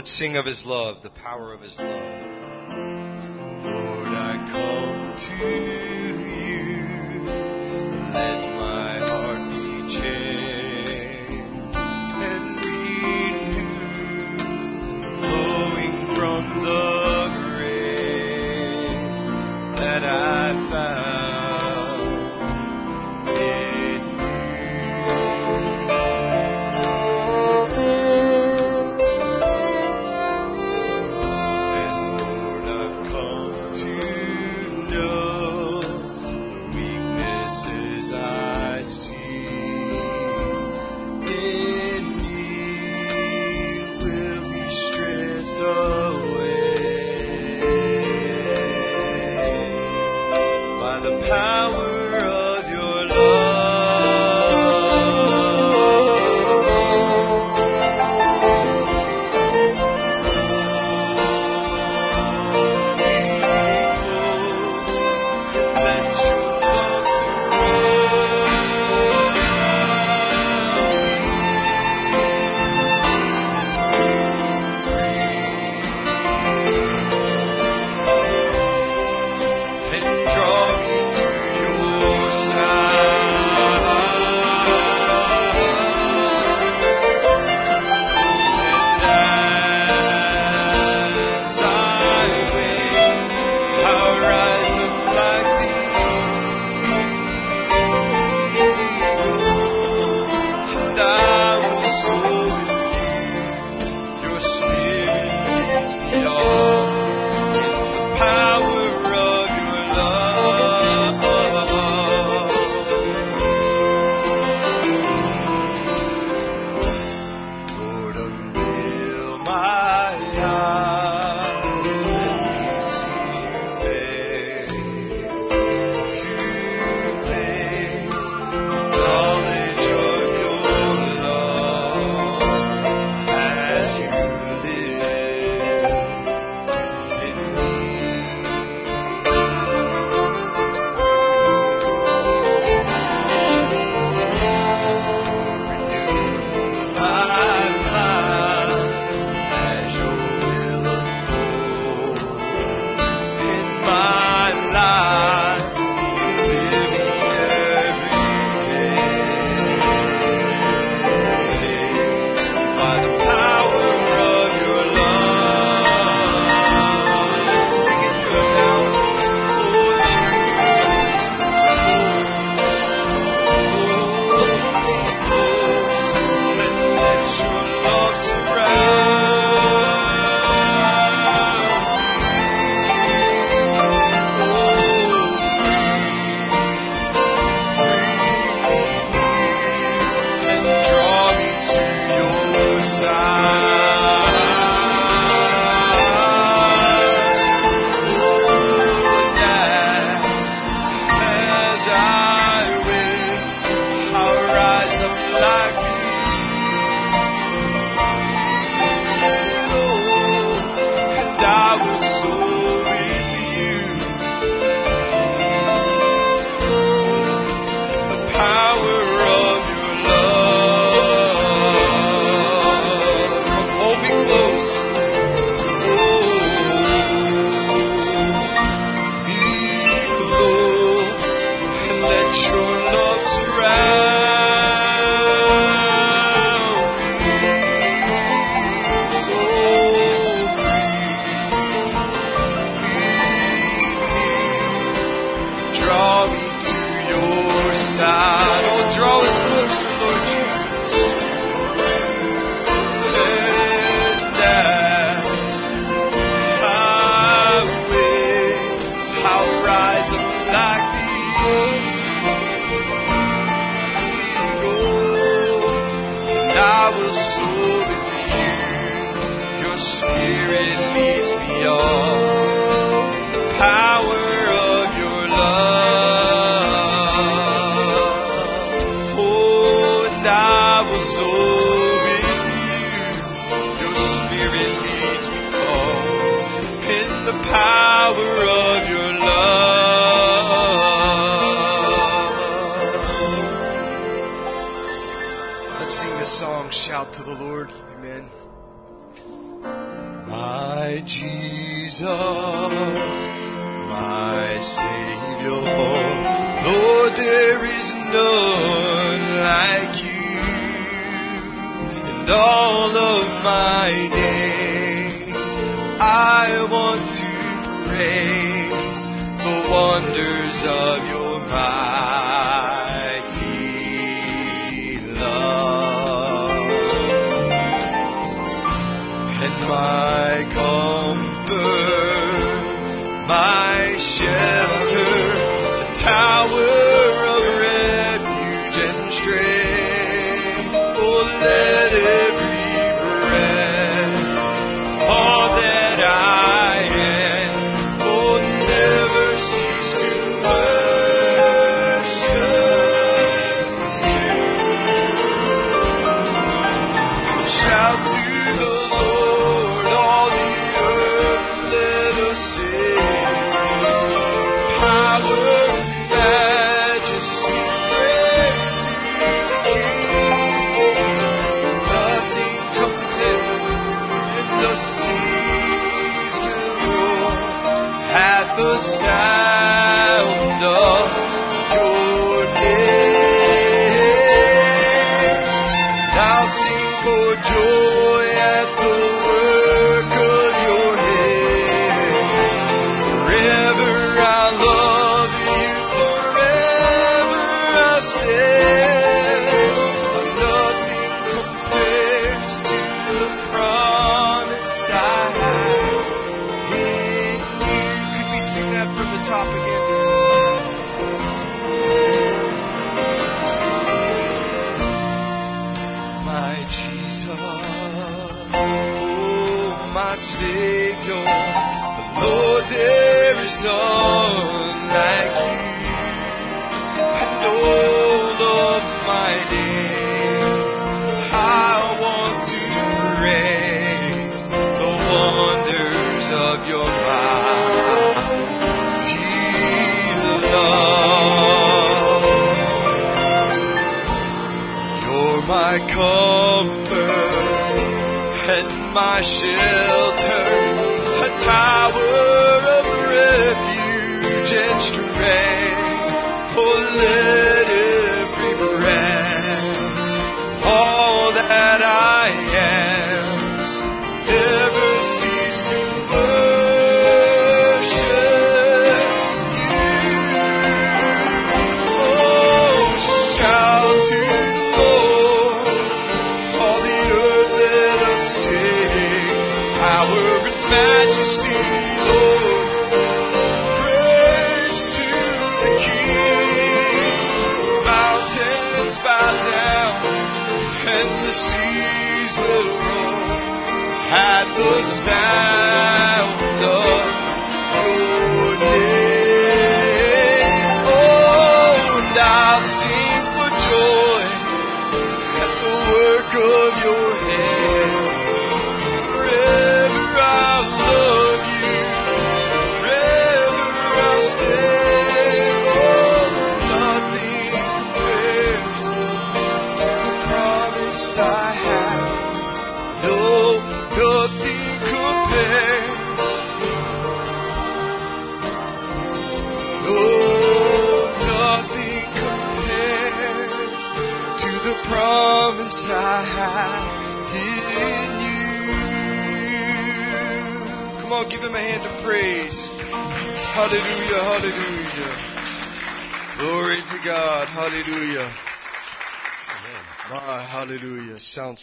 Let's sing of His love, the power of His love. Lord, I come to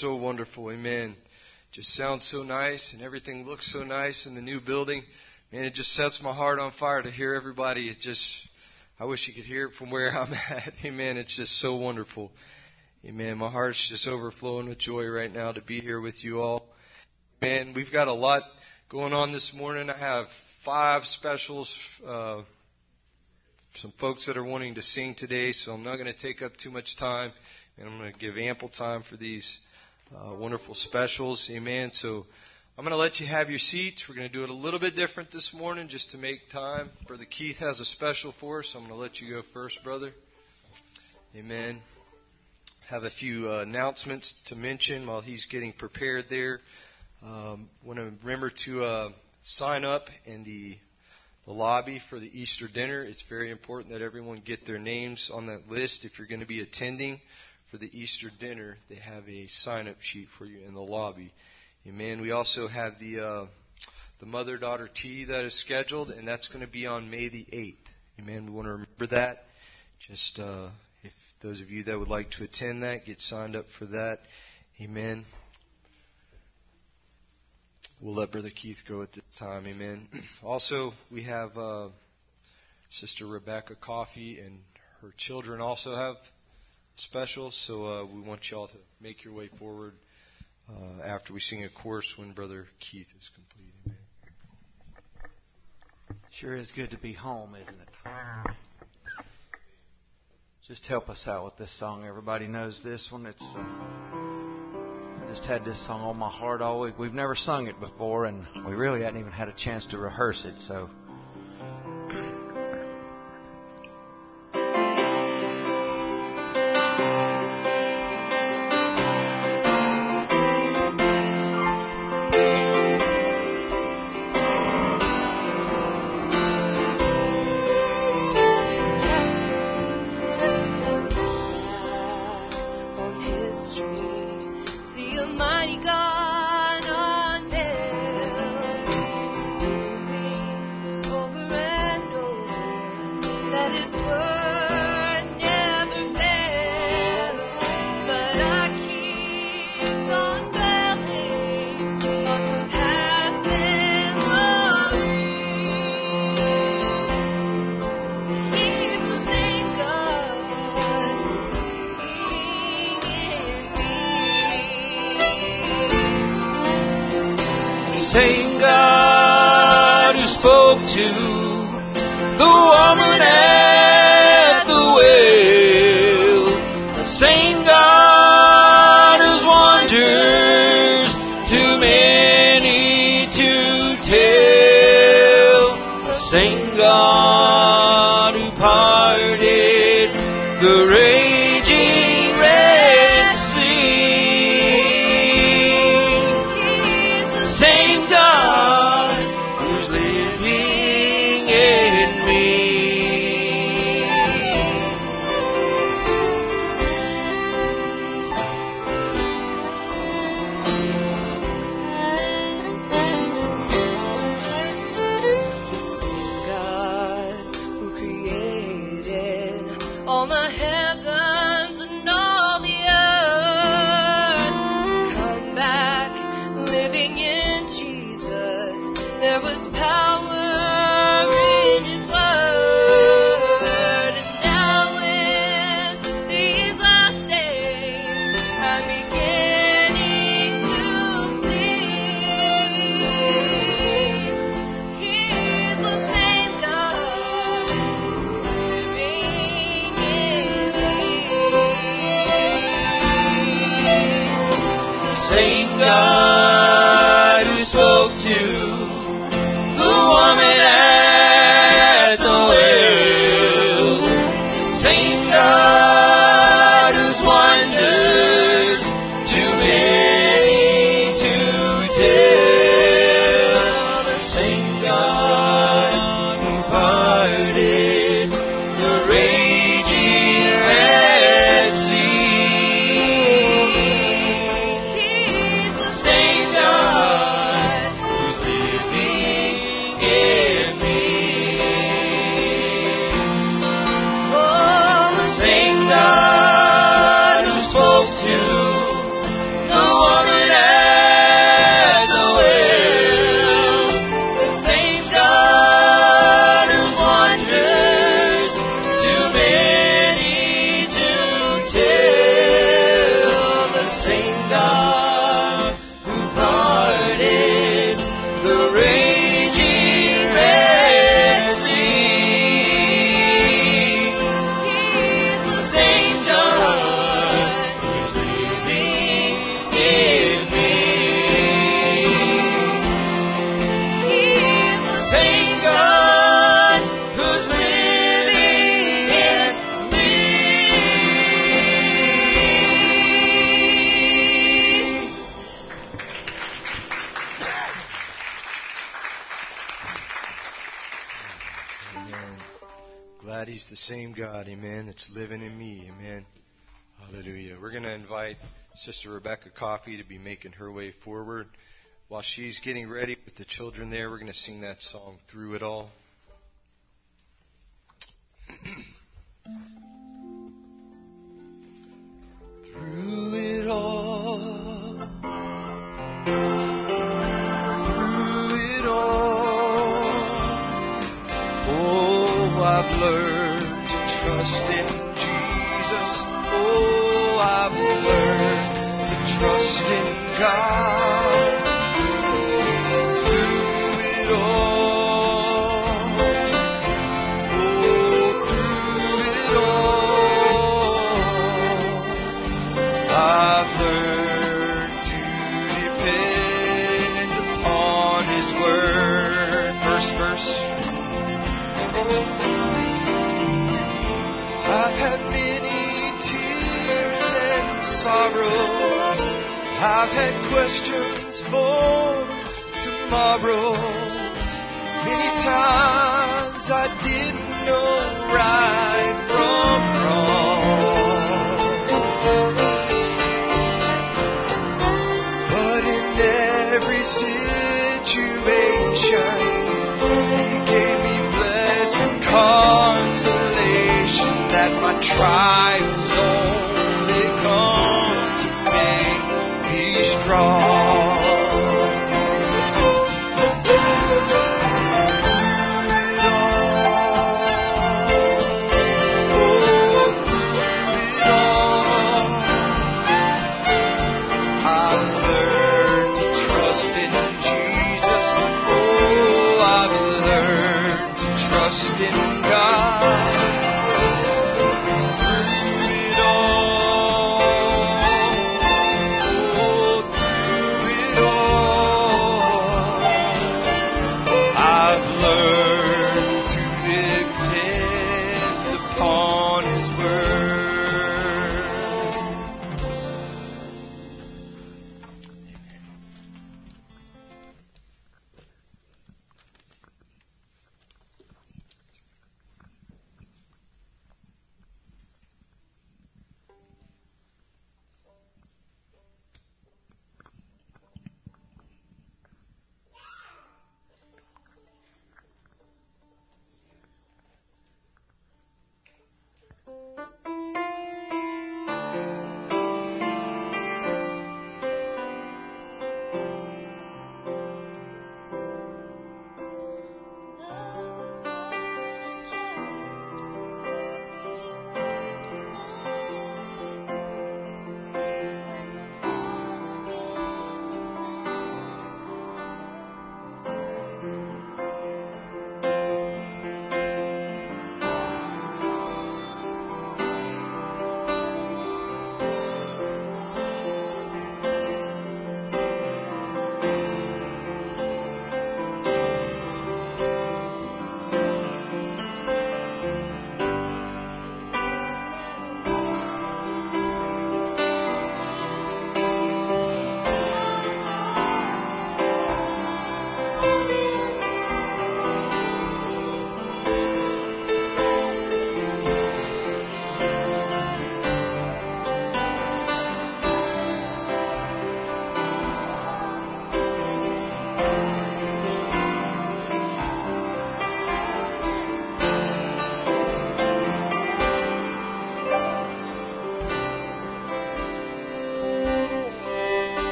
so wonderful. Amen. Just sounds so nice and everything looks so nice in the new building. Man, it just sets my heart on fire to hear everybody. It just, I wish you could hear it from where I'm at. Amen. It's just so wonderful. Amen. My heart's just overflowing with joy right now to be here with you all. Man, we've got a lot going on this morning. I have five specials. Uh, some folks that are wanting to sing today, so I'm not going to take up too much time, and I'm going to give ample time for these uh, wonderful specials. Amen. So I'm going to let you have your seats. We're going to do it a little bit different this morning just to make time. Brother Keith has a special for us. I'm going to let you go first, brother. Amen. Have a few uh, announcements to mention while he's getting prepared there. Um, want to remember to uh, sign up in the the lobby for the Easter dinner. It's very important that everyone get their names on that list. If you're going to be attending for the Easter dinner, they have a sign up sheet for you in the lobby. Amen. We also have the uh, the mother daughter tea that is scheduled, and that's going to be on May the 8th. Amen. We want to remember that. Just uh, if those of you that would like to attend that, get signed up for that. Amen. We'll let Brother Keith go at this time. Amen. Also, we have uh, Sister Rebecca Coffee and her children also have specials. So uh, we want y'all to make your way forward uh, after we sing a chorus when Brother Keith is complete. Amen. Sure is good to be home, isn't it? Just help us out with this song. Everybody knows this one. It's. Uh just had this song on my heart all week. We've never sung it before, and we really hadn't even had a chance to rehearse it. So Sister Rebecca Coffee to be making her way forward. While she's getting ready with the children there, we're going to sing that song through it all. through it all. Oh, I've learned. God.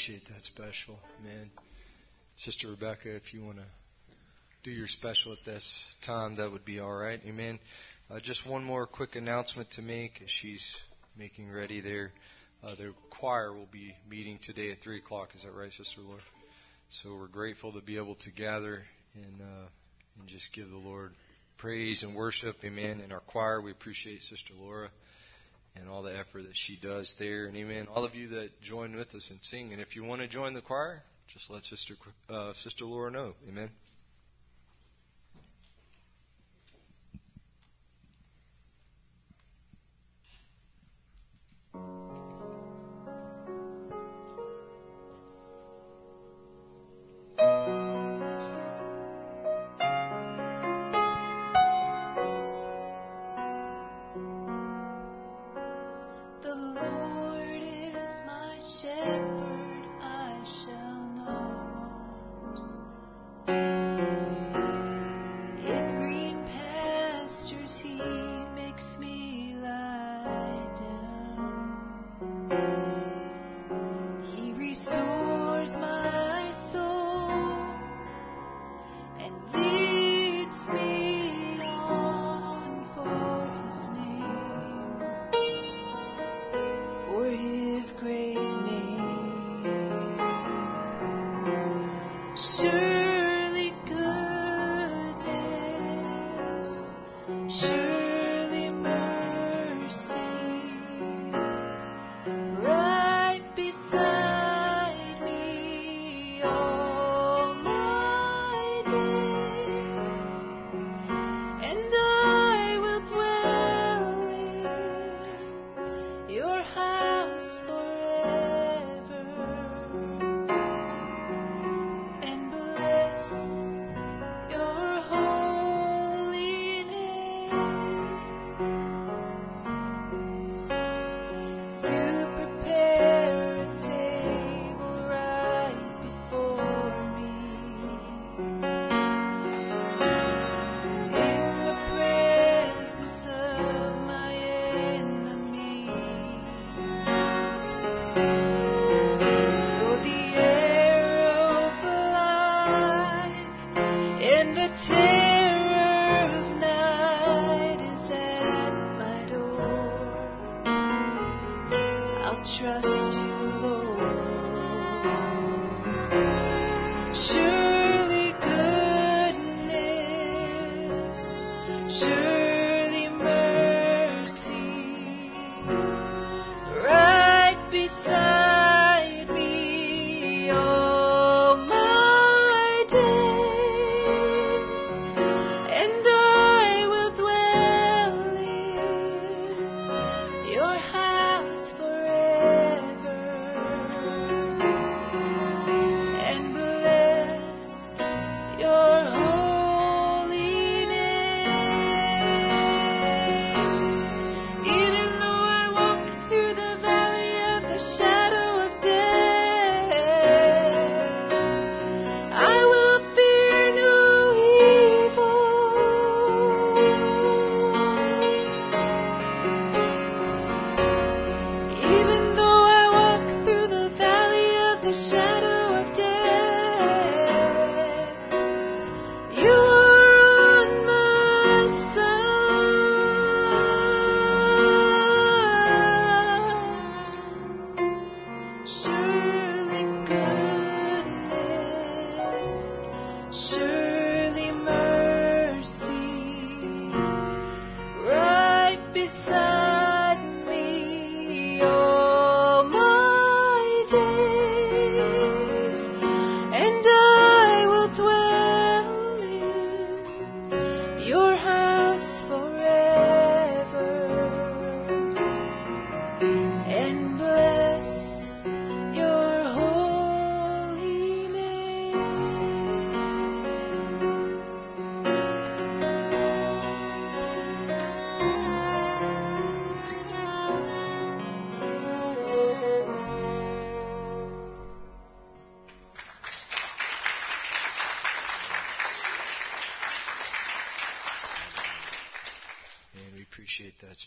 Appreciate that special. Man. Sister Rebecca, if you want to do your special at this time, that would be all right. Amen. Uh, just one more quick announcement to make she's making ready there. Uh, the choir will be meeting today at 3 o'clock. Is that right, Sister Laura? So we're grateful to be able to gather and, uh, and just give the Lord praise and worship. Amen. In our choir, we appreciate Sister Laura and all the effort that she does there. And amen. All of you that join with us and sing. And if you want to join the choir, just let Sister uh, Sister Laura know. Amen.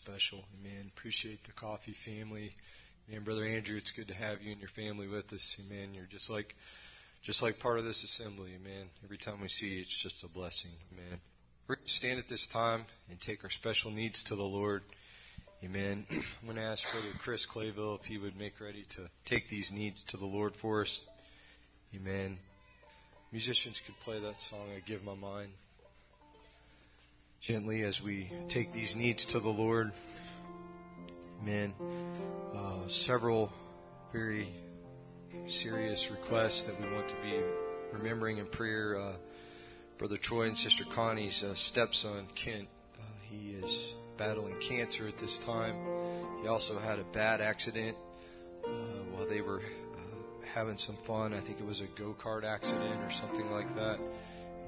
Special. Amen. Appreciate the Coffey family Man, Brother Andrew, it's good to have you and your family with us. Amen. You're just like just like part of this assembly, amen. Every time we see you, it's just a blessing, amen. We're going to stand at this time and take our special needs to the Lord. Amen. I'm going to ask Brother Chris Clayville if he would make ready to take these needs to the Lord for us. Amen. Musicians could play that song, I Give My Mind. Gently as we take these needs to the Lord. Amen. Uh, several very serious requests that we want to be remembering in prayer. Uh, Brother Troy and Sister Connie's uh, stepson, Kent, uh, he is battling cancer at this time. He also had a bad accident uh, while they were uh, having some fun. I think it was a go kart accident or something like that.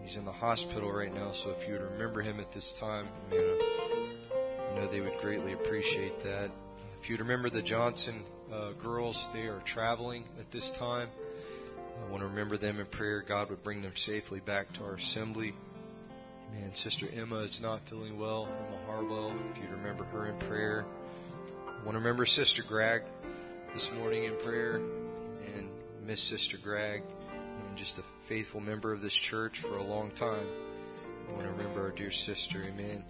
He's in the hospital right now, so if you would remember him at this time, man, I know they would greatly appreciate that. If you'd remember the Johnson uh, girls, they are traveling at this time. I want to remember them in prayer. God would bring them safely back to our assembly. Man, Sister Emma is not feeling well. Emma Harwell, if you'd remember her in prayer. I want to remember Sister Greg this morning in prayer. And miss Sister Greg, and just a faithful member of this church for a long time. I want to remember our dear sister. Amen.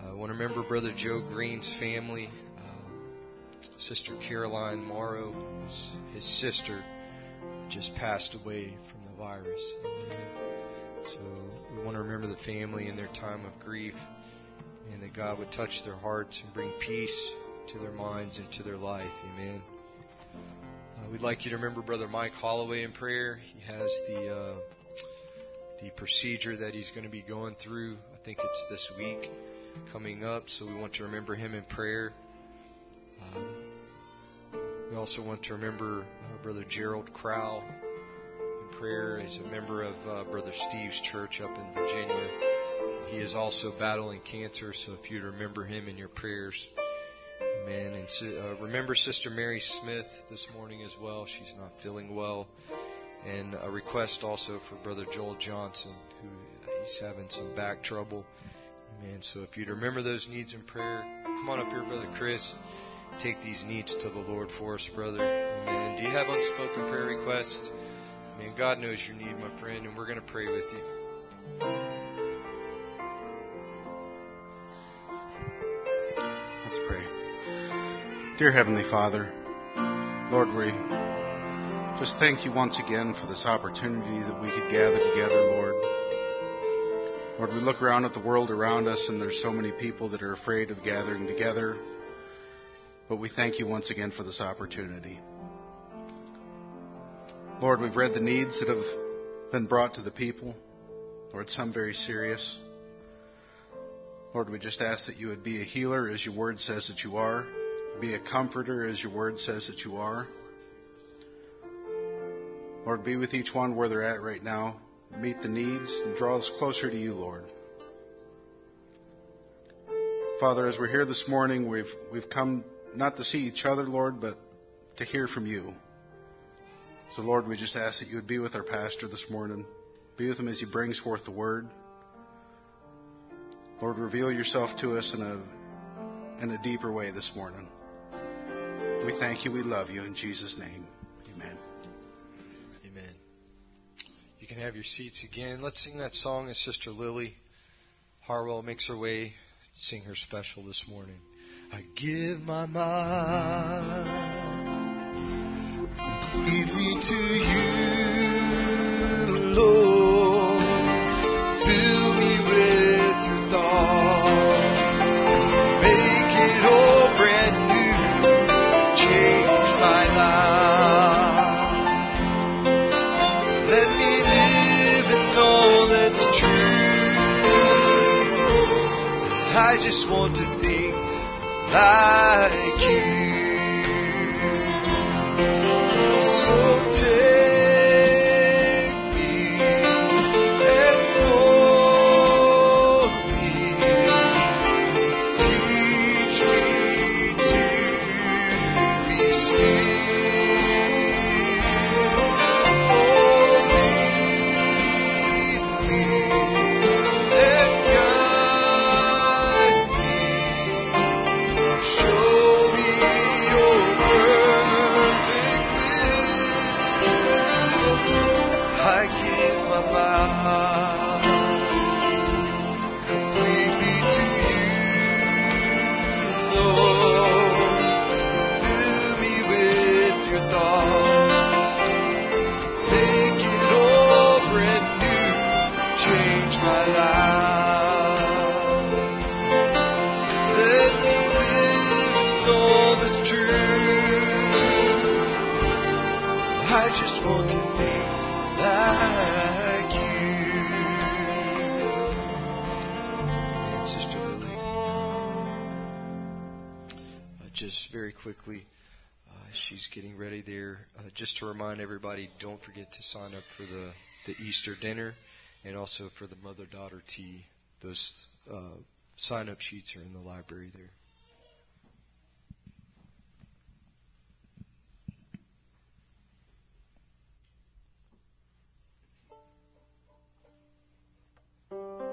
Uh, I want to remember Brother Joe Green's family. Uh, sister Caroline Morrow, his, his sister, just passed away from the virus. So we want to remember the family in their time of grief and that God would touch their hearts and bring peace to their minds and to their life. Amen. Uh, we'd like you to remember Brother Mike Holloway in prayer. He has the uh, the procedure that he's going to be going through. I think it's this week coming up, so we want to remember him in prayer. Um, we also want to remember uh, Brother Gerald Crowell in prayer. He's a member of uh, Brother Steve's church up in Virginia. He is also battling cancer, so if you'd remember him in your prayers, amen. And uh, remember Sister Mary Smith this morning as well. She's not feeling well. And a request also for Brother Joel Johnson, who he's having some back trouble. Amen. So if you'd remember those needs in prayer, come on up here, Brother Chris take these needs to the Lord for us, brother. Amen. Do you have unspoken prayer requests? Man, God knows your need, my friend, and we're going to pray with you. Dear Heavenly Father, Lord, we just thank you once again for this opportunity that we could gather together, Lord. Lord, we look around at the world around us and there's so many people that are afraid of gathering together but we thank you once again for this opportunity. Lord, we've read the needs that have been brought to the people. Lord, some very serious. Lord, we just ask that you would be a healer as your word says that you are, be a comforter as your word says that you are. Lord, be with each one where they're at right now. Meet the needs and draw us closer to you, Lord. Father, as we're here this morning, we've, we've come not to see each other, Lord, but to hear from you. So, Lord, we just ask that you would be with our pastor this morning. Be with him as he brings forth the word. Lord, reveal yourself to us in a, in a deeper way this morning. We thank you. We love you. In Jesus' name, amen. Amen. You can have your seats again. Let's sing that song as Sister Lily Harwell makes her way. to Sing her special this morning. I give my mind completely to you, Lord. Just want to be like you. So take quickly. Uh, she's getting ready there. Uh, just to remind everybody, don't forget to sign up for the, the Easter dinner and also for the mother daughter tea. Those uh, sign up sheets are in the library there.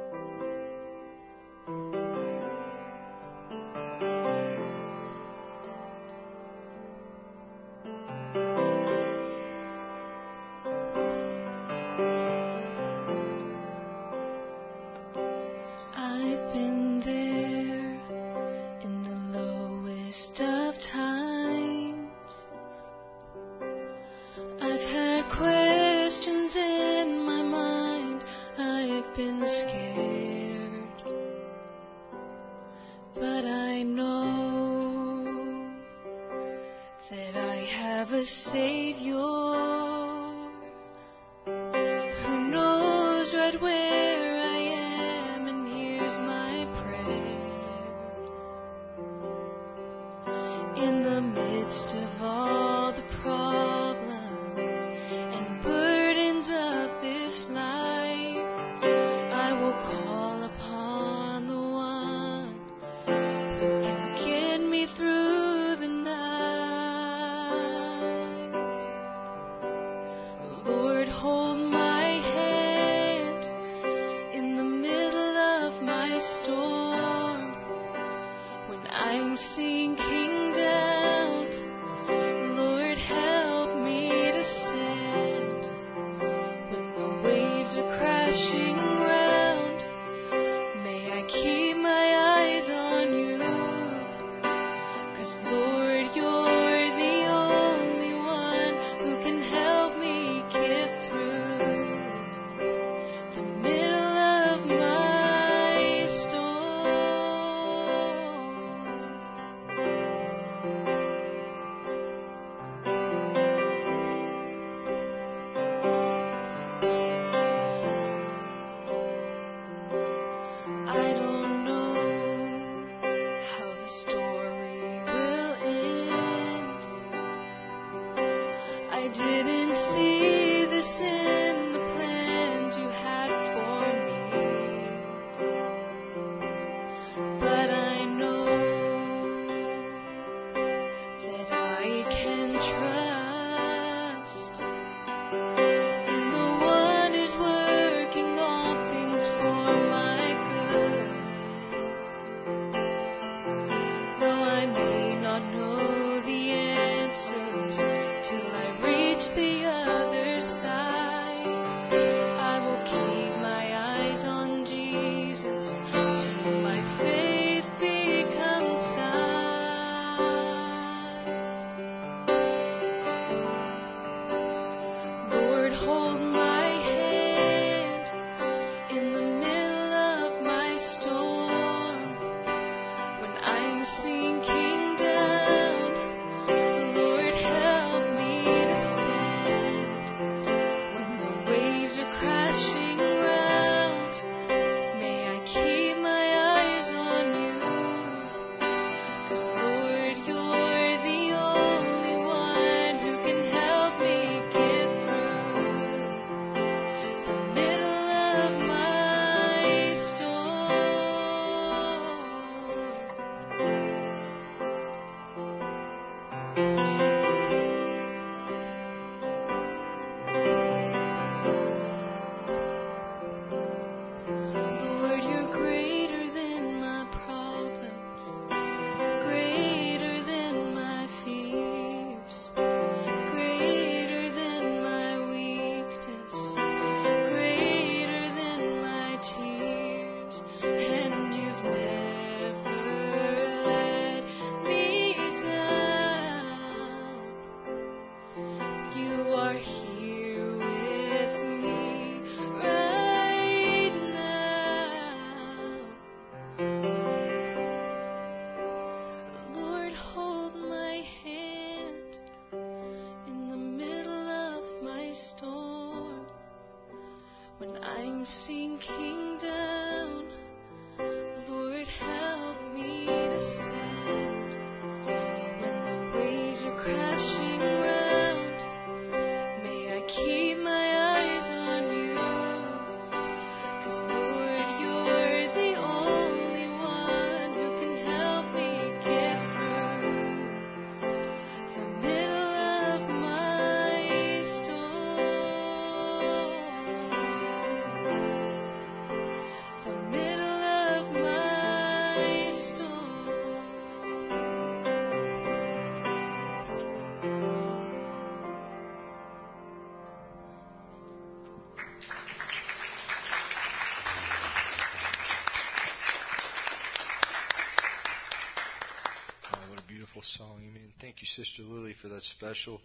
You, Sister Lily, for that special.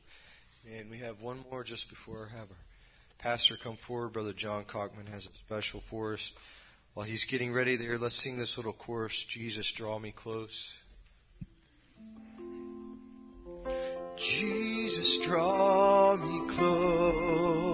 And we have one more just before I have our pastor come forward. Brother John Cockman has a special for us. While he's getting ready there, let's sing this little chorus Jesus, draw me close. Jesus, draw me close,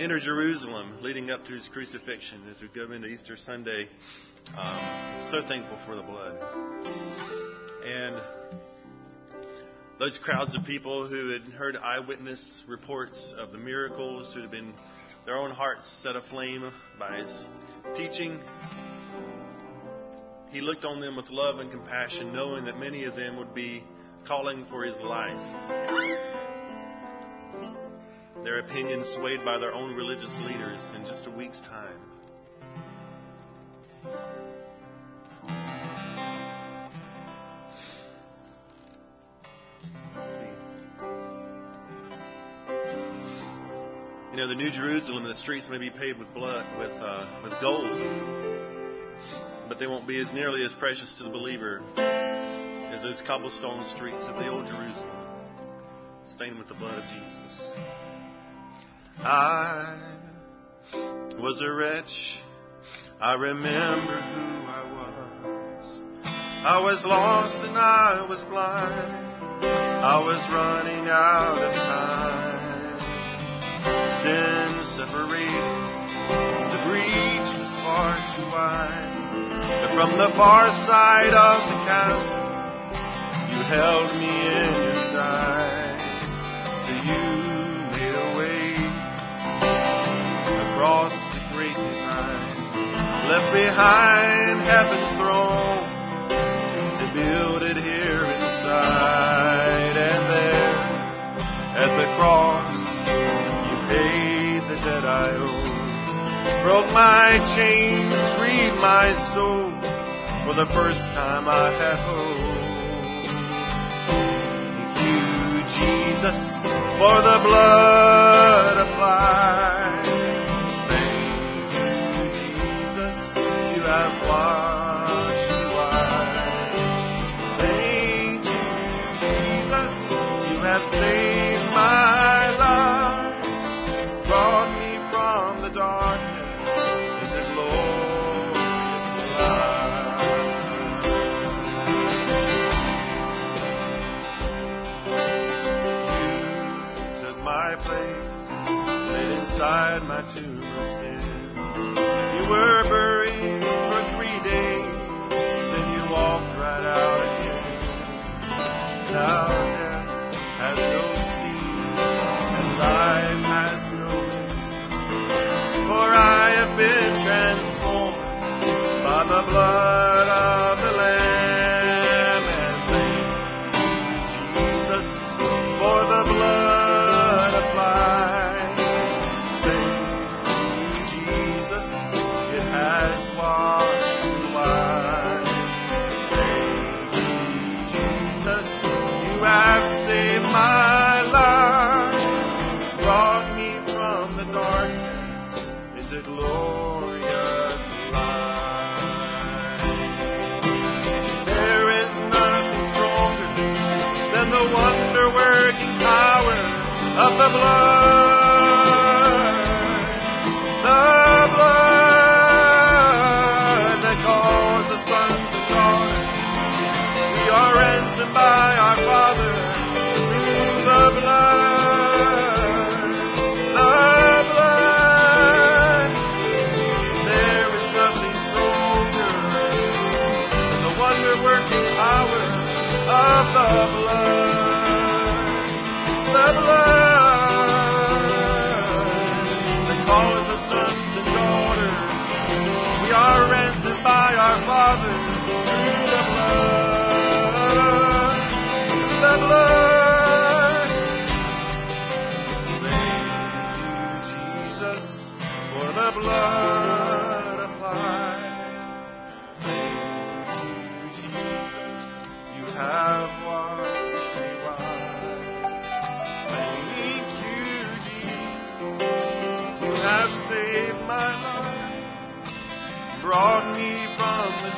enter, Jerusalem leading up to his crucifixion as we go into Easter Sunday. Um, so thankful for the blood. And those crowds of people who had heard eyewitness reports of the miracles, who had been their own hearts set aflame by his teaching, he looked on them with love and compassion, knowing that many of them would be calling for his life opinions swayed by their own religious leaders in just a week's time. You know, the New Jerusalem, the streets may be paved with blood, with uh, with gold, but they won't be as nearly as precious to the believer as those cobblestone streets of the Old Jerusalem, stained with the blood of Jesus. I was a wretch. I remember who I was. I was lost and I was blind. I was running out of time. Sin separated. The breach was far too wide. But from the far side of the chasm, you held me in across the great divide, left behind heaven's throne to build it here inside. And there at the cross, you paid the debt I owe, broke my chains, freed my soul. For the first time I had hope. Thank you, Jesus, for the blood applied. Blood the Lamb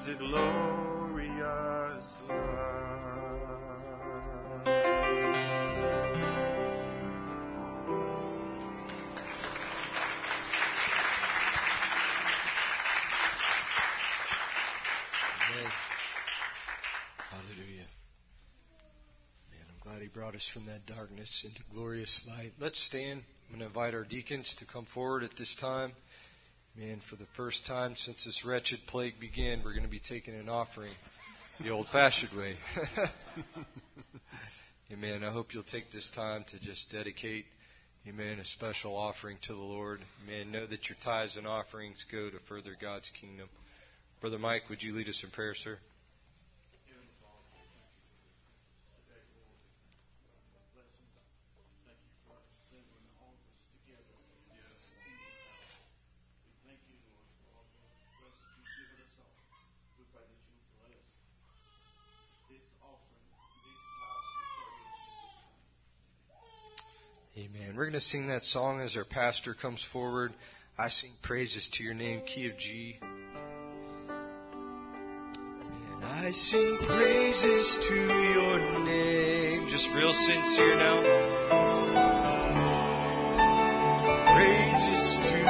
into glorious light. Hallelujah. Man, I'm glad He brought us from that darkness into glorious light. Let's stand. I'm going to invite our deacons to come forward at this time. Man, for the first time since this wretched plague began, we're going to be taking an offering the old fashioned way. Amen. I hope you'll take this time to just dedicate, amen, a special offering to the Lord. Amen. Know that your tithes and offerings go to further God's kingdom. Brother Mike, would you lead us in prayer, sir? Amen. We're going to sing that song as our pastor comes forward. I sing praises to your name, key of G. And I sing praises to your name. Just real sincere now. Praises to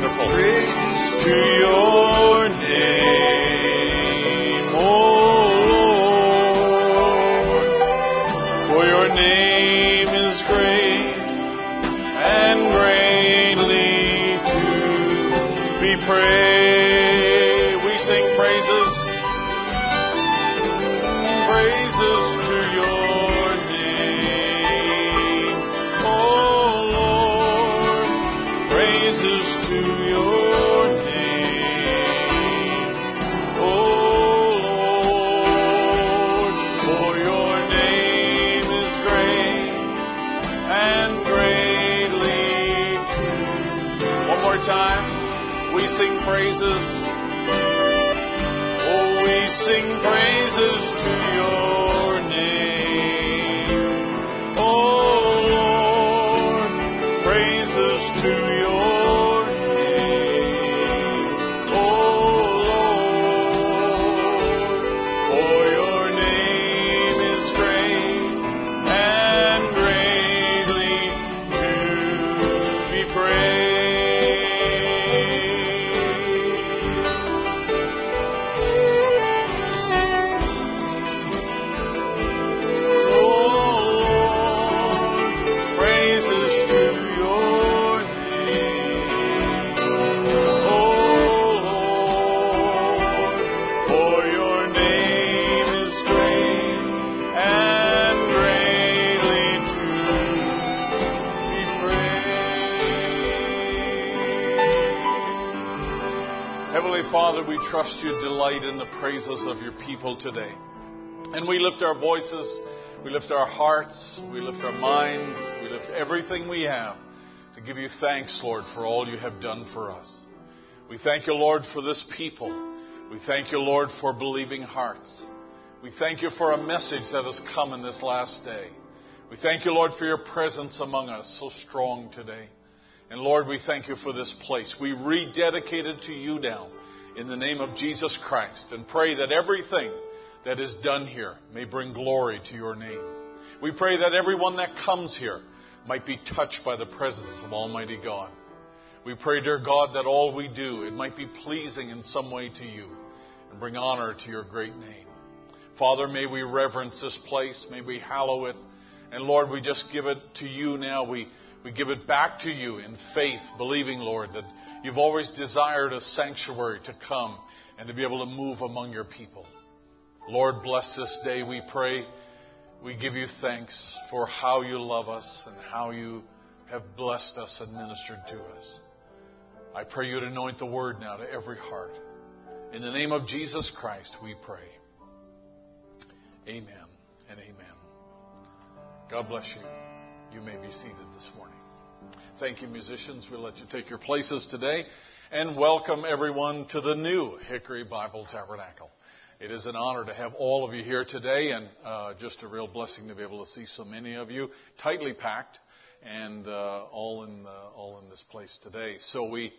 Wonderful. praises To your name, O Lord, for your name is great and greatly to be praised. Praises. Oh, we sing praises Father, we trust you delight in the praises of your people today. And we lift our voices, we lift our hearts, we lift our minds, we lift everything we have to give you thanks, Lord, for all you have done for us. We thank you, Lord, for this people. We thank you, Lord, for believing hearts. We thank you for a message that has come in this last day. We thank you, Lord, for your presence among us so strong today. And Lord, we thank you for this place. We rededicate it to you now in the name of Jesus Christ and pray that everything that is done here may bring glory to your name. We pray that everyone that comes here might be touched by the presence of Almighty God. We pray, dear God, that all we do, it might be pleasing in some way to you and bring honor to your great name. Father, may we reverence this place. May we hallow it. And Lord, we just give it to you now. We we give it back to you in faith, believing, Lord, that you've always desired a sanctuary to come and to be able to move among your people. Lord, bless this day, we pray. We give you thanks for how you love us and how you have blessed us and ministered to us. I pray you to anoint the word now to every heart. In the name of Jesus Christ, we pray. Amen and amen. God bless you. You may be seated this morning. Thank you, musicians. We'll let you take your places today and welcome everyone to the new Hickory Bible Tabernacle. It is an honor to have all of you here today and uh, just a real blessing to be able to see so many of you tightly packed and uh, all in uh, all in this place today. So we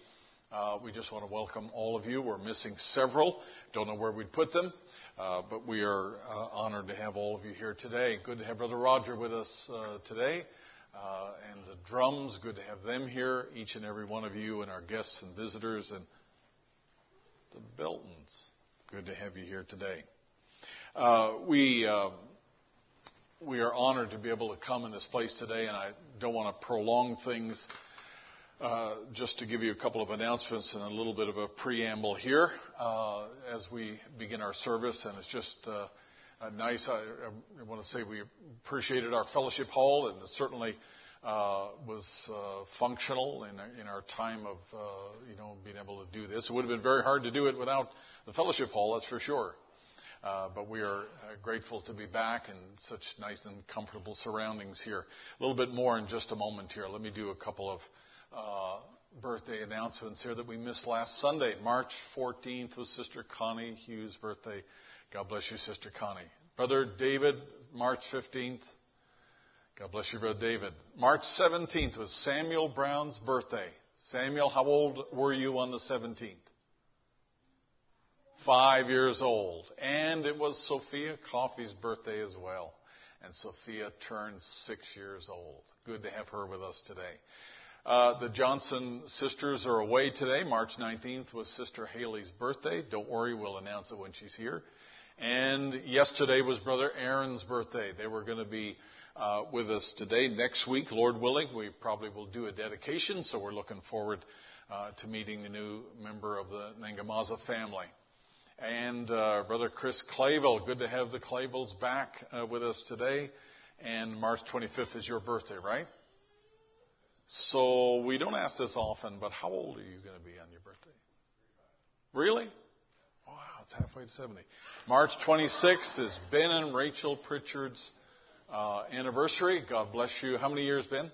uh, we just want to welcome all of you. We're missing several. Don't know where we'd put them. Uh, but we are uh, honored to have all of you here today. Good to have Brother Roger with us uh, today. Uh, and the drums, good to have them here, each and every one of you, and our guests and visitors, and the Beltons. Good to have you here today. Uh, we um, we are honored to be able to come in this place today, and I don't want to prolong things. Uh, just to give you a couple of announcements and a little bit of a preamble here uh, as we begin our service, and it's just uh, nice. I, I, want to say we appreciated our fellowship hall, and it certainly uh, was uh, functional in, in our time of uh, you know being able to do this. It would have been very hard to do it without the fellowship hall, that's for sure. Uh, but we are uh, grateful to be back in such nice and comfortable surroundings here. A little bit more in just a moment here. Let me do a couple of birthday announcements here that we missed last Sunday. March 14th was Sister Connie Hughes' birthday. God bless you, Sister Connie. Brother David, March 15th. God bless you, Brother David. March 17th was Samuel Brown's birthday. Samuel, how old were you on the 17th? Five years old. And it was Sophia Coffey's birthday as well. And Sophia turned six years old. Good to have her with us today. Uh, the Johnson sisters are away today. March 19th was Sister Haley's birthday. Don't worry, we'll announce it when she's here. And yesterday was Brother Aaron's birthday. They were going to be uh, with us today. Next week, Lord willing, we probably will do a dedication, so we're looking forward uh, to meeting the new member of the Nangamaza family. And uh, Brother Chris Clavel, good to have the Clavels back uh, with us today. And March 25th is your birthday, right? So we don't ask this often, but how old are you going to be on your birthday? Really? It's halfway to 70. March 26th is Ben and Rachel Pritchard's uh, anniversary. God bless you. How many years, Ben?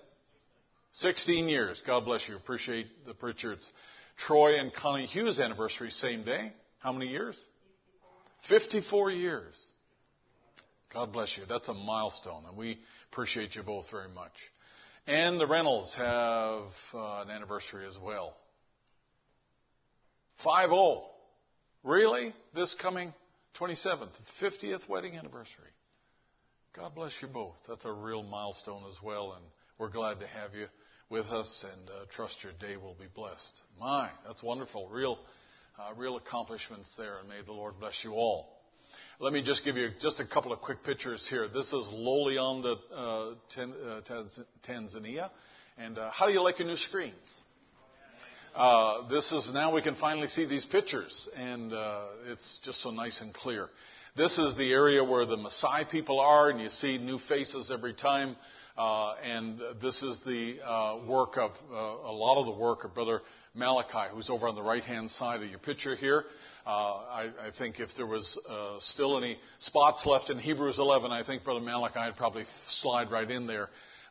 16 years. God bless you. Appreciate the Pritchards. Troy and Connie Hughes' anniversary, same day. How many years? 54 years. God bless you. That's a milestone, and we appreciate you both very much. And the Reynolds have uh, an anniversary as well. 5 0. Really? This coming 27th, 50th wedding anniversary. God bless you both. That's a real milestone as well, and we're glad to have you with us and uh, trust your day will be blessed. My, that's wonderful. Real, uh, real accomplishments there, and may the Lord bless you all. Let me just give you just a couple of quick pictures here. This is Loliondo, uh, uh Tanzania. And uh, how do you like your new screens? Uh, this is now we can finally see these pictures, and uh, it's just so nice and clear. This is the area where the Maasai people are, and you see new faces every time Uh, and this is the uh, work of uh, a lot of the work of Brother Malachi, who's over on the right hand side of your picture here. Uh, I, I, think if there was uh, still any spots left in Hebrews 11, I think Brother Malachi would probably slide right in there.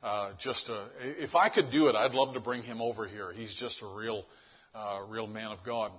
Uh, just a, if I could do it, I'd love to bring him over here. He's just a real, real man of God.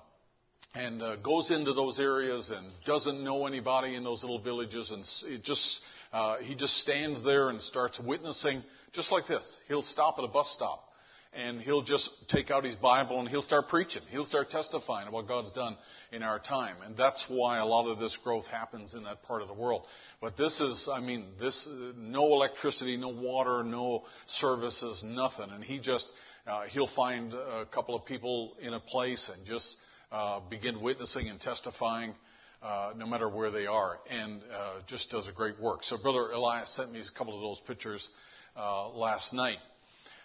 And uh, goes into those areas and doesn't know anybody in those little villages and it just uh, he just stands there and starts witnessing just like this. He'll stop at a bus stop and he'll just take out his bible and he'll start preaching. He'll start testifying about god's done in our time. And that's why a lot of this growth happens in that part of the world. But this is i mean this no electricity no water no services nothing. And he just uh, he'll find a couple of people in a place and just uh, begin witnessing and testifying uh, no matter where they are, and uh, just does a great work. So, Brother Elias sent me a couple of those pictures uh, last night.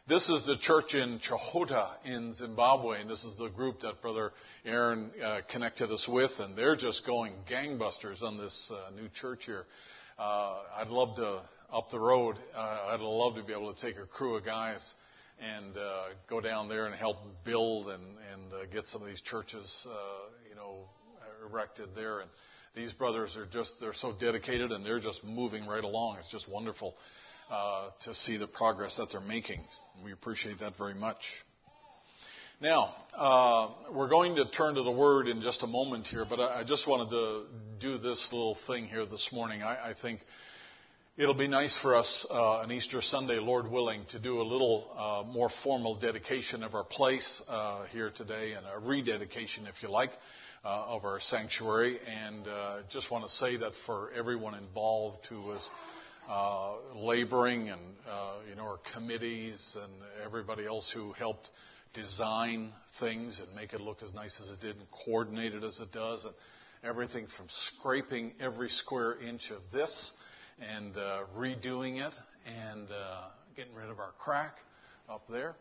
This is the church in Chahota in Zimbabwe, and this is the group that Brother Aaron uh, connected us with, and they're just going gangbusters on this uh, new church here. I'd love to up the road. I'd love to be able to take a crew of guys and uh, go down there and help build and, and uh, get some of these churches, uh, you know, erected there. And these brothers are just, they're so dedicated and they're just moving right along. It's just wonderful uh, to see the progress that they're making. We appreciate that very much. Now, uh, we're going to turn to the Word in just a moment here, but I, I just wanted to do this little thing here this morning. I, I think It'll be nice for us uh, on Easter Sunday, Lord willing, to do a little uh, more formal dedication of our place uh, here today and a rededication, if you like, uh, of our sanctuary. And just want to say that for everyone involved who was uh, laboring and you know our committees and everybody else who helped design things and make it look as nice as it did and coordinate it as it does and everything from scraping every square inch of this and uh, redoing it and uh, getting rid of our crack up there.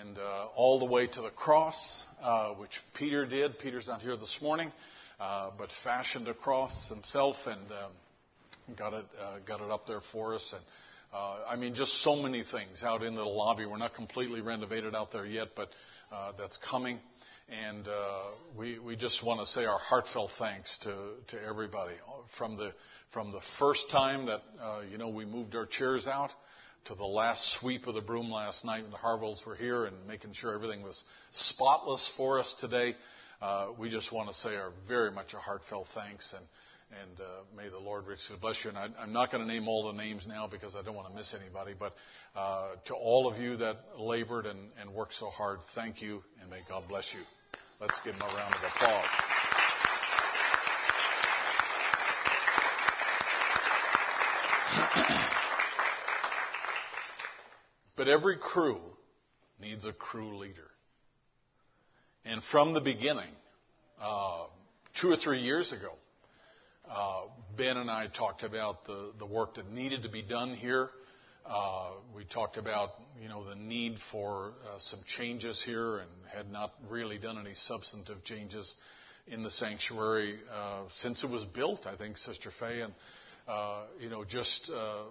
And uh, all the way to the cross, uh, which Peter did. Peter's not here this morning, uh, but fashioned a cross himself and um, got it uh, got it up there for us. And I mean, just so many things out in the lobby. We're not completely renovated out there yet, but that's coming. And we we just want to say our heartfelt thanks to to everybody from the from the first time that uh, you know we moved our chairs out to the last sweep of the broom last night when the Harwells were here and making sure everything was spotless for us today. Uh, we just want to say our very much a heartfelt thanks and and uh, may the Lord richly bless you. And I, am not going to name all the names now because I don't want to miss anybody. But uh, to all of you that labored and, and worked so hard, thank you and may God bless you. Let's give them a round of applause. but every crew needs a crew leader. And from the beginning, uh, two or three years ago, uh, Ben and I talked about the, the work that needed to be done here. Uh, we talked about, you know, the need for uh, some changes here and had not really done any substantive changes in the sanctuary uh, since it was built, I think, Sister Faye. And uh, you know, just, uh,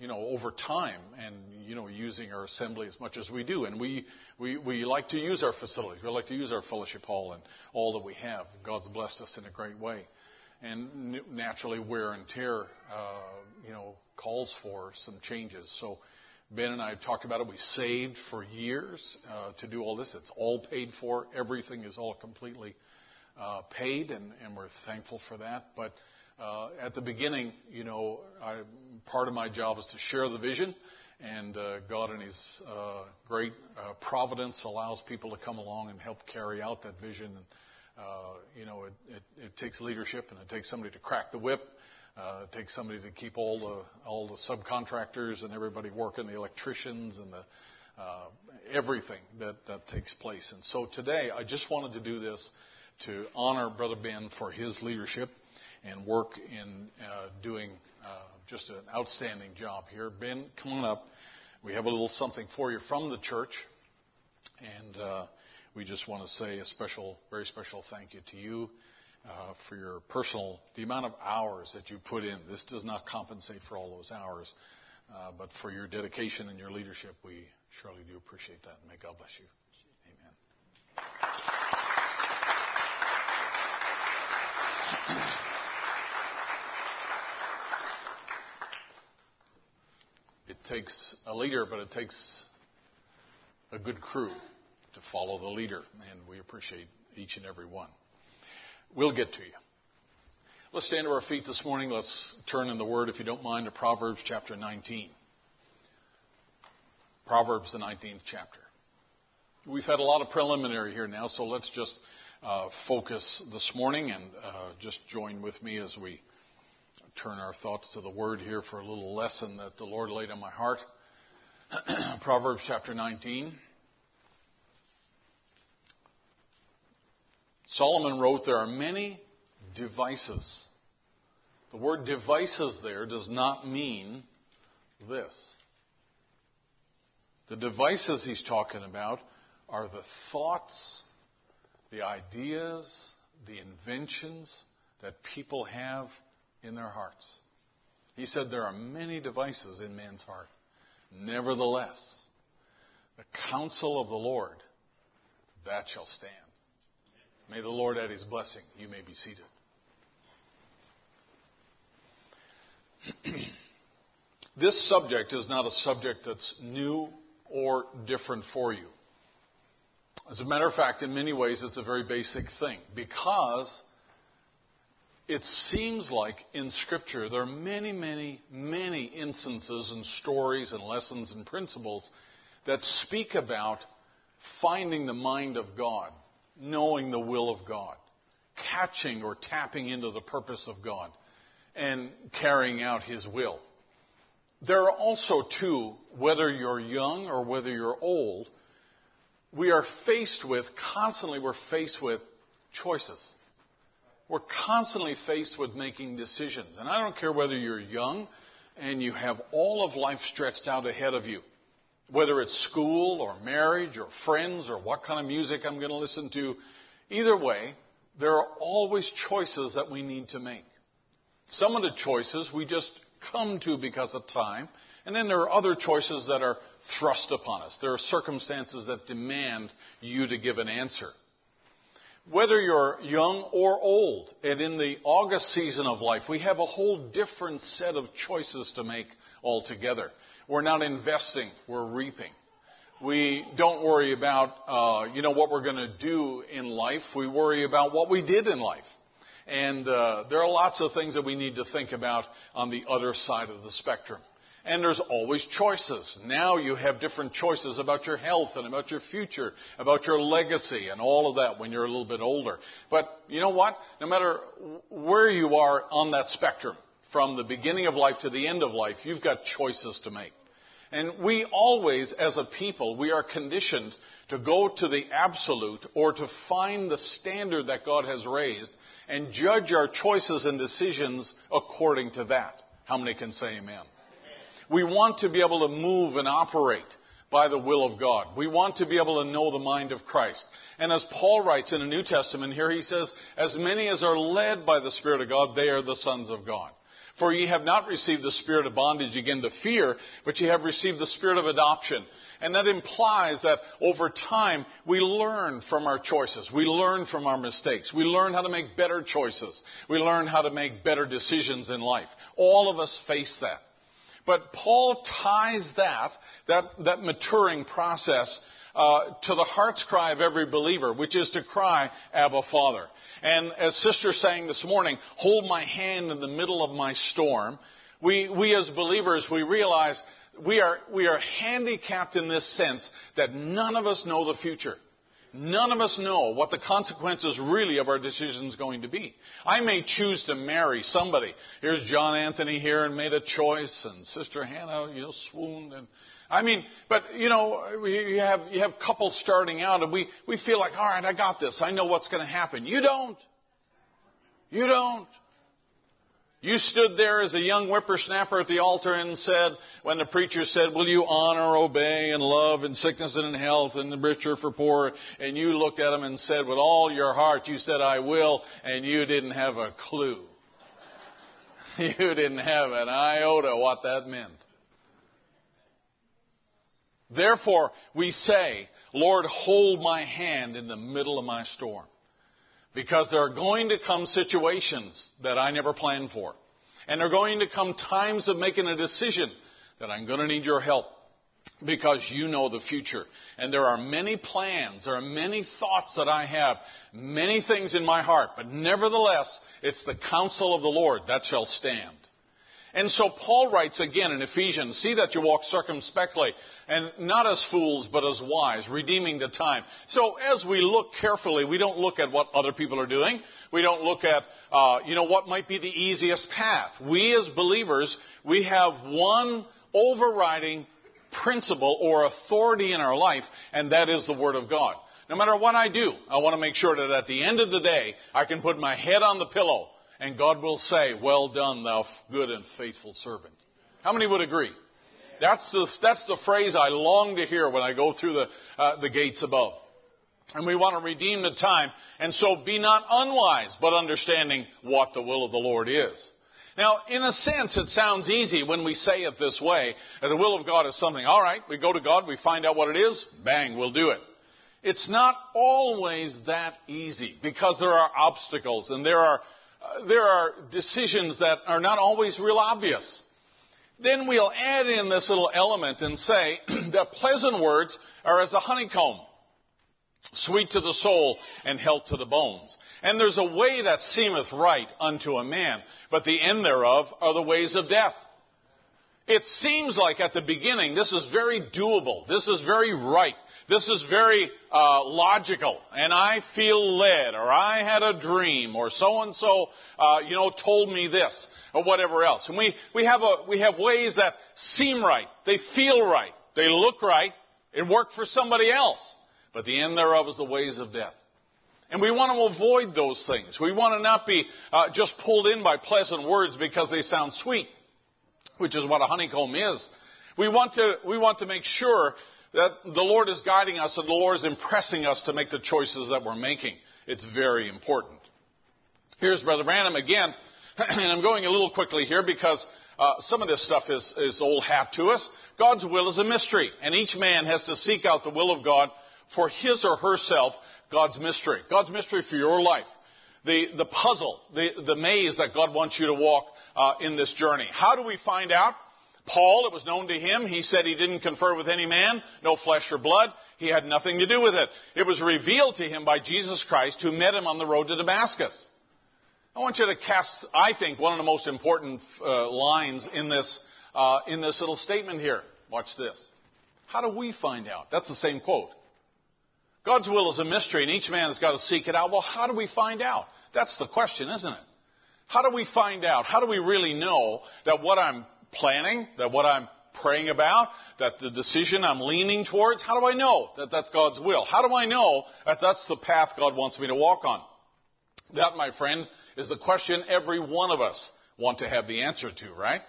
you know, over time and, you know, using our assembly as much as we do. And we, we, we like to use our facilities. We like to use our fellowship hall and all that we have. God's blessed us in a great way. And naturally, wear and tear, uh, you know, calls for some changes. So Ben and I have talked about it. We saved for years uh, to do all this. It's all paid for. Everything is all completely uh, paid, and, and we're thankful for that. But uh, at the beginning, you know, I, part of my job is to share the vision, and uh, God in His uh, great uh, providence allows people to come along and help carry out that vision. And, uh, you know, it, it, it takes leadership, and it takes somebody to crack the whip. Uh, it takes somebody to keep all the all the subcontractors and everybody working, the electricians and the uh, everything that that takes place. And so today, I just wanted to do this to honor Brother Ben for his leadership and work in uh, doing uh, just an outstanding job here. Ben, come on up. We have a little something for you from the church, and uh, we just want to say a special, very special thank you to you uh, for your personal, the amount of hours that you put in. This does not compensate for all those hours, Uh, but for your dedication and your leadership, we surely do appreciate that. May God bless you. Amen. It takes a leader, but it takes a good crew to follow the leader, and we appreciate each and every one. We'll get to you. Let's stand to our feet this morning. Let's turn in the Word, if you don't mind, to Proverbs chapter 19. Proverbs, the 19th chapter. We've had a lot of preliminary here now, so let's just uh, focus this morning and uh, just join with me as we turn our thoughts to the Word here for a little lesson that the Lord laid on my heart. Proverbs chapter 19. Solomon wrote, There are many devices. The word devices there does not mean this. The devices he's talking about are the thoughts, the ideas, the inventions that people have in their hearts. He said there are many devices in man's heart. Nevertheless, the counsel of the Lord, that shall stand. May the Lord add his blessing. You may be seated. this subject is not a subject that's new or different for you. As a matter of fact, in many ways, it's a very basic thing because it seems like in Scripture there are many, many, many instances and stories and lessons and principles that speak about finding the mind of God, knowing the will of God, catching or tapping into the purpose of God and carrying out His will. There are also, too, whether you're young or whether you're old, we are faced with, constantly, we're faced with choices. We're constantly faced with making decisions. And I don't care whether you're young and you have all of life stretched out ahead of you, whether it's school or marriage or friends or what kind of music I'm going to listen to. Either way, there are always choices that we need to make. Some of the choices we just come to because of time, and then there are other choices that are thrust upon us. There are circumstances that demand you to give an answer. Whether you're young or old, and in the August season of life, we have a whole different set of choices to make altogether. We're not investing, we're reaping. We don't worry about, uh, you know, what we're going to do in life. We worry about what we did in life. And uh, there are lots of things that we need to think about on the other side of the spectrum. And there's always choices. Now you have different choices about your health and about your future, about your legacy and all of that when you're a little bit older. But you know what? No matter where you are on that spectrum, from the beginning of life to the end of life, you've got choices to make. And we always, as a people, we are conditioned to go to the absolute or to find the standard that God has raised and judge our choices and decisions according to that. How many can say amen? We want to be able to move and operate by the will of God. We want to be able to know the mind of Christ. And as Paul writes in the New Testament here, he says, As many as are led by the Spirit of God, they are the sons of God. For ye have not received the spirit of bondage again to fear, but ye have received the spirit of adoption. And that implies that over time, we learn from our choices. We learn from our mistakes. We learn how to make better choices. We learn how to make better decisions in life. All of us face that. But Paul ties that, that, that maturing process uh, to the heart's cry of every believer, which is to cry, Abba, Father. And as Sister sang this morning, hold my hand in the middle of my storm. We, we as believers, we realize we are, we are handicapped in this sense that none of us know the future. None of us know what the consequences really of our decisions going to be. I may choose to marry somebody. Here's John Anthony here and made a choice, and Sister Hannah, you know, swooned. And I mean, but you know, you have you have couples starting out, and we we feel like, all right, I got this. I know what's going to happen. You don't. You don't. You stood there as a young whippersnapper at the altar and said, when the preacher said, Will you honor, obey, and love in sickness and in health, and the richer for poor? And you looked at him and said, With all your heart, you said, I will, and you didn't have a clue. you didn't have an iota what that meant. Therefore, we say, Lord, hold my hand in the middle of my storm. Because there are going to come situations that I never planned for. And there are going to come times of making a decision that I'm going to need your help because you know the future. And there are many plans, there are many thoughts that I have, many things in my heart, but nevertheless, it's the counsel of the Lord that shall stand. And so Paul writes again in Ephesians, see that you walk circumspectly and not as fools, but as wise, redeeming the time. So as we look carefully, we don't look at what other people are doing. We don't look at, uh, you know, what might be the easiest path. We as believers, we have one overriding principle or authority in our life, and that is the Word of God. No matter what I do, I want to make sure that at the end of the day, I can put my head on the pillow and God will say, Well done, thou good and faithful servant. How many would agree? That's the, that's the phrase I long to hear when I go through the, uh, the gates above. And we want to redeem the time. And so be not unwise, but understanding what the will of the Lord is. Now, in a sense, it sounds easy when we say it this way. That the will of God is something, all right, we go to God, we find out what it is, bang, we'll do it. It's not always that easy because there are obstacles and there are uh, there are decisions that are not always real obvious. Then we'll add in this little element and say that pleasant words are as a honeycomb, sweet to the soul and health to the bones. And there's a way that seemeth right unto a man, but the end thereof are the ways of death. It seems like at the beginning this is very doable. This is very right. This is very uh, logical, and I feel led, or I had a dream, or so and so, you know, told me this, or whatever else. And we we have a we have ways that seem right, they feel right, they look right, it worked for somebody else, but the end thereof is the ways of death. And we want to avoid those things. We want to not be uh, just pulled in by pleasant words because they sound sweet, which is what a honeycomb is. We want to, we want to make sure that the Lord is guiding us and the Lord is impressing us to make the choices that we're making. It's very important. Here's Brother Branham again, and I'm going a little quickly here because uh, some of this stuff is, is old hat to us. God's will is a mystery, and each man has to seek out the will of God for his or herself, God's mystery. God's mystery for your life. The, the puzzle, the, the maze that God wants you to walk uh, in this journey. How do we find out? Paul, it was known to him. He said he didn't confer with any man, no flesh or blood. He had nothing to do with it. It was revealed to him by Jesus Christ who met him on the road to Damascus. I want you to cast, I think, one of the most important uh, lines in this, uh, in this little statement here. Watch this. How do we find out? That's the same quote. God's will is a mystery and each man has got to seek it out. Well, how do we find out? That's the question, isn't it? How do we find out? How do we really know that what I'm planning, that what I'm praying about, that the decision I'm leaning towards, how do I know that that's God's will? How do I know that that's the path God wants me to walk on? That, my friend, is the question every one of us want to have the answer to, right?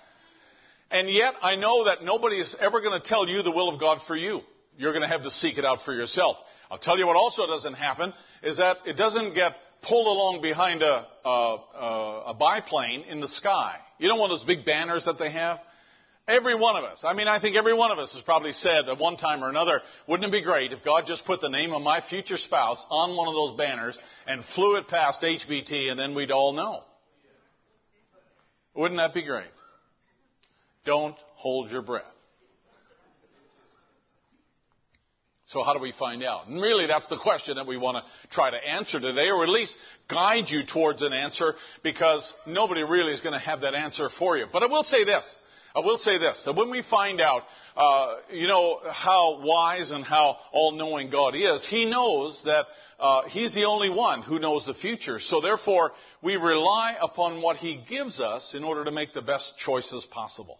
And yet, I know that nobody is ever going to tell you the will of God for you. You're going to have to seek it out for yourself. I'll tell you what also doesn't happen is that it doesn't get pulled along behind a, a, a, a biplane in the sky. You know one of those big banners that they have? Every one of us. I mean, I think every one of us has probably said at one time or another, wouldn't it be great if God just put the name of my future spouse on one of those banners and flew it past HBT and then we'd all know? Wouldn't that be great? Don't hold your breath. So how do we find out? And really that's the question that we want to try to answer today, or at least guide you towards an answer, because nobody really is going to have that answer for you. But I will say this. I will say this, that when we find out, uh, you know, how wise and how all-knowing God is, He knows that uh, He's the only one who knows the future. So therefore, we rely upon what He gives us in order to make the best choices possible.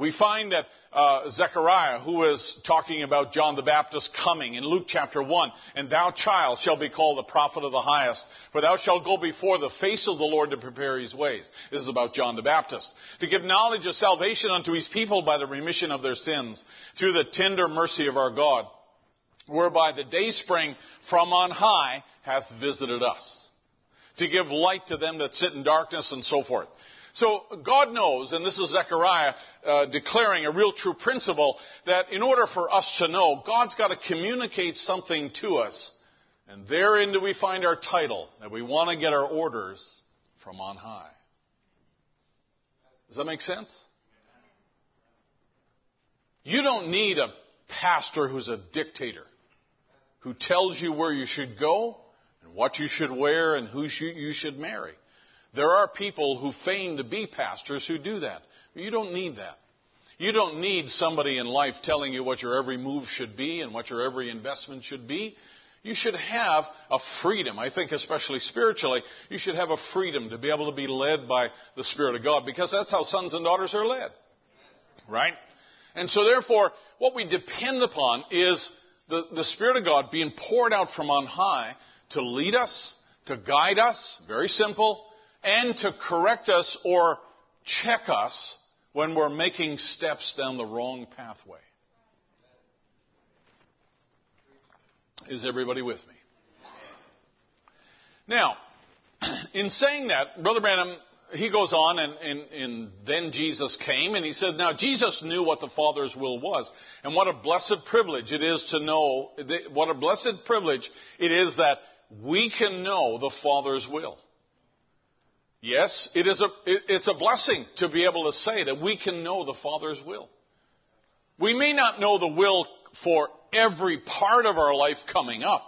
We find that uh, Zechariah, who is talking about John the Baptist coming in Luke chapter 1, and thou, child, shall be called the prophet of the highest, for thou shalt go before the face of the Lord to prepare his ways. This is about John the Baptist. To give knowledge of salvation unto his people by the remission of their sins, through the tender mercy of our God, whereby the day spring from on high hath visited us. To give light to them that sit in darkness and so forth. So God knows, and this is Zechariah uh, declaring a real true principle, that in order for us to know, God's got to communicate something to us. And therein do we find our title, that we want to get our orders from on high. Does that make sense? You don't need a pastor who's a dictator, who tells you where you should go, and what you should wear, and who you should marry. There are people who feign to be pastors who do that. You don't need that. You don't need somebody in life telling you what your every move should be and what your every investment should be. You should have a freedom. I think, especially spiritually, you should have a freedom to be able to be led by the Spirit of God because that's how sons and daughters are led. Right? And so, therefore, what we depend upon is the, the Spirit of God being poured out from on high to lead us, to guide us, very simple, and to correct us or check us when we're making steps down the wrong pathway. Is everybody with me? Now, in saying that, Brother Branham, he goes on, and, and, and, then Jesus came, and he said, Now, Jesus knew what the Father's will was. And what a blessed privilege it is to know, what a blessed privilege it is that we can know the Father's will. Yes, it is a, it, it's a blessing to be able to say that we can know the Father's will. We may not know the will for every part of our life coming up,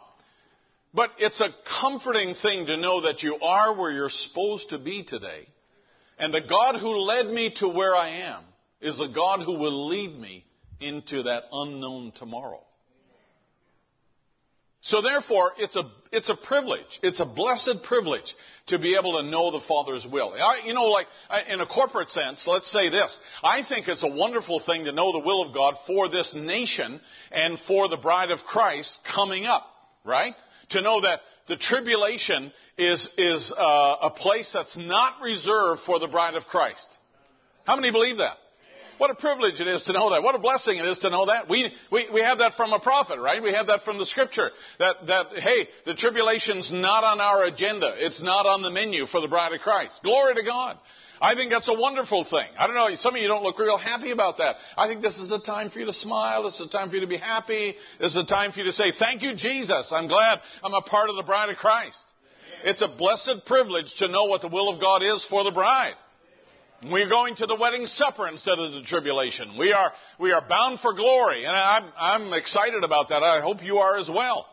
but it's a comforting thing to know that you are where you're supposed to be today. And the God who led me to where I am is the God who will lead me into that unknown tomorrow. So therefore, it's a, it's a privilege. It's a blessed privilege to be able to know the Father's will. I, you know, like in a corporate sense, let's say this. I think it's a wonderful thing to know the will of God for this nation and for the bride of Christ coming up, right? To know that the tribulation is, is uh, a place that's not reserved for the bride of Christ. How many believe that? What a privilege it is to know that. What a blessing it is to know that. We, we, we have that from a prophet, right? We have that from the scripture. That, that, hey, the tribulation's not on our agenda. It's not on the menu for the bride of Christ. Glory to God. I think that's a wonderful thing. I don't know, some of you don't look real happy about that. I think this is a time for you to smile. This is a time for you to be happy. This is a time for you to say, thank you, Jesus. I'm glad I'm a part of the bride of Christ. It's a blessed privilege to know what the will of God is for the bride. We're going to the wedding supper instead of the tribulation. We are, we are bound for glory. And I'm, I'm excited about that. I hope you are as well.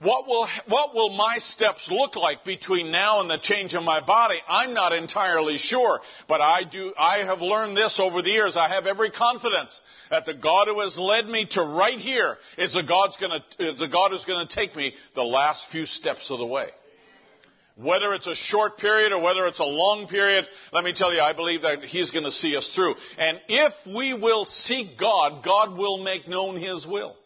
What will, what will my steps look like between now and the change of my body? I'm not entirely sure, but I do, I have learned this over the years. I have every confidence that the God who has led me to right here is the God's gonna, is the God who's gonna take me the last few steps of the way. Whether it's a short period or whether it's a long period, let me tell you, I believe that He's going to see us through. And if we will seek God, God will make known His will.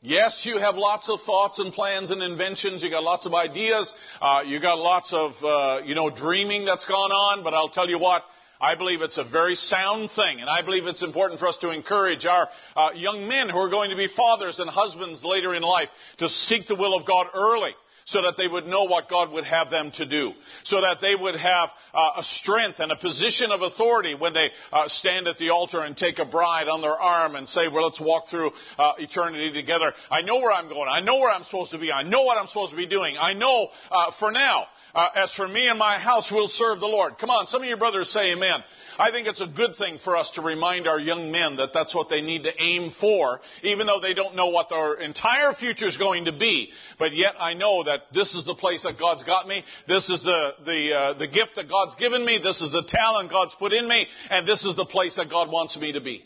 Yes, you have lots of thoughts and plans and inventions. You got lots of ideas. Uh, you got lots of, uh, you know, dreaming that's gone on. But I'll tell you what, I believe it's a very sound thing, and I believe it's important for us to encourage our uh, young men who are going to be fathers and husbands later in life to seek the will of God early so that they would know what God would have them to do, so that they would have uh, a strength and a position of authority when they uh, stand at the altar and take a bride on their arm and say, well, let's walk through uh, eternity together. I know where I'm going. I know where I'm supposed to be. I know what I'm supposed to be doing. I know uh, for now, uh, as for me and my house, we'll serve the Lord. Come on, some of your brothers say amen. I think it's a good thing for us to remind our young men that that's what they need to aim for, even though they don't know what their entire future is going to be. But yet I know that this is the place that God's got me. This is the, the, uh, the gift that God's given me. This is the talent God's put in me. And this is the place that God wants me to be.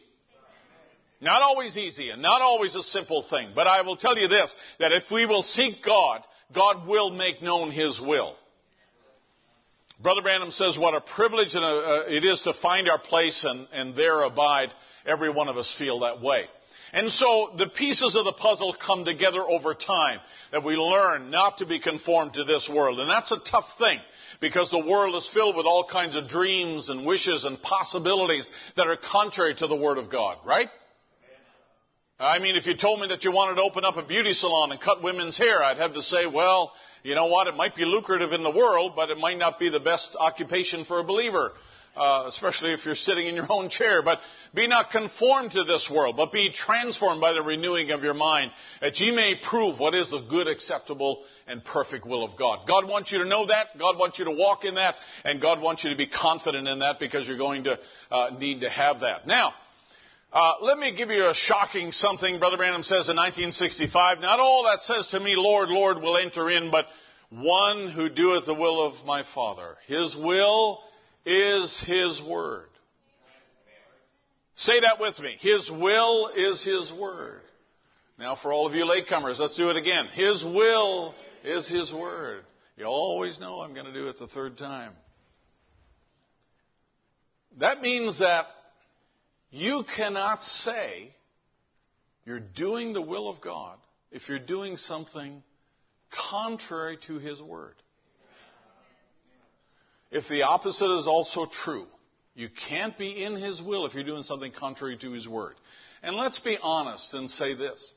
Not always easy and not always a simple thing. But I will tell you this, that if we will seek God, God will make known His will. Brother Branham says what a privilege it is to find our place and, and there abide. Every one of us feel that way. And so the pieces of the puzzle come together over time that we learn not to be conformed to this world. And that's a tough thing because the world is filled with all kinds of dreams and wishes and possibilities that are contrary to the Word of God, right? I mean, if you told me that you wanted to open up a beauty salon and cut women's hair, I'd have to say, well, you know what? It might be lucrative in the world, but it might not be the best occupation for a believer. Uh, especially if you're sitting in your own chair. But be not conformed to this world, but be transformed by the renewing of your mind, that ye may prove what is the good, acceptable, and perfect will of God. God wants you to know that. God wants you to walk in that. And God wants you to be confident in that because you're going to uh, need to have that. Now, uh, let me give you a shocking something. Brother Branham says in 1965, Not all that says to me, Lord, Lord, will enter in, but one who doeth the will of my Father. His will is His word. Say that with me. His will is His word. Now, for all of you latecomers, let's do it again. His will is His word. You always know I'm going to do it the third time. That means that you cannot say you're doing the will of God if you're doing something contrary to His Word. If the opposite is also true, you can't be in His will if you're doing something contrary to His Word. And let's be honest and say this.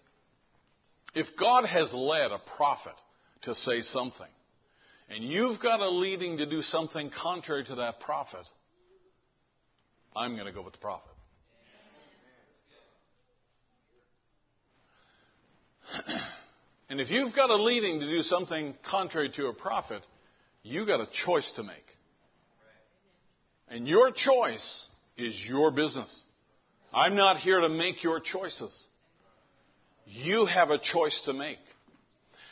If God has led a prophet to say something, and you've got a leading to do something contrary to that prophet, I'm going to go with the prophet. And if you've got a leading to do something contrary to a prophet, you've got a choice to make. And your choice is your business. I'm not here to make your choices. You have a choice to make.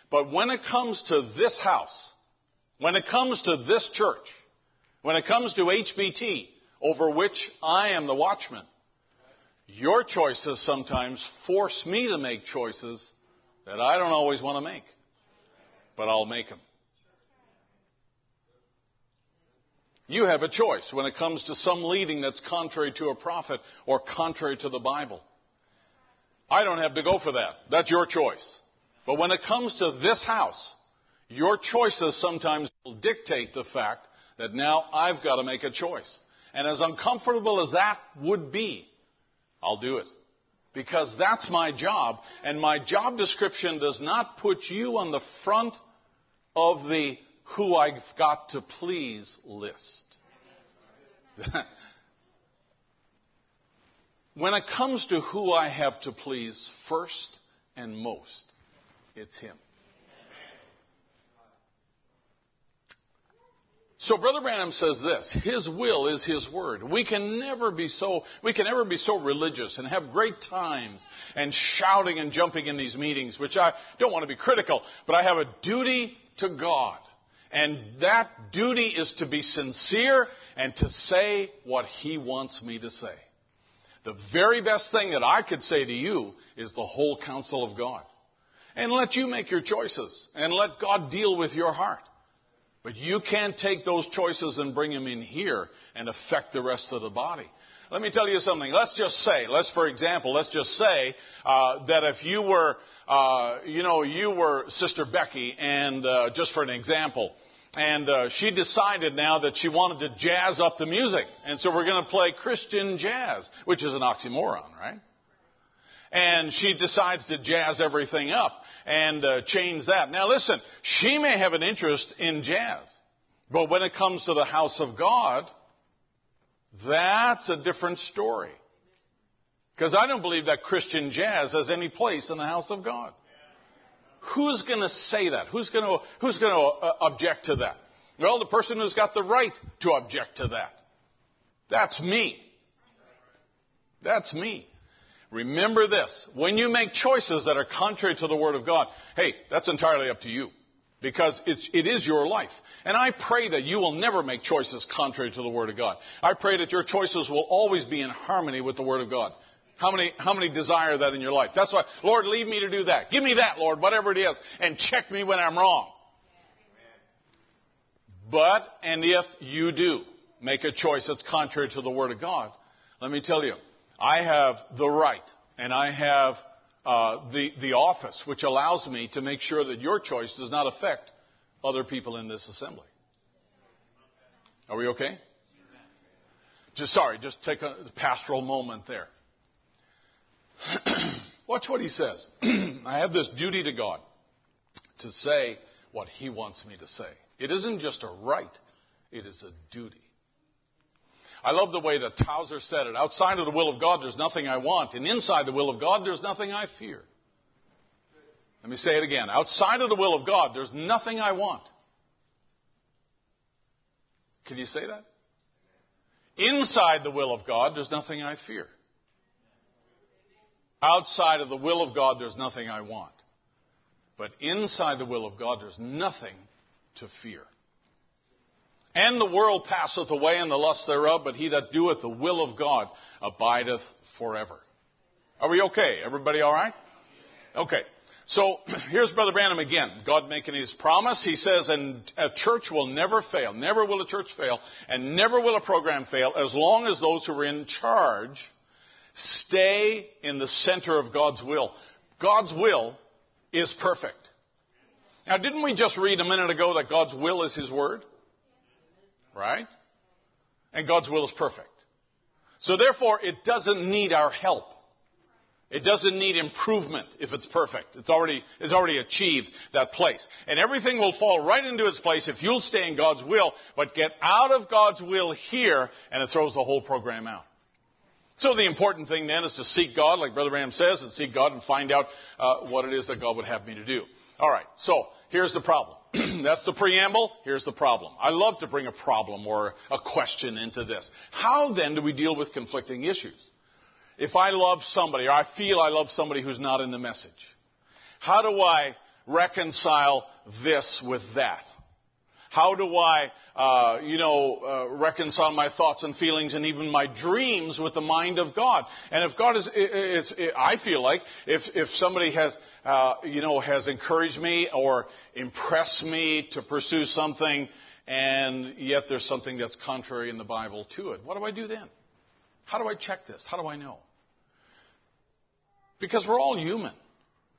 But when it comes to this house, when it comes to this church, when it comes to HBT, over which I am the watchman, your choices sometimes force me to make choices that I don't always want to make, but I'll make them. You have a choice when it comes to some leading that's contrary to a prophet or contrary to the Bible. I don't have to go for that. That's your choice. But when it comes to this house, your choices sometimes will dictate the fact that now I've got to make a choice. And as uncomfortable as that would be, I'll do it because that's my job. And my job description does not put you on the front of the who I've got to please list. when it comes to who I have to please first and most, it's Him. So Brother Branham says this, His will is His word. We can never be so, we can never be so religious and have great times and shouting and jumping in these meetings, which I don't want to be critical, but I have a duty to God. And that duty is to be sincere and to say what He wants me to say. The very best thing that I could say to you is the whole counsel of God. And let you make your choices and let God deal with your heart. But you can't take those choices and bring them in here and affect the rest of the body. Let me tell you something. Let's just say, let's for example, let's just say uh, that if you were, uh, you know, you were Sister Becky, and uh, just for an example, and uh, she decided now that she wanted to jazz up the music, and so we're going to play Christian jazz, which is an oxymoron, right? And she decides to jazz everything up and uh, change that. Now listen, she may have an interest in jazz, but when it comes to the house of God, that's a different story. Because I don't believe that Christian jazz has any place in the house of God. Who's going to say that? Who's going to, who's going to uh, object to that? Well, the person who's got the right to object to that. That's me. That's me. Remember this. When you make choices that are contrary to the Word of God, hey, that's entirely up to you. Because it's, it is your life. And I pray that you will never make choices contrary to the Word of God. I pray that your choices will always be in harmony with the Word of God. How many, how many desire that in your life? That's why, Lord, lead me to do that. Give me that, Lord, whatever it is, and check me when I'm wrong. But, and if you do make a choice that's contrary to the Word of God, let me tell you, I have the right and I have uh, the, the office which allows me to make sure that your choice does not affect other people in this assembly. Are we okay? Just sorry, just take a pastoral moment there. Watch what he says. I have this duty to God to say what He wants me to say. It isn't just a right, it is a duty. I love the way that Tozer said it. Outside of the will of God, there's nothing I want, and inside the will of God, there's nothing I fear. Let me say it again. Outside of the will of God, there's nothing I want. Can you say that? Inside the will of God, there's nothing I fear. Outside of the will of God, there's nothing I want. But inside the will of God, there's nothing to fear. And the world passeth away and the lust thereof, but he that doeth the will of God abideth forever. Are we okay? Everybody all right? Okay. So here's Brother Branham again. God making his promise. He says, and a church will never fail. Never will a church fail, and never will a program fail as long as those who are in charge stay in the center of God's will. God's will is perfect. Now, didn't we just read a minute ago that God's will is His Word? Right? And God's will is perfect. So therefore, it doesn't need our help. It doesn't need improvement if it's perfect. It's already, it's already achieved that place. And everything will fall right into its place if you'll stay in God's will, but get out of God's will here, and it throws the whole program out. So the important thing then is to seek God, like Brother Ram says, and seek God and find out uh, what it is that God would have me to do. All right, so here's the problem. That's the preamble. Here's the problem. I love to bring a problem or a question into this. How then do we deal with conflicting issues? If I love somebody or I feel I love somebody who's not in the message, how do I reconcile this with that? How do I, uh, you know, uh, reconcile my thoughts and feelings and even my dreams with the mind of God? And if God is, it's, it, I feel like if if somebody has, uh, you know, has encouraged me or impressed me to pursue something, and yet there's something that's contrary in the Bible to it, what do I do then? How do I check this? How do I know? Because we're all human,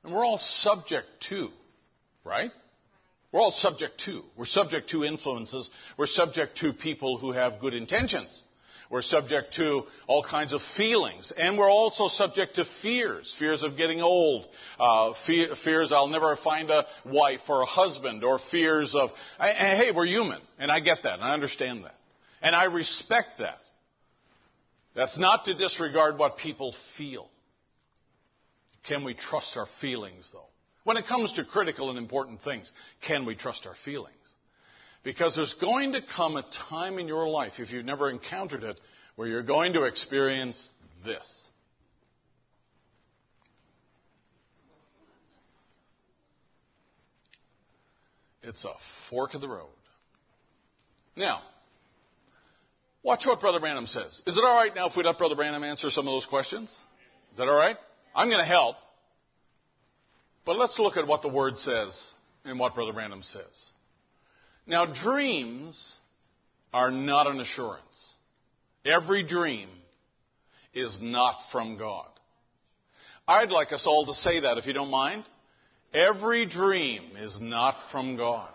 and we're all subject to, right? We're all subject to. We're subject to influences. We're subject to people who have good intentions. We're subject to all kinds of feelings. And we're also subject to fears. Fears of getting old. Uh, fe- fears I'll never find a wife or a husband. Or fears of, and hey, we're human. And I get that. And I understand that. And I respect that. That's not to disregard what people feel. Can we trust our feelings, though? When it comes to critical and important things, can we trust our feelings? Because there's going to come a time in your life, if you've never encountered it, where you're going to experience this. It's a fork of the road. Now, watch what Brother Branham says. Is it all right now if we let Brother Branham answer some of those questions? Is that all right? I'm going to help. But let's look at what the Word says and what Brother Branham says. Now, dreams are not an assurance. Every dream is not from God. I'd like us all to say that if you don't mind. Every dream is not from God.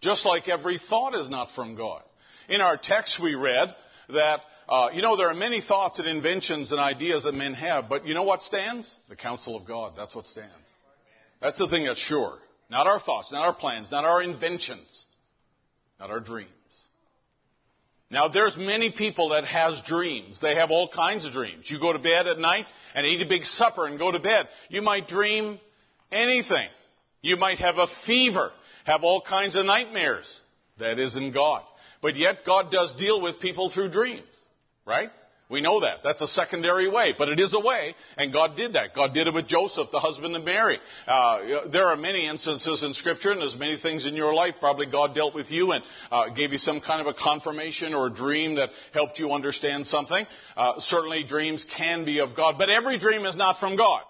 Just like every thought is not from God. In our text, we read that, uh, you know, there are many thoughts and inventions and ideas that men have, but you know what stands? The counsel of God. That's what stands. That's the thing that's sure. Not our thoughts, not our plans, not our inventions, not our dreams. Now there's many people that has dreams. They have all kinds of dreams. You go to bed at night and eat a big supper and go to bed. You might dream anything. You might have a fever, have all kinds of nightmares. That isn't God. But yet God does deal with people through dreams. Right? We know that. That's a secondary way, but it is a way, and God did that. God did it with Joseph, the husband of Mary. Uh, there are many instances in Scripture, and there's many things in your life. Probably God dealt with you and uh, gave you some kind of a confirmation or a dream that helped you understand something. Uh, certainly, dreams can be of God, but every dream is not from God.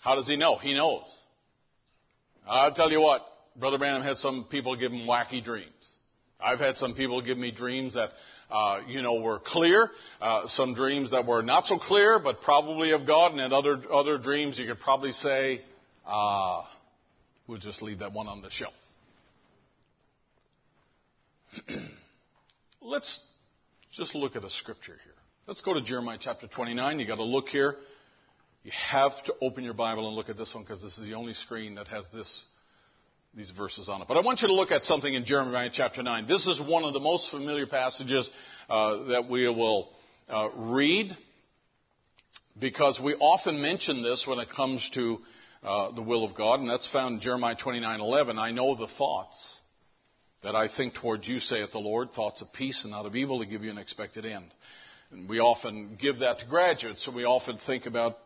How does He know? He knows. I'll tell you what, Brother Branham had some people give him wacky dreams. I've had some people give me dreams that, uh, you know, were clear, uh, some dreams that were not so clear, but probably of God, and then other other dreams you could probably say, uh, we'll just leave that one on the shelf. Let's just look at a scripture here. Let's go to Jeremiah chapter 29. You've got to look here You have to open your Bible and look at this one because this is the only screen that has this, these verses on it. But I want you to look at something in Jeremiah chapter 9. This is one of the most familiar passages uh, that we will uh, read because we often mention this when it comes to uh, the will of God, and that's found in Jeremiah 29:11. I know the thoughts that I think towards you, saith the Lord, thoughts of peace and not of evil to give you an expected end. And we often give that to graduates, so we often think about,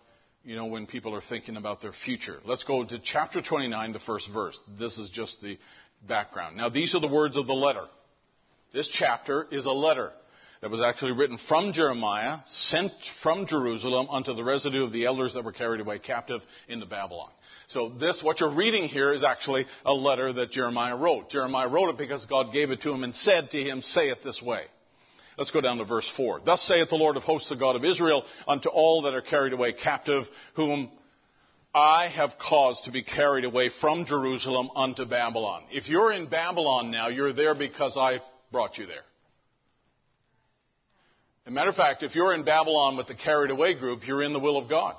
you know, when people are thinking about their future. Let's go to chapter 29, the first verse. This is just the background. Now, these are the words of the letter. This chapter is a letter that was actually written from Jeremiah, sent from Jerusalem unto the residue of the elders that were carried away captive into Babylon. So this, what you're reading here, is actually a letter that Jeremiah wrote. Jeremiah wrote it because God gave it to him and said to him, say it this way. Let's go down to verse 4. Thus saith the Lord of hosts, the God of Israel, unto all that are carried away captive, whom I have caused to be carried away from Jerusalem unto Babylon. If you're in Babylon now, you're there because I brought you there. As a matter of fact, if you're in Babylon with the carried away group, you're in the will of God.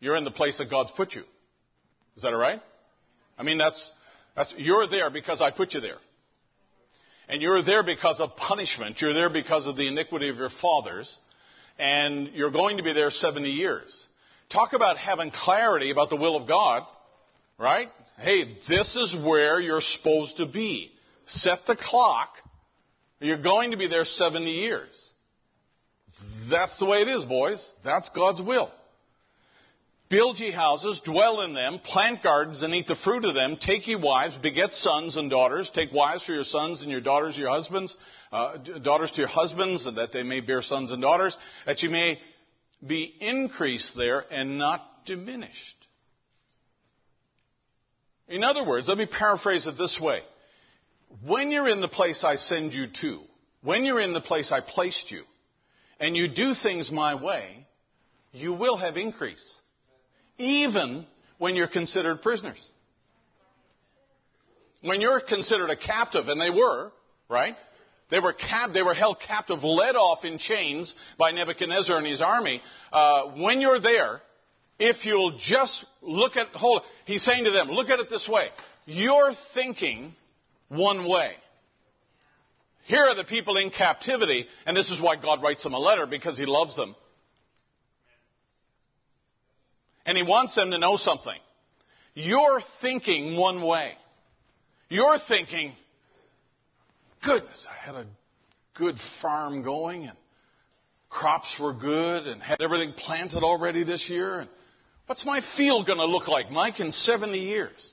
You're in the place that God's put you. Is that all right? I mean, that's, that's, you're there because I put you there. And you're there because of punishment. You're there because of the iniquity of your fathers. And you're going to be there 70 years. Talk about having clarity about the will of God, right? Hey, this is where you're supposed to be. Set the clock you're going to be there 70 years. That's the way it is, boys. That's God's will. Build ye houses, dwell in them, plant gardens, and eat the fruit of them. Take ye wives, beget sons and daughters. Take wives for your sons, and your daughters your husbands, uh, daughters to your husbands, that they may bear sons and daughters, that you may be increased there and not diminished. In other words, let me paraphrase it this way when you're in the place I send you to, when you're in the place I placed you, and you do things my way, you will have increase. Even when you're considered prisoners. When you're considered a captive, and they were, right? They were, cap- they were held captive, led off in chains by Nebuchadnezzar and his army. Uh, when you're there, if you'll just look at, hold, he's saying to them, look at it this way. You're thinking one way. Here are the people in captivity, and this is why God writes them a letter, because He loves them. And He wants them to know something. You're thinking one way. You're thinking, goodness, I had a good farm going, and crops were good, and had everything planted already this year. And what's my field going to look like, Mike, in 70 years?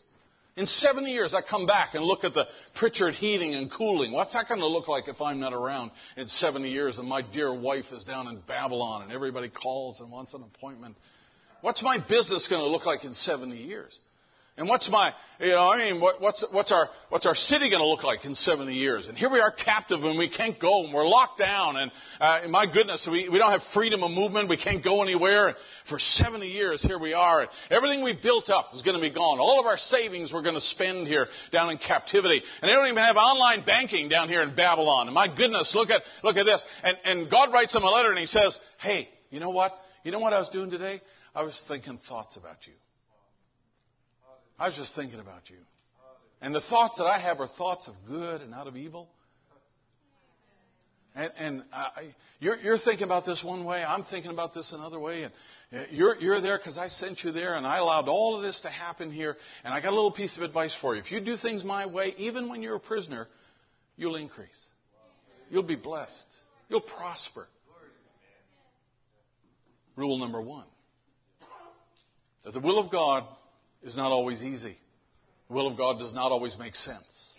In 70 years, I come back and look at the Pritchard heating and cooling. What's that going to look like if I'm not around in 70 years and my dear wife is down in Babylon and everybody calls and wants an appointment? What's my business going to look like in 70 years? And what's my, you know, I mean, what, what's, what's our, what's our city going to look like in 70 years? And here we are captive and we can't go and we're locked down and, uh, my goodness, we, we don't have freedom of movement. We can't go anywhere. And for 70 years, here we are. And everything we built up is going to be gone. All of our savings we're going to spend here down in captivity. And they don't even have online banking down here in Babylon. And my goodness, look at, look at this. And, and God writes him a letter and he says, hey, you know what? You know what I was doing today? I was thinking thoughts about you. I was just thinking about you. And the thoughts that I have are thoughts of good and not of evil. And, and I, you're, you're, thinking about this one way, I'm thinking about this another way, and uh, you're, you're there because I sent you there, and I allowed all of this to happen here, and I got a little piece of advice for you. If you do things my way, even when you're a prisoner, you'll increase. You'll be blessed. You'll prosper. Rule number one that the will of God is not always easy. The will of God does not always make sense.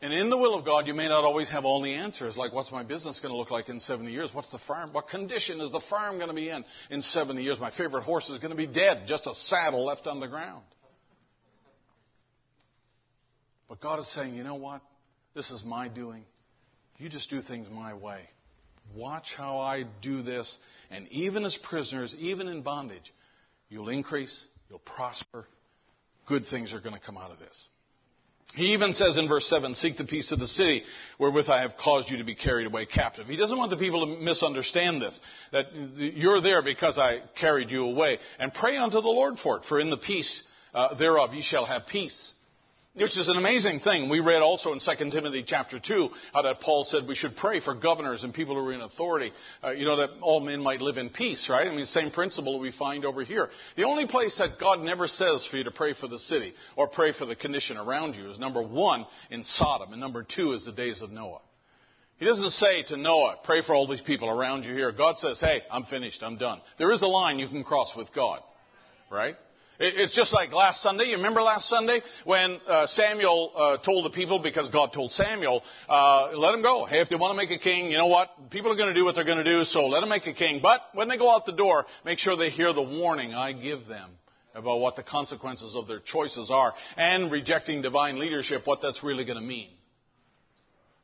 And in the will of God, you may not always have all the answers, like what's my business going to look like in 70 years? What's the farm? What condition is the farm going to be in in 70 years? My favorite horse is going to be dead, just a saddle left on the ground. But God is saying, you know what? This is my doing. You just do things my way. Watch how I do this. And even as prisoners, even in bondage, you'll increase, you'll prosper, good things are going to come out of this. He even says in verse 7, Seek the peace of the city wherewith I have caused you to be carried away captive. He doesn't want the people to misunderstand this, that you're there because I carried you away. And pray unto the Lord for it, for in the peace uh, thereof ye shall have peace. Which is an amazing thing. We read also in 2 Timothy chapter 2 how that Paul said we should pray for governors and people who are in authority, uh, you know, that all men might live in peace, right? I mean, same principle we find over here. The only place that God never says for you to pray for the city or pray for the condition around you is number one, in Sodom, and number two is the days of Noah. He doesn't say to Noah, pray for all these people around you here. God says, hey, I'm finished, I'm done. There is a line you can cross with God, right? It's just like last Sunday. You remember last Sunday when uh, Samuel uh, told the people, because God told Samuel, uh, let them go. Hey, if they want to make a king, you know what? People are going to do what they're going to do, so let them make a king. But when they go out the door, make sure they hear the warning I give them about what the consequences of their choices are and rejecting divine leadership, what that's really going to mean.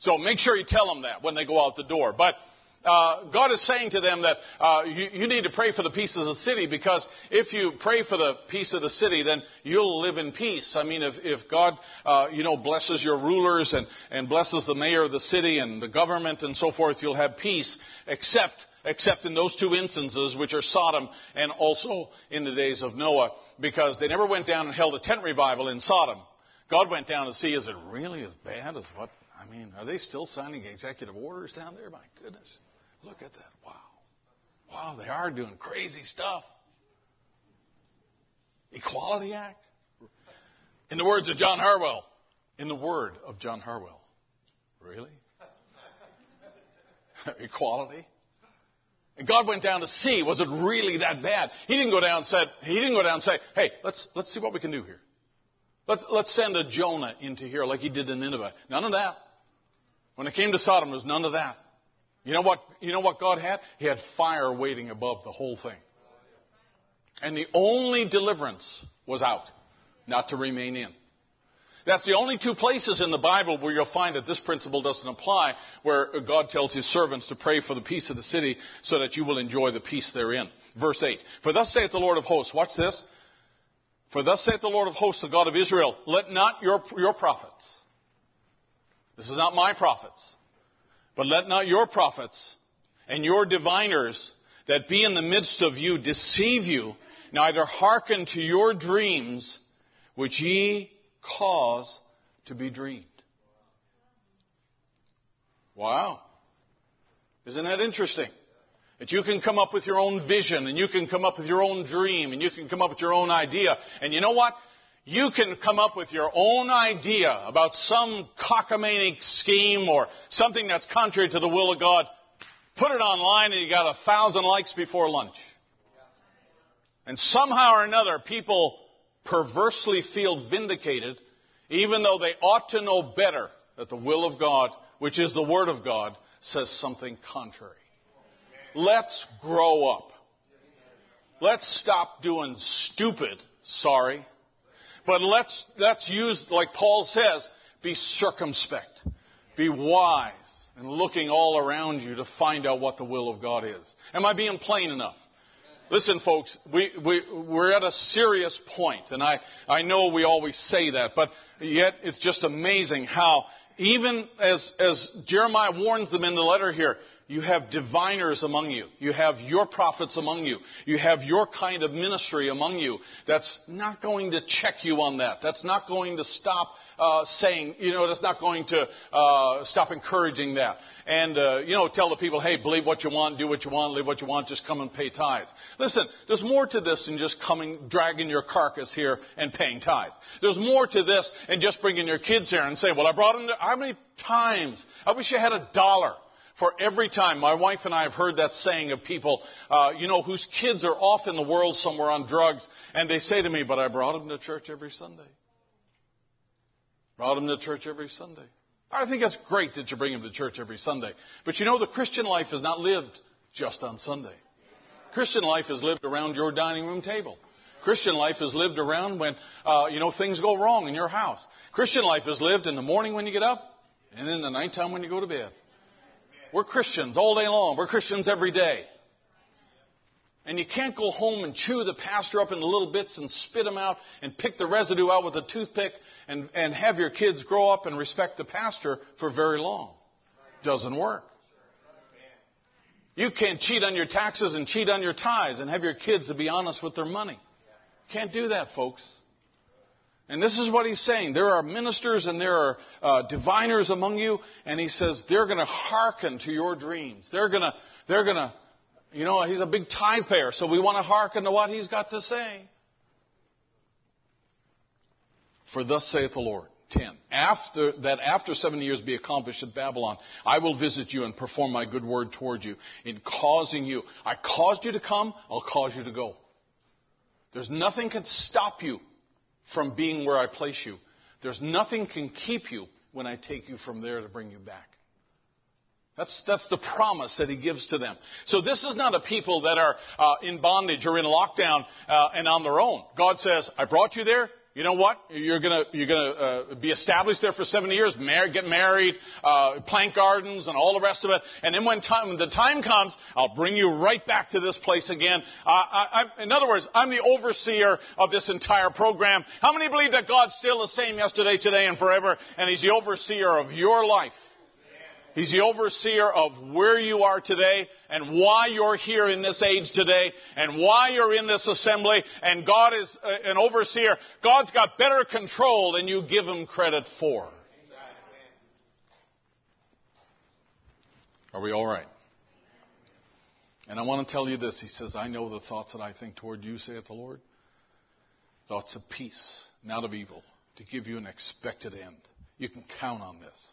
So make sure you tell them that when they go out the door. But uh, God is saying to them that uh, you, you, need to pray for the peace of the city because if you pray for the peace of the city, then you'll live in peace. I mean, if, if God, uh, you know, blesses your rulers and, and blesses the mayor of the city and the government and so forth, you'll have peace, except except in those two instances, which are Sodom and also in the days of Noah, because they never went down and held a tent revival in Sodom. God went down to see, is it really as bad as what? I mean, are they still signing executive orders down there? My goodness. Look at that. Wow. Wow, they are doing crazy stuff. Equality Act. In the words of John Harwell. In the word of John Harwell. Really? Equality? And God went down to see, was it really that bad? He didn't go down and said, he didn't go down and say, hey, let's, let's see what we can do here. Let's, let's send a Jonah into here like he did in Nineveh. None of that. When it came to Sodom, there was none of that. You know what, you know what God had? He had fire waiting above the whole thing. And the only deliverance was out, not to remain in. That's the only two places in the Bible where you'll find that this principle doesn't apply, where God tells his servants to pray for the peace of the city so that you will enjoy the peace therein. Verse 8. For thus saith the Lord of hosts, watch this. For thus saith the Lord of hosts, the God of Israel, let not your, your prophets, this is not my prophets, but let not your prophets and your diviners that be in the midst of you deceive you, neither hearken to your dreams which ye cause to be dreamed. Wow. Isn't that interesting? That you can come up with your own vision and you can come up with your own dream and you can come up with your own idea. And you know what? You can come up with your own idea about some cockamamie scheme or something that's contrary to the will of God, put it online and you got a thousand likes before lunch. And somehow or another, people perversely feel vindicated, even though they ought to know better that the will of God, which is the Word of God, says something contrary. Let's grow up. Let's stop doing stupid, sorry, but let's, let's use, like Paul says, be circumspect, be wise, and looking all around you to find out what the will of God is. Am I being plain enough? Listen, folks, we, we, we're at a serious point, and I, I know we always say that, but yet it's just amazing how, even as, as Jeremiah warns them in the letter here, you have diviners among you. You have your prophets among you. You have your kind of ministry among you. That's not going to check you on that. That's not going to stop uh, saying, you know, that's not going to uh, stop encouraging that. And, uh, you know, tell the people, hey, believe what you want, do what you want, live what you want, just come and pay tithes. Listen, there's more to this than just coming, dragging your carcass here and paying tithes. There's more to this than just bringing your kids here and saying, well, I brought them, to, how many times? I wish I had a dollar for every time. My wife and I have heard that saying of people, uh, you know, whose kids are off in the world somewhere on drugs, and they say to me, but I brought them to church every Sunday. Brought them to church every Sunday. I think that's great that you bring them to church every Sunday. But you know, the Christian life is not lived just on Sunday. Christian life is lived around your dining room table. Christian life is lived around when, uh, you know, things go wrong in your house. Christian life is lived in the morning when you get up and in the nighttime when you go to bed. We're Christians all day long. We're Christians every day. And you can't go home and chew the pastor up into little bits and spit them out and pick the residue out with a toothpick and, and have your kids grow up and respect the pastor for very long. Doesn't work. You can't cheat on your taxes and cheat on your tithes and have your kids to be honest with their money. Can't do that, folks. And this is what he's saying. There are ministers and there are uh, diviners among you, and he says they're going to hearken to your dreams. They're going to, they're going to, you know, he's a big tithe payer, so we want to hearken to what he's got to say. For thus saith the Lord. 10. After that, after seven years be accomplished at Babylon, I will visit you and perform my good word toward you in causing you. I caused you to come, I'll cause you to go. There's nothing can stop you from being where I place you. There's nothing can keep you when I take you from there to bring you back. That's, that's the promise that he gives to them. So this is not a people that are uh, in bondage or in lockdown uh, and on their own. God says, I brought you there. You know what? You're gonna you're gonna uh, be established there for 70 years, mar- get married, uh, plant gardens, and all the rest of it. And then when time when the time comes, I'll bring you right back to this place again. Uh, I, I, in other words, I'm the overseer of this entire program. How many believe that God's still the same yesterday, today, and forever, and He's the overseer of your life? He's the overseer of where you are today and why you're here in this age today and why you're in this assembly. And God is uh, an overseer. God's got better control than you give him credit for. Are we all right? And I want to tell you this. He says, I know the thoughts that I think toward you, saith the Lord. Thoughts of peace, not of evil, to give you an expected end. You can count on this.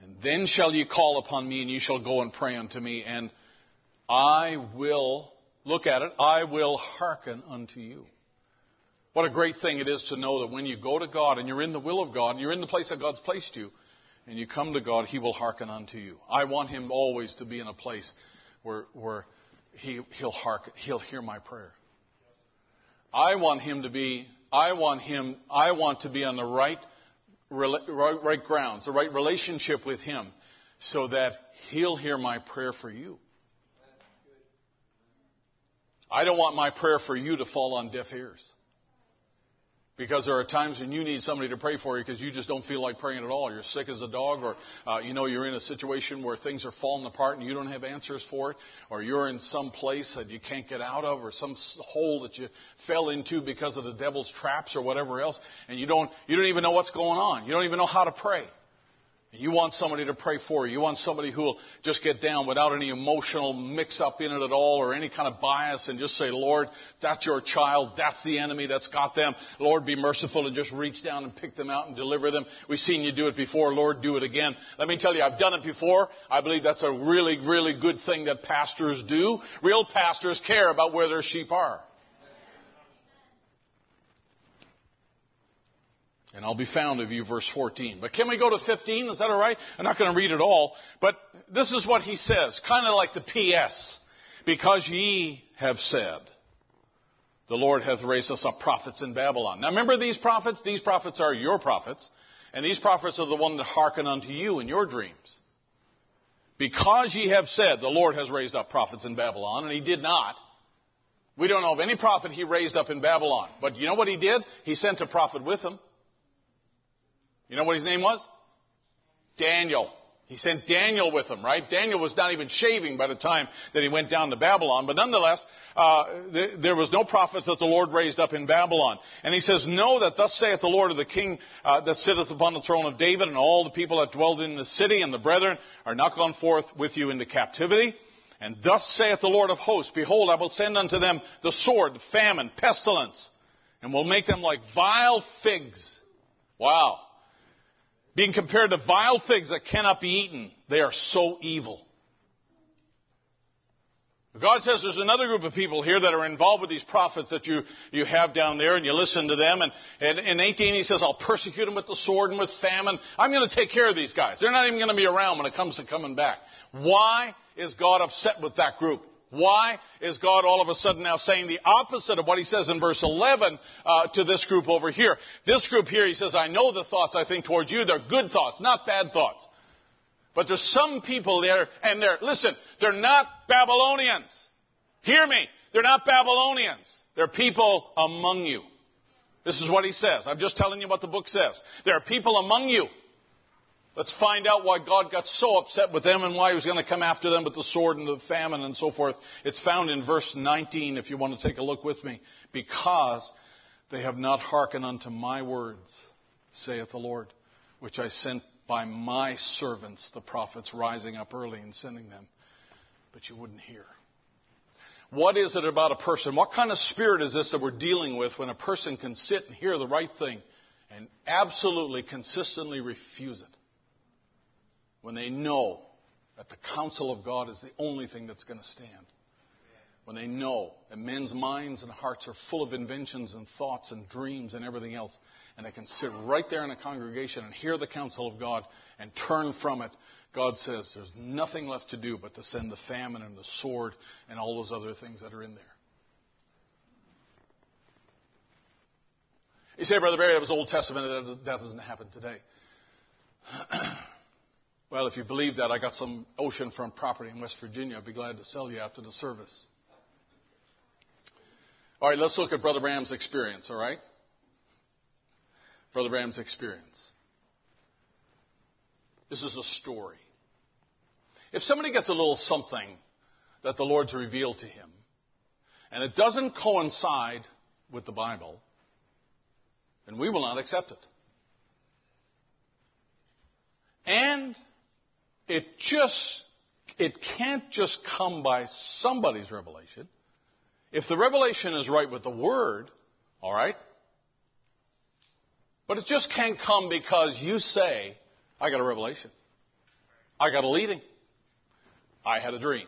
And then shall ye call upon me, and ye shall go and pray unto me, and I will, look at it, I will hearken unto you. What a great thing it is to know that when you go to God and you're in the will of God and you're in the place that God's placed you, and you come to God, He will hearken unto you. I want Him always to be in a place where, where he, He'll hearken, He'll hear my prayer. I want Him to be, I want Him, I want to be on the right right, right grounds, the right relationship with Him, so that He'll hear my prayer for you. I don't want my prayer for you to fall on deaf ears. Because there are times when you need somebody to pray for you because you just don't feel like praying at all. You're sick as a dog, or uh, you know you're in a situation where things are falling apart and you don't have answers for it, or you're in some place that you can't get out of, or some hole that you fell into because of the devil's traps or whatever else, and you don't you don't even know what's going on. You don't even know how to pray. You want somebody to pray for you. You want somebody who will just get down without any emotional mix up in it at all or any kind of bias and just say, Lord, that's your child. That's the enemy that's got them. Lord, be merciful and just reach down and pick them out and deliver them. We've seen you do it before. Lord, do it again. Let me tell you, I've done it before. I believe that's a really, really good thing that pastors do. Real pastors care about where their sheep are. And I'll be found of you, verse 14. But can we go to 15? Is that all right? I'm not going to read it all, but this is what he says, kind of like the P.S. Because ye have said, the Lord hath raised us up prophets in Babylon. Now remember these prophets? These prophets are your prophets, and these prophets are the one that hearken unto you in your dreams. Because ye have said, the Lord has raised up prophets in Babylon, and he did not. We don't know of any prophet he raised up in Babylon. But you know what he did? He sent a prophet with him. You know what his name was? Daniel. He sent Daniel with him, right? Daniel was not even shaving by the time that he went down to Babylon, but nonetheless, uh, th- there was no prophets that the Lord raised up in Babylon. And he says, Know that thus saith the Lord of the King uh, that sitteth upon the throne of David, and all the people that dwelled in the city, and the brethren are not gone forth with you into captivity. And thus saith the Lord of hosts, Behold, I will send unto them the sword, the famine, pestilence, and will make them like vile figs. Wow being compared to vile figs that cannot be eaten. They are so evil. God says there's another group of people here that are involved with these prophets that you, you have down there and you listen to them. And, and in 18 he says, I'll persecute them with the sword and with famine. I'm going to take care of these guys. They're not even going to be around when it comes to coming back. Why is God upset with that group? Why is God all of a sudden now saying the opposite of what he says in verse 11 uh, to this group over here? This group here, he says, I know the thoughts I think towards you. They're good thoughts, not bad thoughts. But there's some people there, and they're, listen, they're not Babylonians. Hear me. They're not Babylonians. They're people among you. This is what he says. I'm just telling you what the book says. There are people among you. Let's find out why God got so upset with them and why he was going to come after them with the sword and the famine and so forth. It's found in verse 19 if you want to take a look with me. Because they have not hearkened unto my words, saith the Lord, which I sent by my servants, the prophets, rising up early and sending them. But you wouldn't hear. What is it about a person? What kind of spirit is this that we're dealing with when a person can sit and hear the right thing and absolutely consistently refuse it? When they know that the counsel of God is the only thing that's going to stand. When they know that men's minds and hearts are full of inventions and thoughts and dreams and everything else, and they can sit right there in a congregation and hear the counsel of God and turn from it God says there's nothing left to do but to send the famine and the sword and all those other things that are in there. You say, Brother Barry, that was Old Testament. That doesn't happen today. well, if you believe that, I got some oceanfront property in West Virginia. I'd be glad to sell you after the service. All right, let's look at Brother Branham's experience, all right? Brother Branham's experience. This is a story. If somebody gets a little something that the Lord's revealed to him, and it doesn't coincide with the Bible, then we will not accept it. And it just, it can't just come by somebody's revelation. If the revelation is right with the Word, all right? But it just can't come because you say, I got a revelation. I got a leading. I had a dream.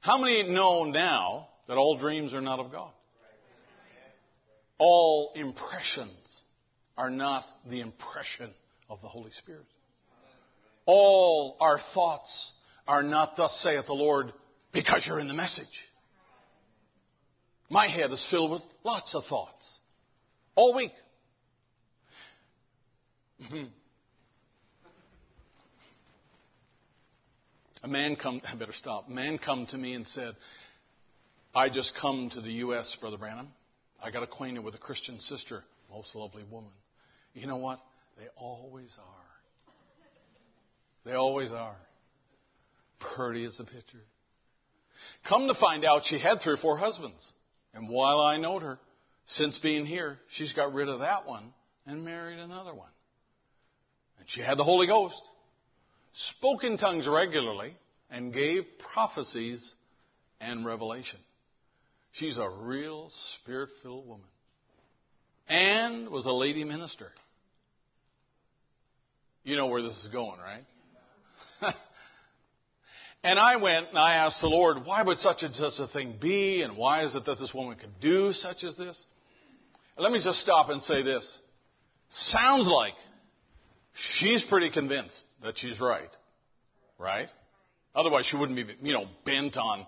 How many know now that all dreams are not of God? All impressions are not the impression of the Holy Spirit. All our thoughts are not, thus saith the Lord, because you're in the message. My head is filled with lots of thoughts all week. Mm-hmm. A man come, I better stop. A man come to me and said, I just come to the U.S., Brother Branham. I got acquainted with a Christian sister, most lovely woman. You know what? They always are. They always are. Pretty as a picture. Come to find out, she had three or four husbands. And while I knowed her, since being here, she's got rid of that one and married another one. And she had the Holy Ghost spoke in tongues regularly, and gave prophecies and revelation. She's a real spirit filled woman. And was a lady minister. You know where this is going, right? and I went and I asked the Lord, why would such and such a thing be? And why is it that this woman could do such as this? And let me just stop and say this. Sounds like she's pretty convinced that she's right. Right? Otherwise, she wouldn't be, you know, bent on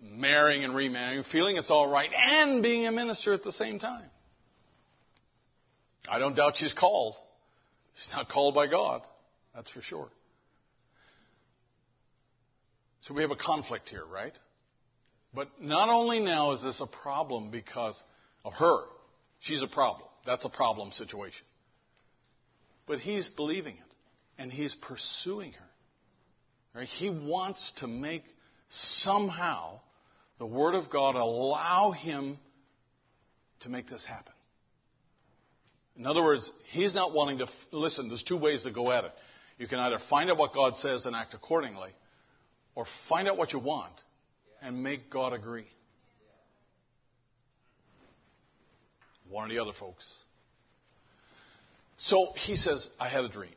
marrying and remarrying, feeling it's all right, and being a minister at the same time. I don't doubt she's called. She's not called by God. That's for sure. So we have a conflict here, right? But not only now is this a problem because of her. She's a problem. That's a problem situation. But he's believing it and he's pursuing her. Right? He wants to make somehow the Word of God allow him to make this happen. In other words, he's not wanting to listen. There's two ways to go at it. You can either find out what God says and act accordingly, or find out what you want and make God agree. One or the other, folks. So he says, I had a dream.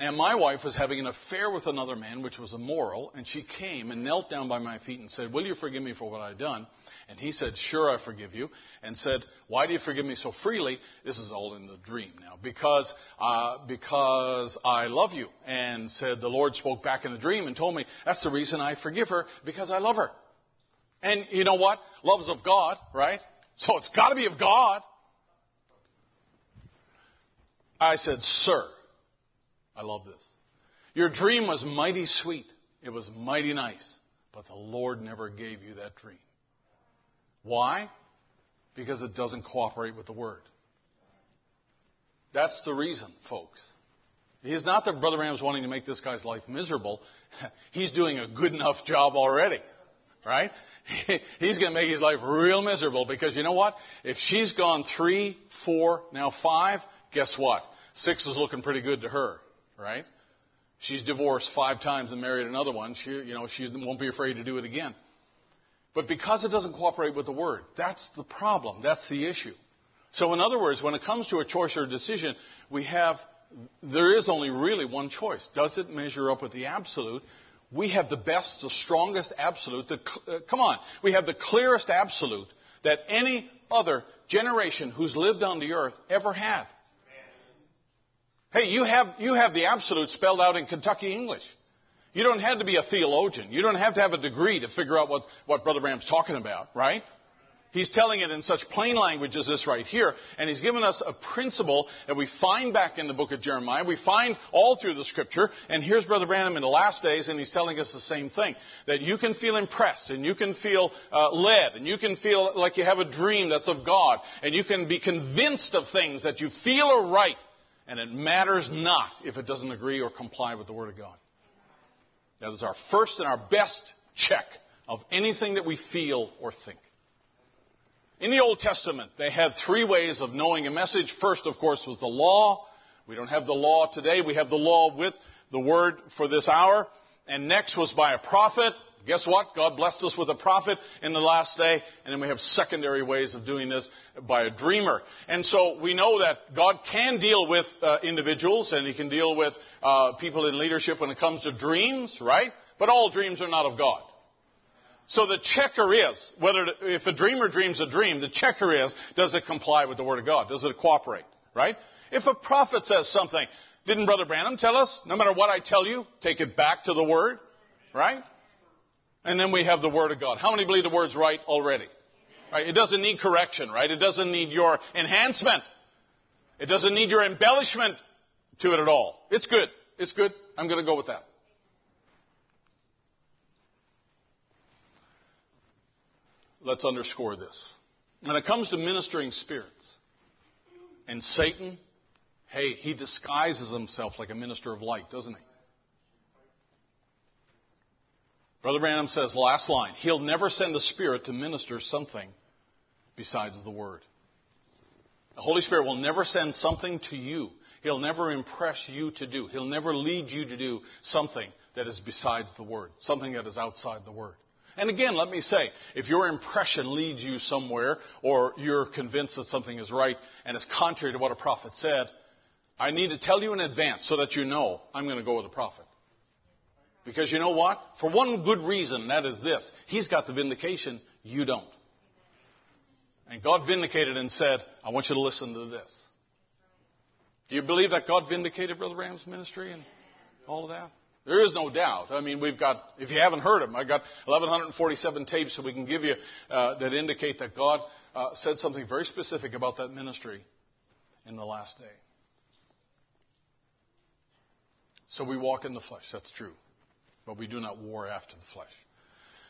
And my wife was having an affair with another man, which was immoral, and she came and knelt down by my feet and said, Will you forgive me for what I've done? And he said, Sure, I forgive you. And said, Why do you forgive me so freely? This is all in the dream now. Because, uh, because I love you. And said, The Lord spoke back in the dream and told me, That's the reason I forgive her, because I love her. And you know what? Love's of God, right? So it's got to be of God. I said, Sir, I love this. Your dream was mighty sweet. It was mighty nice. but the Lord never gave you that dream. Why? Because it doesn't cooperate with the Word. That's the reason, folks. It's not that Brother Branham's wanting to make this guy's life miserable. He's doing a good enough job already. Right? He's going to make his life real miserable because you know what? If she's gone three, four, now five, guess what? Six is looking pretty good to her. Right? She's divorced five times and married another one. She, you know, she won't be afraid to do it again. But because it doesn't cooperate with the Word, that's the problem. That's the issue. So, in other words, when it comes to a choice or a decision, we have, there is only really one choice. Does it measure up with the absolute? We have the best, the strongest absolute. The, uh, come on. We have the clearest absolute that any other generation who's lived on the earth ever had. Hey, you have, you have the absolute spelled out in Kentucky English. You don't have to be a theologian. You don't have to have a degree to figure out what, what Brother Branham's talking about, right? He's telling it in such plain language as this right here, and he's given us a principle that we find back in the book of Jeremiah. We find all through the scripture, and here's Brother Branham in the last days, and he's telling us the same thing. That you can feel impressed, and you can feel uh, led, and you can feel like you have a dream that's of God, and you can be convinced of things that you feel are right, and it matters not if it doesn't agree or comply with the Word of God. That is our first and our best check of anything that we feel or think. In the Old Testament, they had three ways of knowing a message. First, of course, was the law. We don't have the law today. We have the law with the word for this hour. And next was by a prophet. Guess what? God blessed us with a prophet in the last day. And then we have secondary ways of doing this by a dreamer. And so we know that God can deal with uh, individuals and He can deal with uh, people in leadership when it comes to dreams, right? But all dreams are not of God. So the checker is, whether, if a dreamer dreams a dream, the checker is, does it comply with the Word of God? Does it cooperate? Right? If a prophet says something, didn't Brother Branham tell us, no matter what I tell you, take it back to the Word? Right? And then we have the Word of God. How many believe the Word's right already? Right? It doesn't need correction, right? It doesn't need your enhancement. It doesn't need your embellishment to it at all. It's good. It's good. I'm going to go with that. let's underscore this. When it comes to ministering spirits and Satan, hey, he disguises himself like a minister of light, doesn't he? Brother Branham says, last line, he'll never send a spirit to minister something besides the Word. The Holy Spirit will never send something to you. He'll never impress you to do. He'll never lead you to do something that is besides the Word, something that is outside the Word. And again, let me say, if your impression leads you somewhere, or you're convinced that something is right and it's contrary to what a prophet said, I need to tell you in advance so that you know I'm going to go with the prophet. Because you know what? For one good reason, that is this. He's got the vindication, you don't. And God vindicated and said, I want you to listen to this. Do you believe that God vindicated Brother Branham's ministry and all of that? There is no doubt. I mean, we've got, if you haven't heard them, I've got 1,147 tapes that we can give you uh, that indicate that God uh, said something very specific about that ministry in the last day. So we walk in the flesh, that's true. But we do not war after the flesh.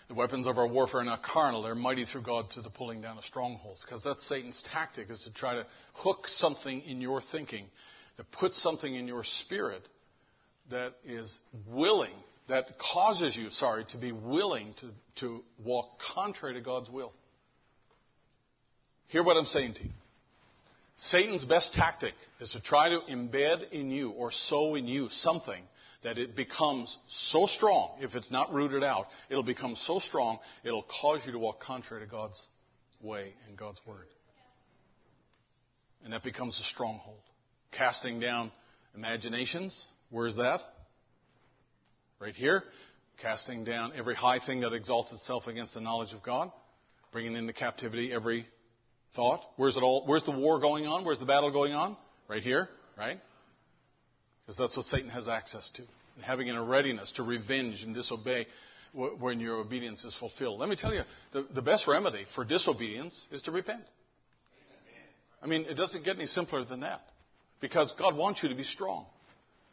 The weapons of our warfare are not carnal, they're mighty through God to the pulling down of strongholds. Because that's Satan's tactic, is to try to hook something in your thinking, to put something in your spirit that is willing, that causes you, sorry, to be willing to, to walk contrary to God's will. Hear what I'm saying to you. Satan's best tactic is to try to embed in you or sow in you something that it becomes so strong, if it's not rooted out, it'll become so strong, it'll cause you to walk contrary to God's way and God's word. And that becomes a stronghold. Casting down imaginations, Where's that? Right here. Casting down every high thing that exalts itself against the knowledge of God. Bringing into captivity every thought. Where's it all? Where's the war going on? Where's the battle going on? Right here, right? Because that's what Satan has access to. And having a readiness to revenge and disobey when your obedience is fulfilled. Let me tell you, the, the best remedy for disobedience is to repent. I mean, it doesn't get any simpler than that. Because God wants you to be strong.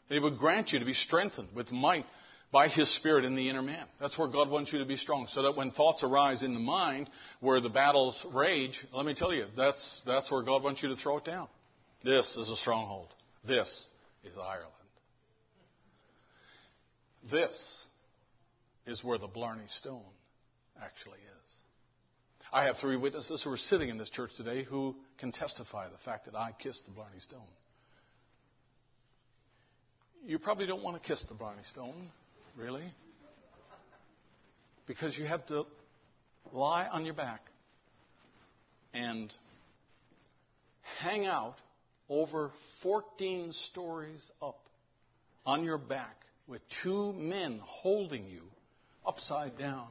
He would grant you to be strengthened with might by His Spirit in the inner man. That's where God wants you to be strong. So that when thoughts arise in the mind where the battles rage, let me tell you, that's, that's where God wants you to throw it down. This is a stronghold. This is Ireland. This is where the Blarney Stone actually is. I have three witnesses who are sitting in this church today who can testify the fact that I kissed the Blarney Stone. You probably don't want to kiss the Blarney Stone, really, because you have to lie on your back and hang out over 14 stories up on your back with two men holding you upside down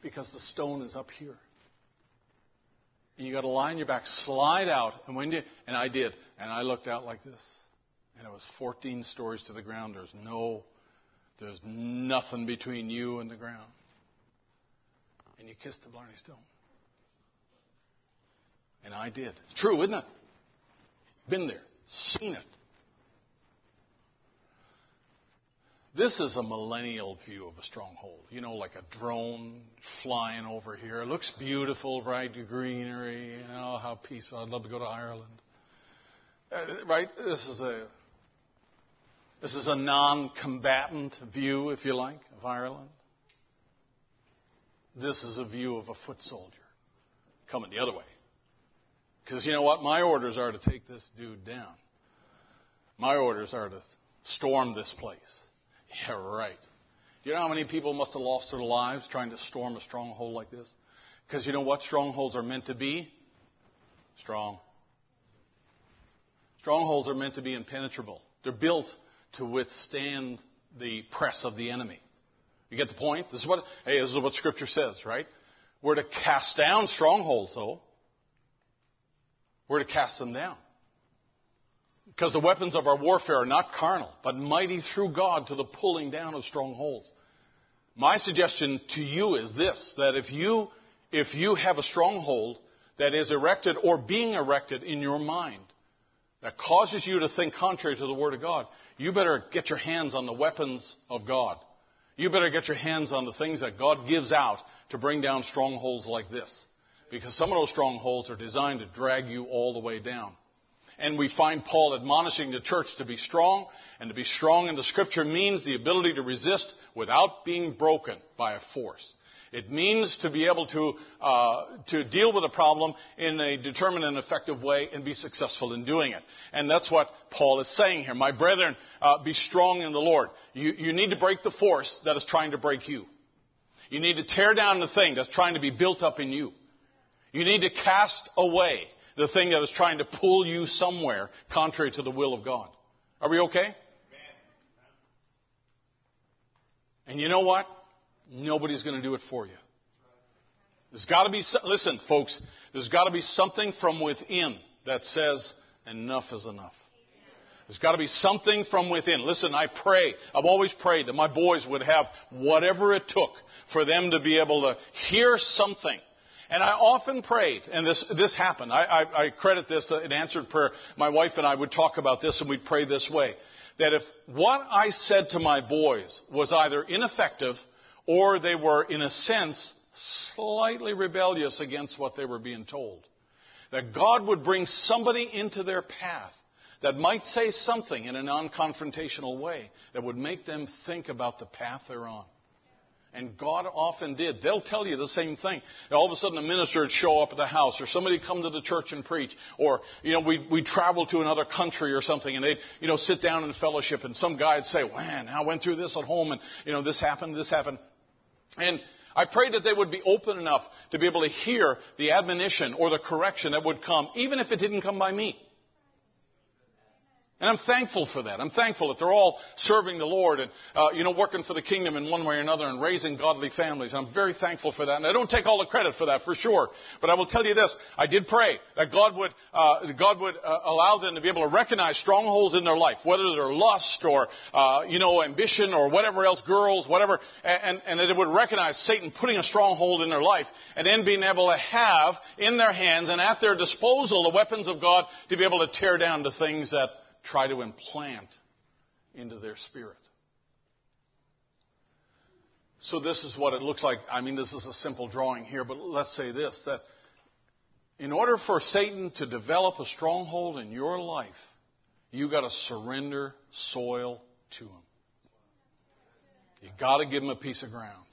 because the stone is up here. And you got to lie on your back, slide out, and when you and I did, and I looked out like this, and it was 14 stories to the ground. There's no, there's nothing between you and the ground, and you kissed the Blarney Stone, and I did. It's true, isn't it? Been there, seen it. This is a millennial view of a stronghold. You know, like a drone flying over here. It looks beautiful, right? The greenery, you know, how peaceful. I'd love to go to Ireland. Uh, right? This is a this is a non-combatant view, if you like, of Ireland. This is a view of a foot soldier coming the other way. Because you know what? My orders are to take this dude down. My orders are to storm this place. Yeah, right. You know how many people must have lost their lives trying to storm a stronghold like this? Because you know what strongholds are meant to be? Strong. Strongholds are meant to be impenetrable. They're built to withstand the press of the enemy. You get the point? This is what hey, this is what Scripture says, right? We're to cast down strongholds, though. We're to cast them down. Because the weapons of our warfare are not carnal, but mighty through God to the pulling down of strongholds. My suggestion to you is this, that if you, if you have a stronghold that is erected or being erected in your mind, that causes you to think contrary to the Word of God, you better get your hands on the weapons of God. You better get your hands on the things that God gives out to bring down strongholds like this. Because some of those strongholds are designed to drag you all the way down. And we find Paul admonishing the church to be strong, and to be strong in the scripture means the ability to resist without being broken by a force. It means to be able to, uh, to deal with a problem in a determined and effective way and be successful in doing it. And that's what Paul is saying here. My brethren, uh, be strong in the Lord. You, you need to break the force that is trying to break you. You need to tear down the thing that's trying to be built up in you. You need to cast away the thing that is trying to pull you somewhere contrary to the will of God. Are we okay? And you know what? Nobody's going to do it for you. There's got to be, listen, folks, there's got to be something from within that says, enough is enough. There's got to be something from within. Listen, I pray, I've always prayed that my boys would have whatever it took for them to be able to hear something. And I often prayed, and this, this happened. I, I, I credit this uh, an answered prayer. My wife and I would talk about this and we'd pray this way. That if what I said to my boys was either ineffective or they were, in a sense, slightly rebellious against what they were being told. That God would bring somebody into their path that might say something in a non confrontational way that would make them think about the path they're on. And God often did. They'll tell you the same thing. All of a sudden, a minister would show up at the house, or somebody would come to the church and preach, or you know, we we travel to another country or something, and they'd you know sit down in fellowship, and some guy would say, "Man, I went through this at home, and you know, this happened, this happened." And I prayed that they would be open enough to be able to hear the admonition or the correction that would come, even if it didn't come by me. And I'm thankful for that. I'm thankful that they're all serving the Lord and, uh, you know, working for the kingdom in one way or another and raising godly families. I'm very thankful for that. And I don't take all the credit for that, for sure. But I will tell you this. I did pray that God would, uh, God would uh, allow them to be able to recognize strongholds in their life, whether they're lust or, uh, you know, ambition or whatever else, girls, whatever, and, and that it would recognize Satan putting a stronghold in their life and then being able to have in their hands and at their disposal the weapons of God to be able to tear down the things that try to implant into their spirit. So this is what it looks like. I mean, this is a simple drawing here, but let's say this, that in order for Satan to develop a stronghold in your life, you got to surrender soil to him. You got to give him a piece of ground.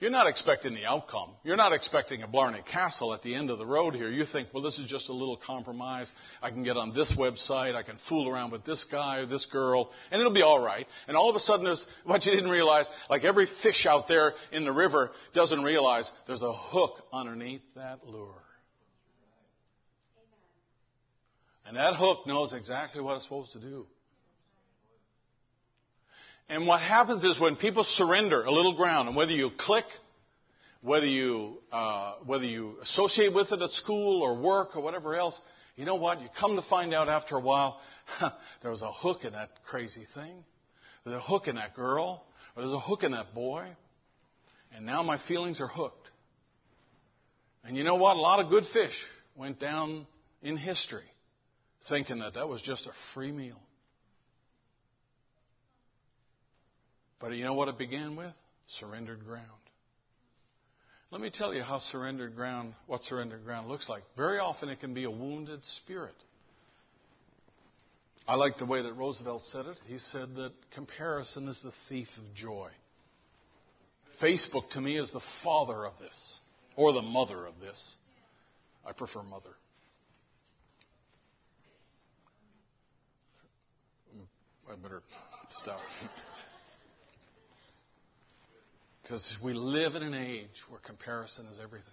You're not expecting the outcome. You're not expecting a Blarney Castle at the end of the road here. You think, well, this is just a little compromise. I can get on this website. I can fool around with this guy or this girl, and it'll be all right. And all of a sudden, there's what you didn't realize, like every fish out there in the river doesn't realize there's a hook underneath that lure. And that hook knows exactly what it's supposed to do. And what happens is when people surrender a little ground, and whether you click, whether you uh, whether you associate with it at school or work or whatever else, you know what? You come to find out after a while, there was a hook in that crazy thing. There's a hook in that girl, or there's a hook in that boy, and now my feelings are hooked. And you know what? A lot of good fish went down in history thinking that that was just a free meal. But you know what it began with? Surrendered ground. Let me tell you how surrendered ground, what surrendered ground looks like. Very often it can be a wounded spirit. I like the way that Roosevelt said it. He said that comparison is the thief of joy. Facebook to me is the father of this, or the mother of this. I prefer mother. I better stop. Because we live in an age where comparison is everything.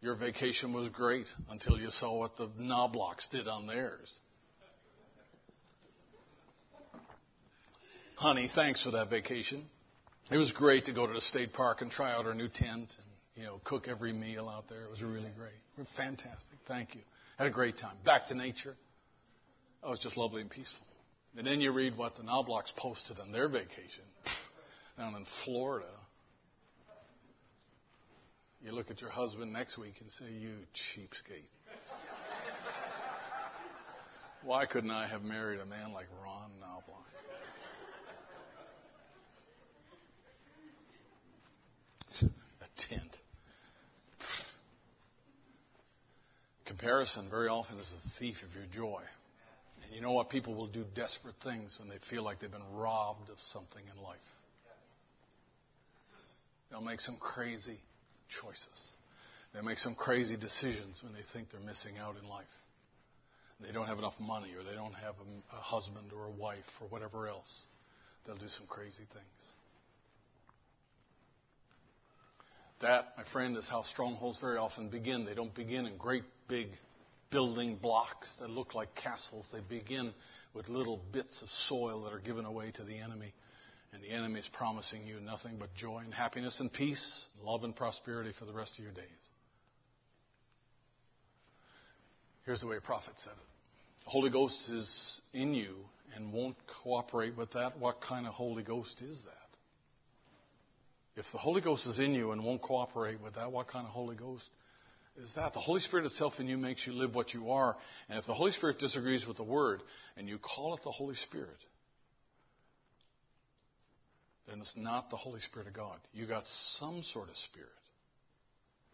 Your vacation was great until you saw what the Knoblauchs did on theirs. Honey, thanks for that vacation. It was great to go to the state park and try out our new tent and you know cook every meal out there. It was really great. Fantastic. Thank you. Had a great time. Back to nature. Oh, it was just lovely and peaceful. And then you read what the Knoblauchs posted on their vacation down in Florida. You look at your husband next week and say, You cheapskate. Why couldn't I have married a man like Ron Knobloch? a tent. Comparison very often is the thief of your joy. And you know what? People will do desperate things when they feel like they've been robbed of something in life. They'll make some crazy choices. They'll make some crazy decisions when they think they're missing out in life. They don't have enough money, or they don't have a, a husband or a wife, or whatever else. They'll do some crazy things. That, my friend, is how strongholds very often begin. They don't begin in great big building blocks that look like castles. They begin with little bits of soil that are given away to the enemy. And the enemy is promising you nothing but joy and happiness and peace, love and prosperity for the rest of your days. Here's the way a prophet said it The Holy Ghost is in you and won't cooperate with that. What kind of Holy Ghost is that? If the Holy Ghost is in you and won't cooperate with that, what kind of Holy Ghost is that? The Holy Spirit itself in you makes you live what you are. And if the Holy Spirit disagrees with the Word and you call it the Holy Spirit, then it's not the Holy Spirit of God. You got some sort of spirit.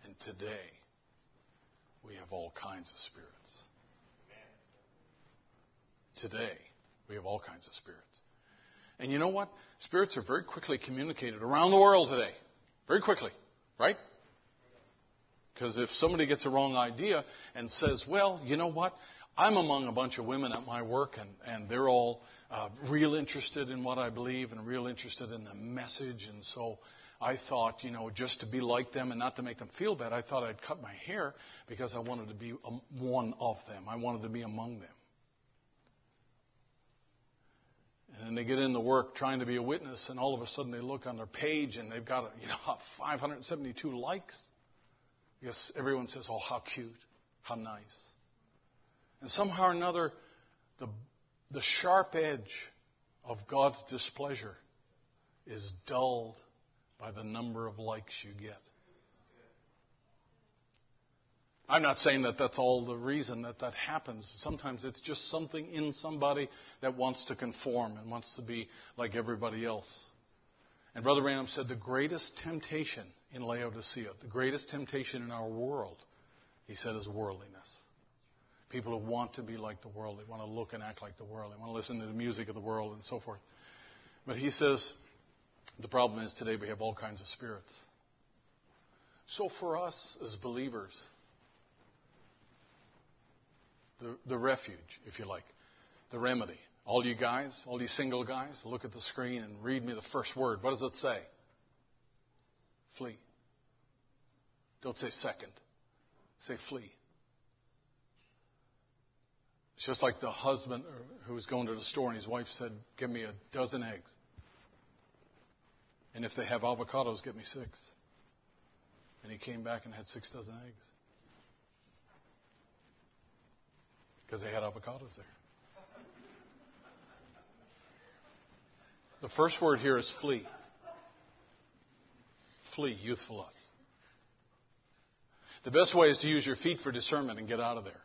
And today, we have all kinds of spirits. Today, we have all kinds of spirits. And you know what? Spirits are very quickly communicated around the world today. Very quickly, right? Because if somebody gets a wrong idea and says, well, you know what? I'm among a bunch of women at my work, and, and they're all uh, real interested in what I believe and real interested in the message. And so I thought, you know, just to be like them and not to make them feel bad, I thought I'd cut my hair because I wanted to be one of them. I wanted to be among them. And then they get into work trying to be a witness, and all of a sudden they look on their page and they've got, you know, 572 likes. Because everyone says, oh, how cute, how nice. And somehow or another, the the sharp edge of God's displeasure is dulled by the number of likes you get. I'm not saying that that's all the reason that that happens. Sometimes it's just something in somebody that wants to conform and wants to be like everybody else. And Brother Branham said the greatest temptation in Laodicea, the greatest temptation in our world, he said, is worldliness. People who want to be like the world, they want to look and act like the world, they want to listen to the music of the world and so forth. But he says the problem is today we have all kinds of spirits. So for us as believers, the, the refuge, if you like, the remedy. All you guys, all you single guys, look at the screen and read me the first word. What does it say? Flee. Don't say second. Say flee. It's just like the husband who was going to the store and his wife said, Give me a dozen eggs. And if they have avocados, get me six. And he came back and had six dozen eggs. Because they had avocados there. The first word here is flee. Flee, youthful us. The best way is to use your feet for discernment and get out of there.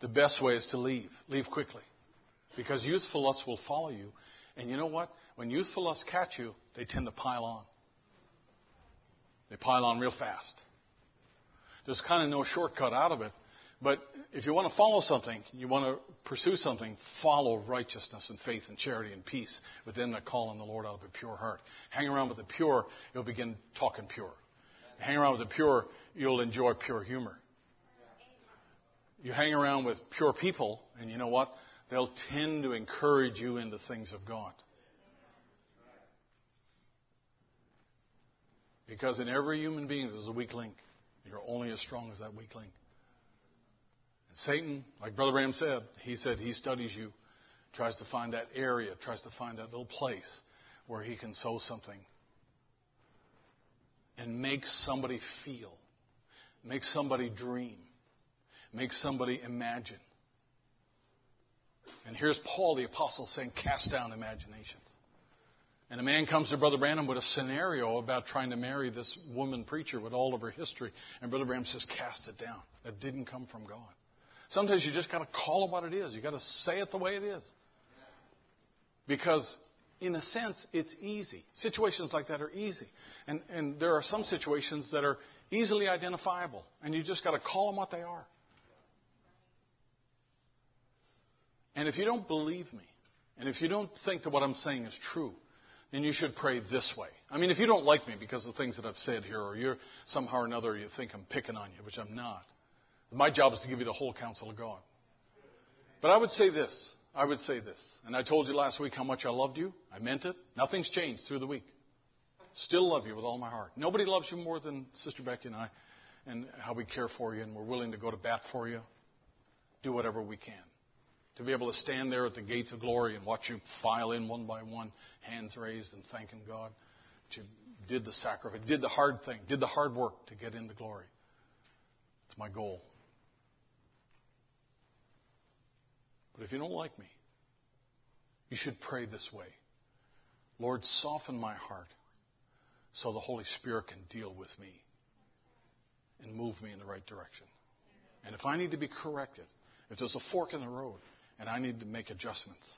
The best way is to leave. Leave quickly. Because youthful lust will follow you. And you know what? When youthful lusts catch you, they tend to pile on. They pile on real fast. There's kind of no shortcut out of it. But if you want to follow something, you want to pursue something, follow righteousness and faith and charity and peace within the call on the Lord out of a pure heart. Hang around with the pure, you'll begin talking pure. Hang around with the pure, you'll enjoy pure humor. You hang around with pure people, and you know what? They'll tend to encourage you in the things of God. Because in every human being there's a weak link. You're only as strong as that weak link. And Satan, like Brother Branham said, he said he studies you, tries to find that area, tries to find that little place where he can sow something and make somebody feel, make somebody dream, make somebody imagine. And here's Paul the Apostle saying, cast down imaginations. And a man comes to Brother Branham with a scenario about trying to marry this woman preacher with all of her history. And Brother Branham says, cast it down. That didn't come from God. Sometimes you just got to call it what it is. You got to say it the way it is. Because, in a sense, it's easy. Situations like that are easy. And, and there are some situations that are easily identifiable. And you just got to call them what they are. And if you don't believe me, and if you don't think that what I'm saying is true, then you should pray this way. I mean, if you don't like me because of the things that I've said here, or you're somehow or another you think I'm picking on you, which I'm not. My job is to give you the whole counsel of God. But I would say this. I would say this. And I told you last week how much I loved you. I meant it. Nothing's changed through the week. Still love you with all my heart. Nobody loves you more than Sister Becky and I, and how we care for you, and we're willing to go to bat for you. Do whatever we can to be able to stand there at the gates of glory and watch you file in one by one, hands raised and thanking God that you did the sacrifice, did the hard thing, did the hard work to get into glory. It's my goal. But if you don't like me, you should pray this way Lord, soften my heart so the Holy Spirit can deal with me and move me in the right direction. And if I need to be corrected, if there's a fork in the road, and I need to make adjustments.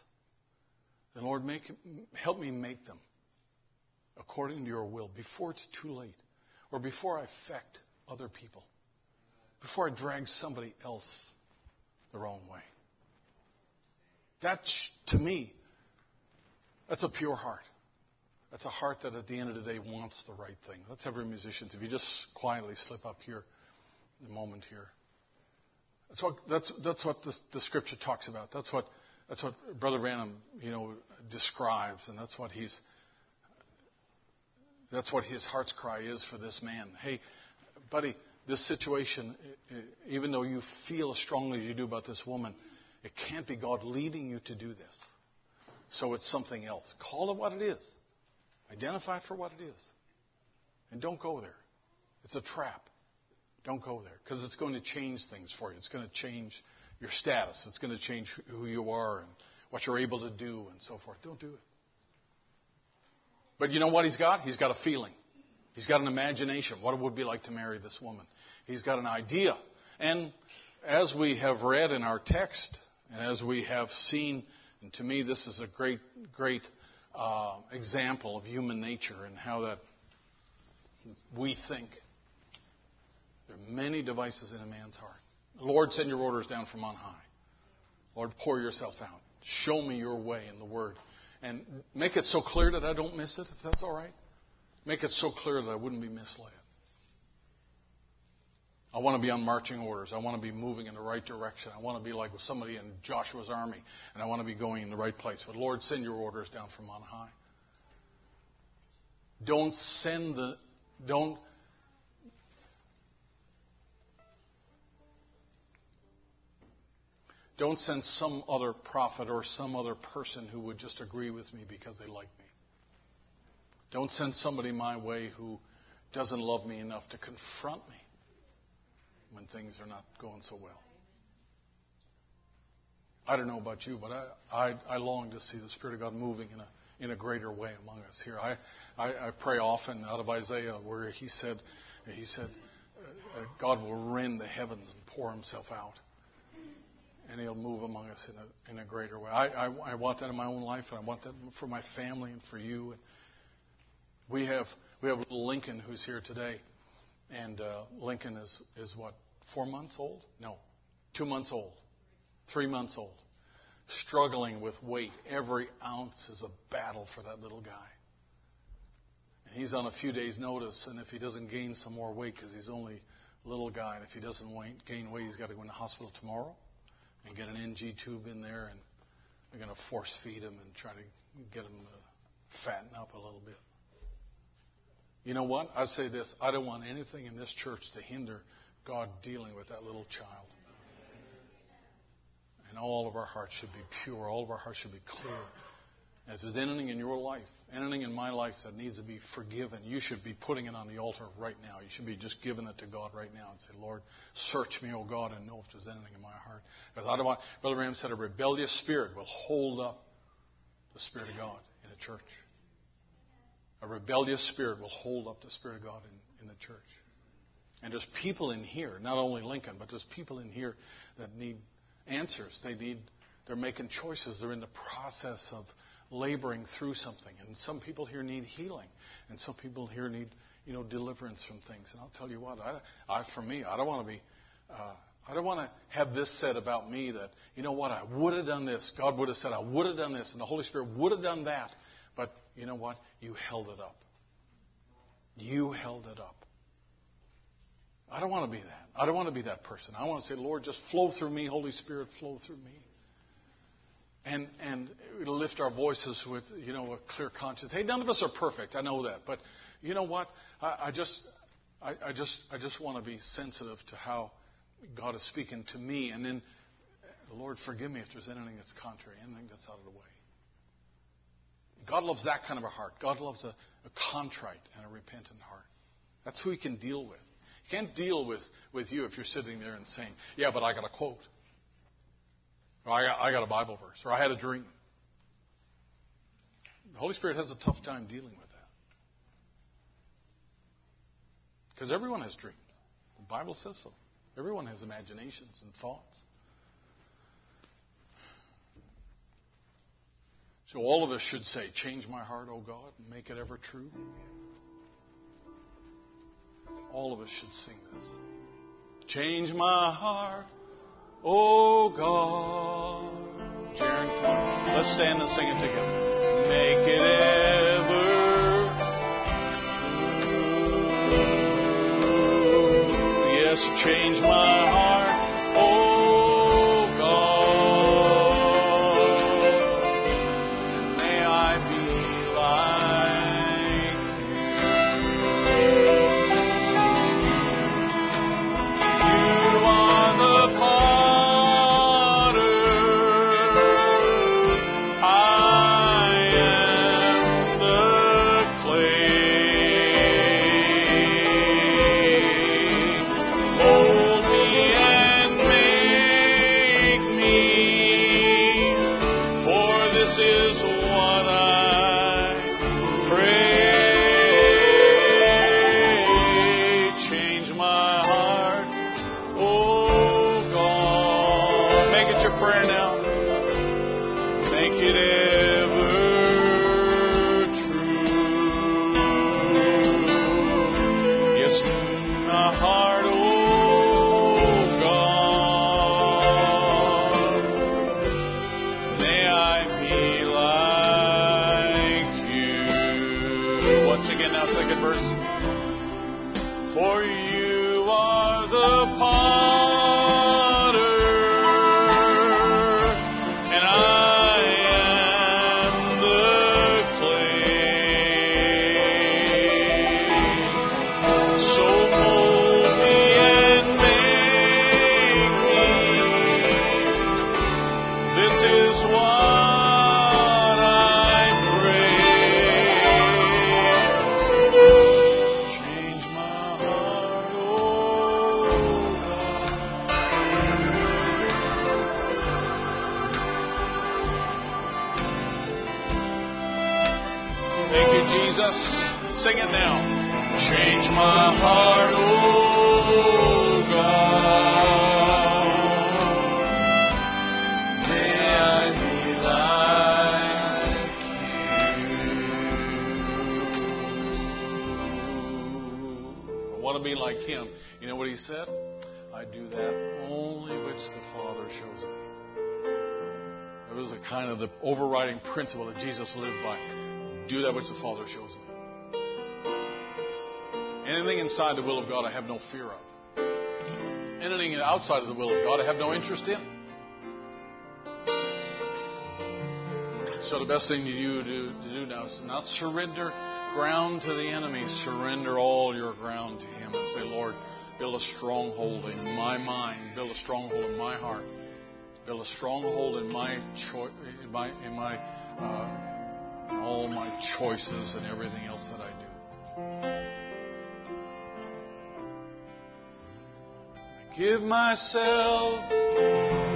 Then, Lord, make, help me make them according to your will before it's too late or before I affect other people, before I drag somebody else the wrong way. That, to me, that's a pure heart. That's a heart that at the end of the day wants the right thing. Let's every musician, if you just quietly slip up here, a moment here. That's what, that's, that's what the, the scripture talks about. That's what, that's what Brother Branham, you know, describes, and that's what he's, that's what his heart's cry is for this man. Hey, buddy, this situation, even though you feel as strongly as you do about this woman, it can't be God leading you to do this. So it's something else. Call it what it is. Identify it for what it is. And don't go there. It's a trap. Don't go there because it's going to change things for you. It's going to change your status. It's going to change who you are and what you're able to do and so forth. Don't do it. But you know what he's got? He's got a feeling. He's got an imagination. What it would be like to marry this woman. He's got an idea. And as we have read in our text, and as we have seen, and to me this is a great, great uh, example of human nature and how that we think. There are many devices in a man's heart. Lord, send your orders down from on high. Lord, pour yourself out. Show me your way in the Word. And make it so clear that I don't miss it, if that's all right. Make it so clear that I wouldn't be misled. I want to be on marching orders. I want to be moving in the right direction. I want to be like somebody in Joshua's army, and I want to be going in the right place. But Lord, send your orders down from on high. Don't send the, don't, don't send some other prophet or some other person who would just agree with me because they like me. Don't send somebody my way who doesn't love me enough to confront me when things are not going so well. I don't know about you, but I, I, I long to see the Spirit of God moving in a, in a greater way among us here. I, I, I pray often out of Isaiah where he said, he said, uh, uh, God will rend the heavens and pour himself out. And he'll move among us in a, in a greater way. I, I, I want that in my own life, and I want that for my family and for you. We have, we have Lincoln who's here today. And uh, Lincoln is, is what, four months old? No, two months old, three months old. Struggling with weight. Every ounce is a battle for that little guy. And he's on a few days' notice, and if he doesn't gain some more weight, because he's only a little guy, and if he doesn't gain weight, he's got to go in the hospital tomorrow and get an NG tube in there, and they're going to force feed him and try to get him to fatten up a little bit. You know what? I say this I don't want anything in this church to hinder God dealing with that little child. And all of our hearts should be pure, all of our hearts should be clear. If there's anything in your life, anything in my life that needs to be forgiven, you should be putting it on the altar right now. You should be just giving it to God right now and say, Lord, search me, O God, and know if there's anything in my heart. Because I don't want, Brother Branham said, a rebellious spirit will hold up the Spirit of God in a church. A rebellious spirit will hold up the Spirit of God in, in the church. And there's people in here, not only Lincoln, but there's people in here that need answers. They need, they're making choices. They're in the process of laboring through something. And some people here need healing. And some people here need, you know, deliverance from things. And I'll tell you what, I, I for me, I don't want to be, uh, I don't want to have this said about me that, you know what, I would have done this. God would have said, I would have done this. And the Holy Spirit would have done that. But you know what? You held it up. You held it up. I don't want to be that. I don't want to be that person. I want to say, Lord, just flow through me, Holy Spirit, flow through me. And and lift our voices with, you know, a clear conscience. Hey, none of us are perfect. I know that. But you know what? I, I just I, I just I just want to be sensitive to how God is speaking to me and then Lord, forgive me if there's anything that's contrary, anything that's out of the way. God loves that kind of a heart. God loves a, a contrite and a repentant heart. That's who He can deal with. He can't deal with, with you if you're sitting there and saying, Yeah, but I got a quote. Or I got, I got a Bible verse. Or I had a dream. The Holy Spirit has a tough time dealing with that. Because everyone has dreams. The Bible says so. Everyone has imaginations and thoughts. So all of us should say, Change my heart, O God, and make it ever true. All of us should sing this. Change my heart, O God. Let's stand and sing it together. Make it ever true. Yes, change my heart. To be like him. You know what he said? I do that only which the Father shows me. It was the kind of the overriding principle that Jesus lived by. Do that which the Father shows me. Anything inside the will of God, I have no fear of. Anything outside of the will of God, I have no interest in. So the best thing to do, to do now is not surrender ground to the enemy. Surrender all your ground to Him and say, Lord, build a stronghold in my mind, build a stronghold in my heart, build a stronghold in my cho- in my in my uh, in all my choices and everything else that I do. I give myself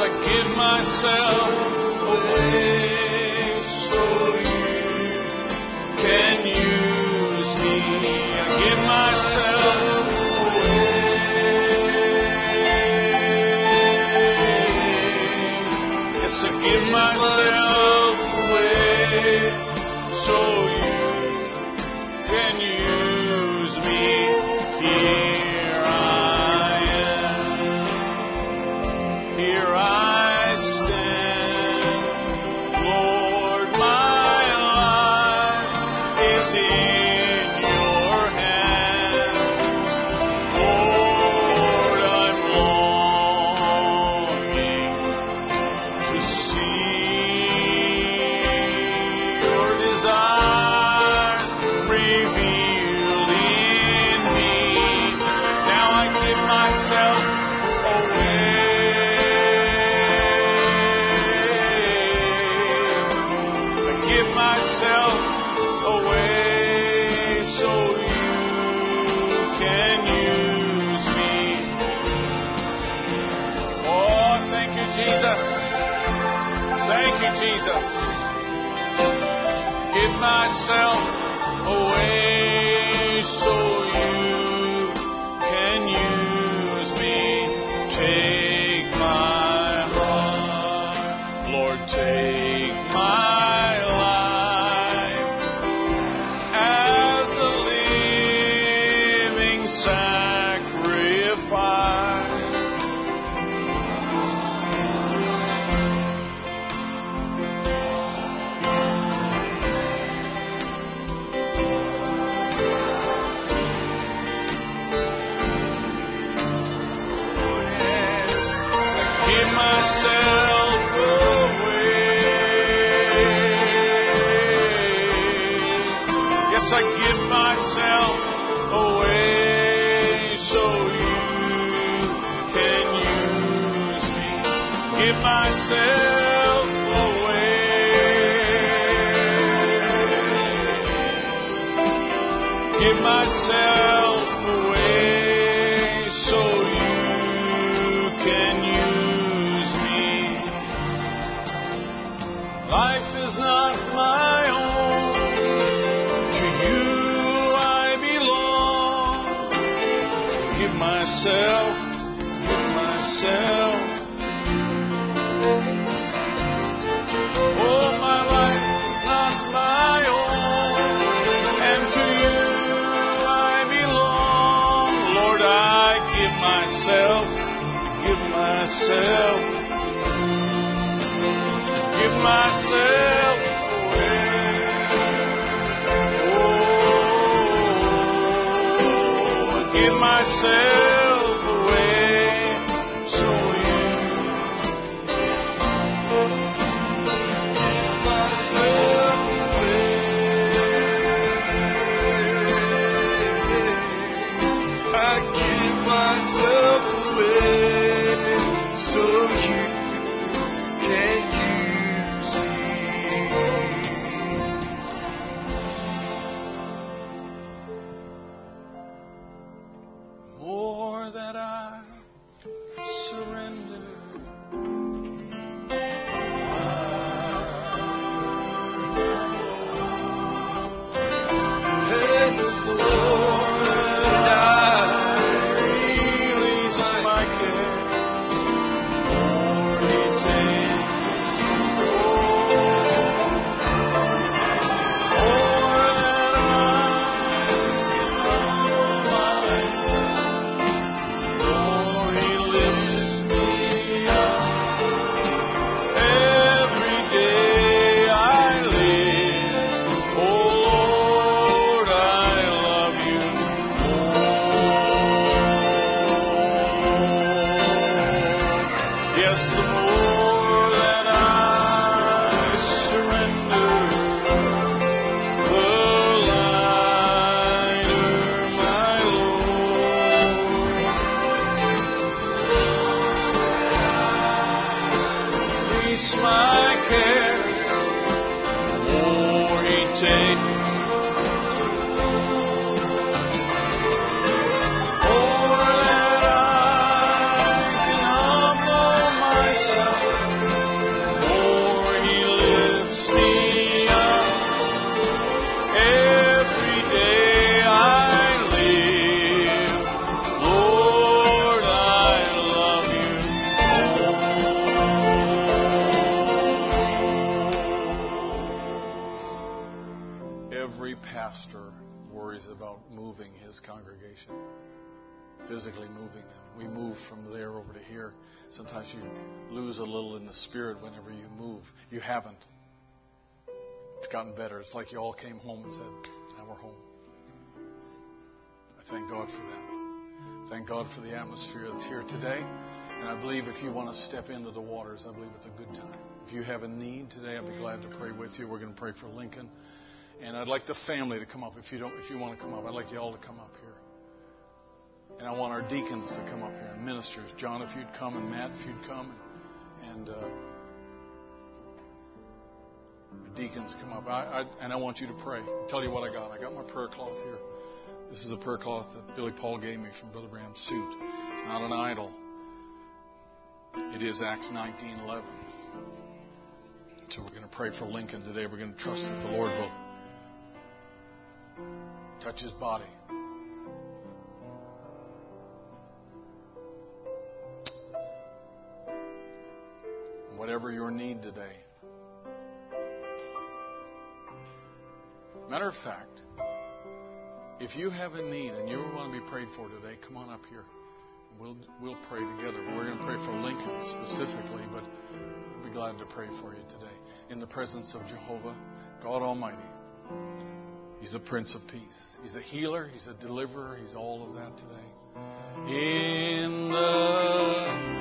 I give myself away so you can use me. I give myself away. Yes, I give myself away so give It's like you all came home and said, Now we're home. I thank God for that. Thank God for the atmosphere that's here today. And I believe if you want to step into the waters, I believe it's a good time. If you have a need today, I'd be glad to pray with you. We're going to pray for Lincoln. And I'd like the family to come up. If you don't, if you want to come up, I'd like you all to come up here. And I want our deacons to come up here and ministers. John, if you'd come, and Matt, if you'd come, and, and uh, the deacons come up. I, I, and I want you to pray. I'll tell you what I got. I got my prayer cloth here. This is a prayer cloth that Billy Paul gave me from Brother Branham's suit. It's not an idol. It is Acts 19:11. So we're going to pray for Lincoln today. We're going to trust that the Lord will touch his body. Whatever your need today. Matter of fact, if you have a need and you want to be prayed for today, come on up here. We'll we'll pray together. We're going to pray for Lincoln specifically, but I'll be glad to pray for you today. In the presence of Jehovah, God Almighty. He's a Prince of Peace. He's a healer. He's a deliverer. He's all of that today. In the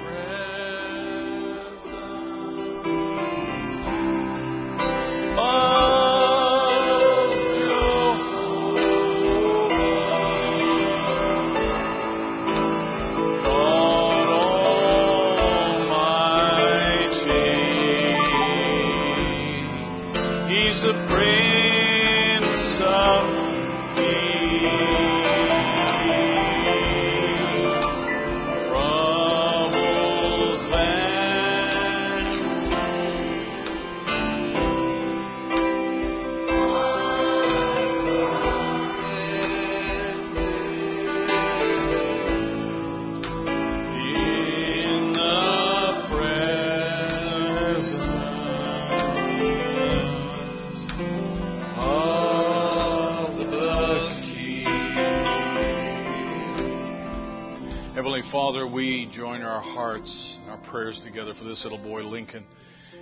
Father, we join our hearts, and our prayers together for this little boy, Lincoln.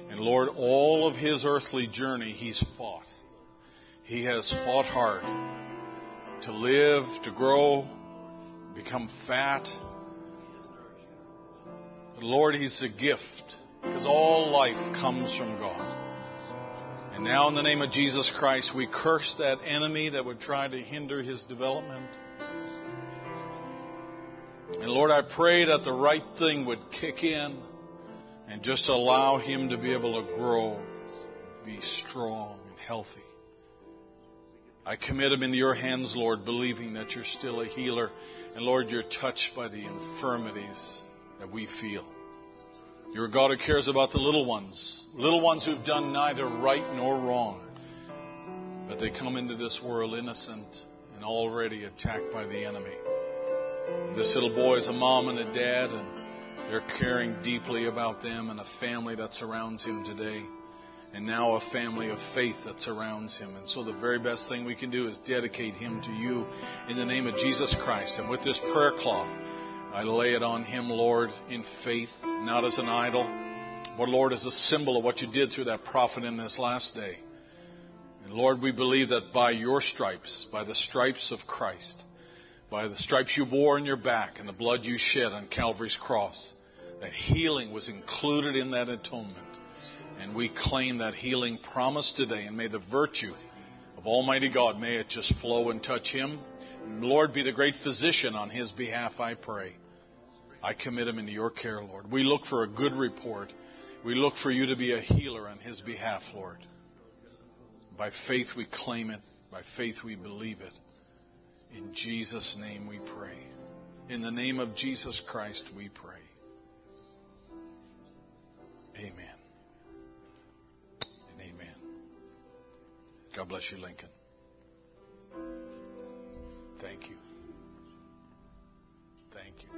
And Lord, all of his earthly journey, he's fought. He has fought hard to live, to grow, become fat. But Lord, he's a gift because all life comes from God. And now, in the name of Jesus Christ, we curse that enemy that would try to hinder his development. And Lord, I pray that the right thing would kick in and just allow him to be able to grow, be strong and healthy. I commit him into your hands, Lord, believing that you're still a healer. And Lord, you're touched by the infirmities that we feel. You're a God who cares about the little ones, little ones who've done neither right nor wrong. But they come into this world innocent and already attacked by the enemy. This little boy is a mom and a dad, and they're caring deeply about them and a family that surrounds him today and now a family of faith that surrounds him. And so the very best thing we can do is dedicate him to you in the name of Jesus Christ. And with this prayer cloth, I lay it on him, Lord, in faith, not as an idol, but Lord, as a symbol of what you did through that prophet in this last day. And Lord, we believe that by your stripes, by the stripes of Christ, by the stripes you bore on your back and the blood you shed on Calvary's cross, that healing was included in that atonement. And we claim that healing promise today. And may the virtue of Almighty God, may it just flow and touch him. Lord, be the great physician on his behalf, I pray. I commit him into your care, Lord. We look for a good report. We look for you to be a healer on his behalf, Lord. By faith we claim it. By faith we believe it. In Jesus' name we pray. In the name of Jesus Christ we pray. Amen. And amen. God bless you, Lincoln. Thank you. Thank you.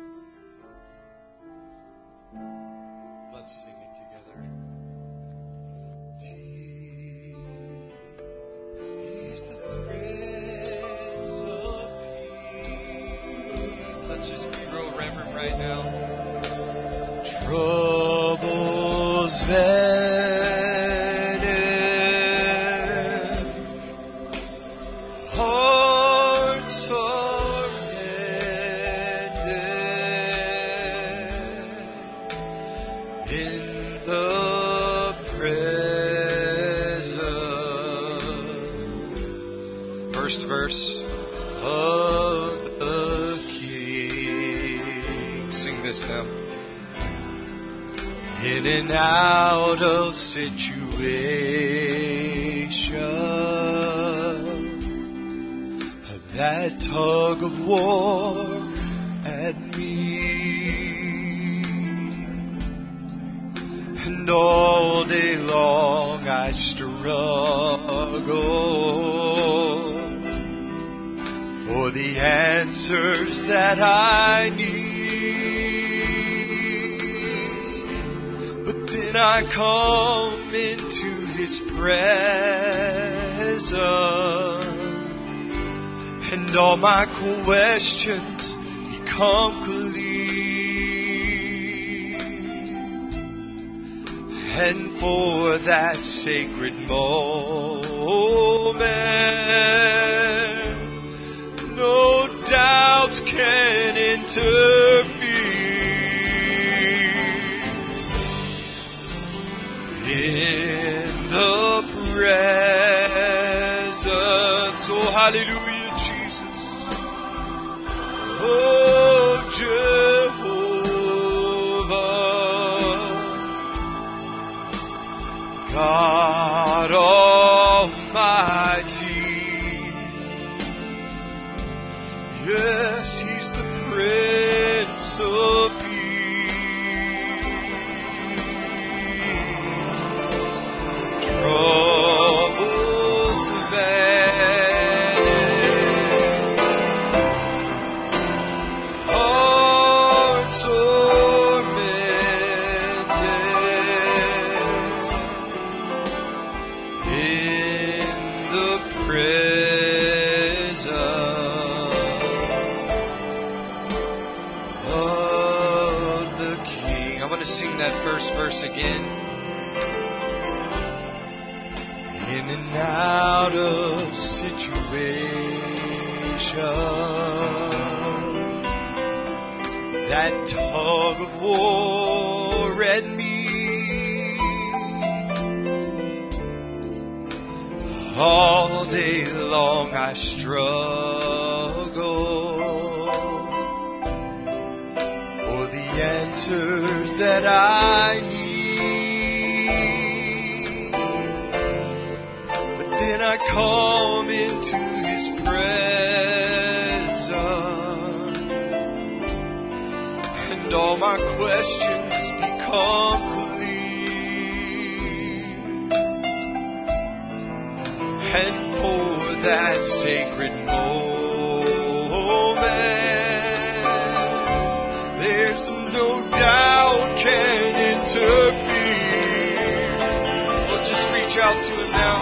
Let's sing out of situation that tug of war at me. And all day long I struggle for the answers that I need. I come into His presence and all my questions become clear. And for that sacred moment, no doubts can interfere. In the presence, oh hallelujah, and all my questions become clear. And for that sacred moment, there's no doubt can interfere. Well, just reach out to him now.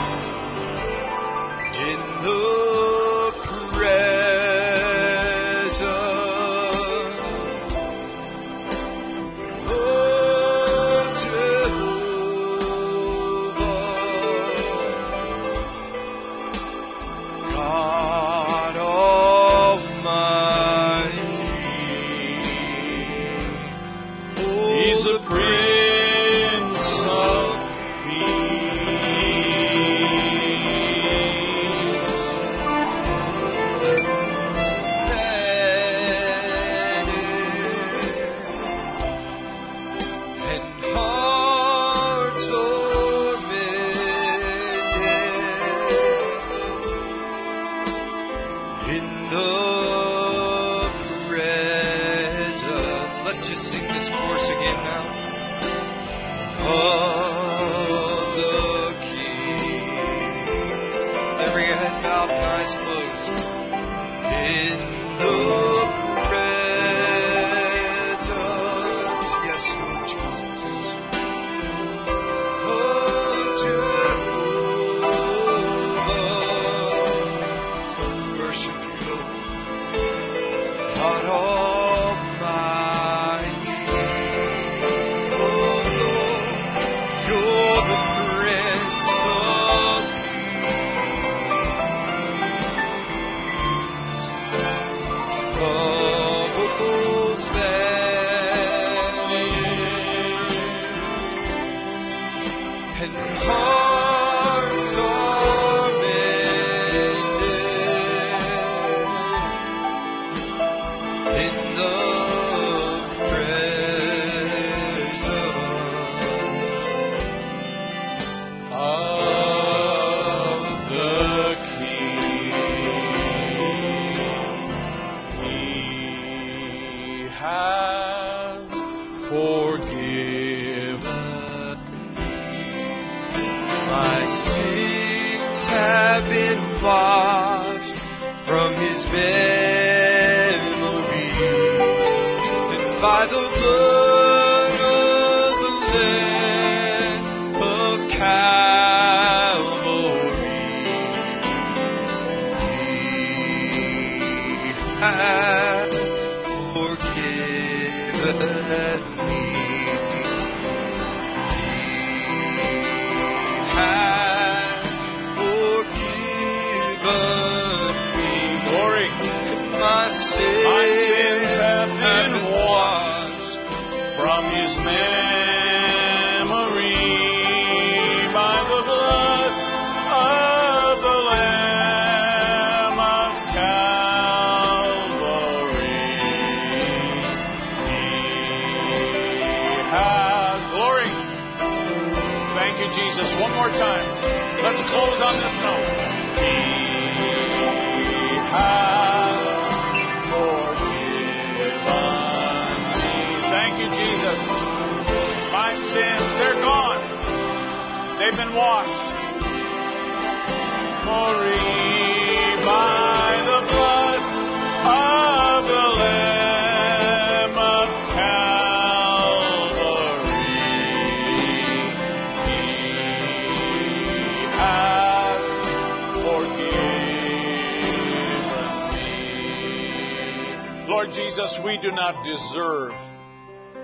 Because we do not deserve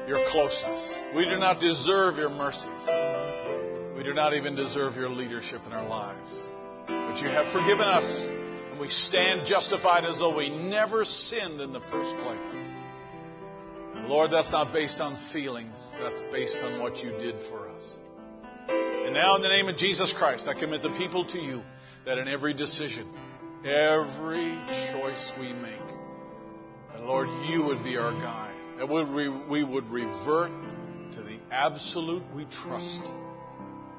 your closeness. We do not deserve your mercies. We do not even deserve your leadership in our lives. But you have forgiven us, and we stand justified as though we never sinned in the first place. And Lord, that's not based on feelings, that's based on what you did for us. And now, in the name of Jesus Christ, I commit the people to you that in every decision, every choice we make, and Lord, you would be our guide. That we, we would revert to the absolute we trust.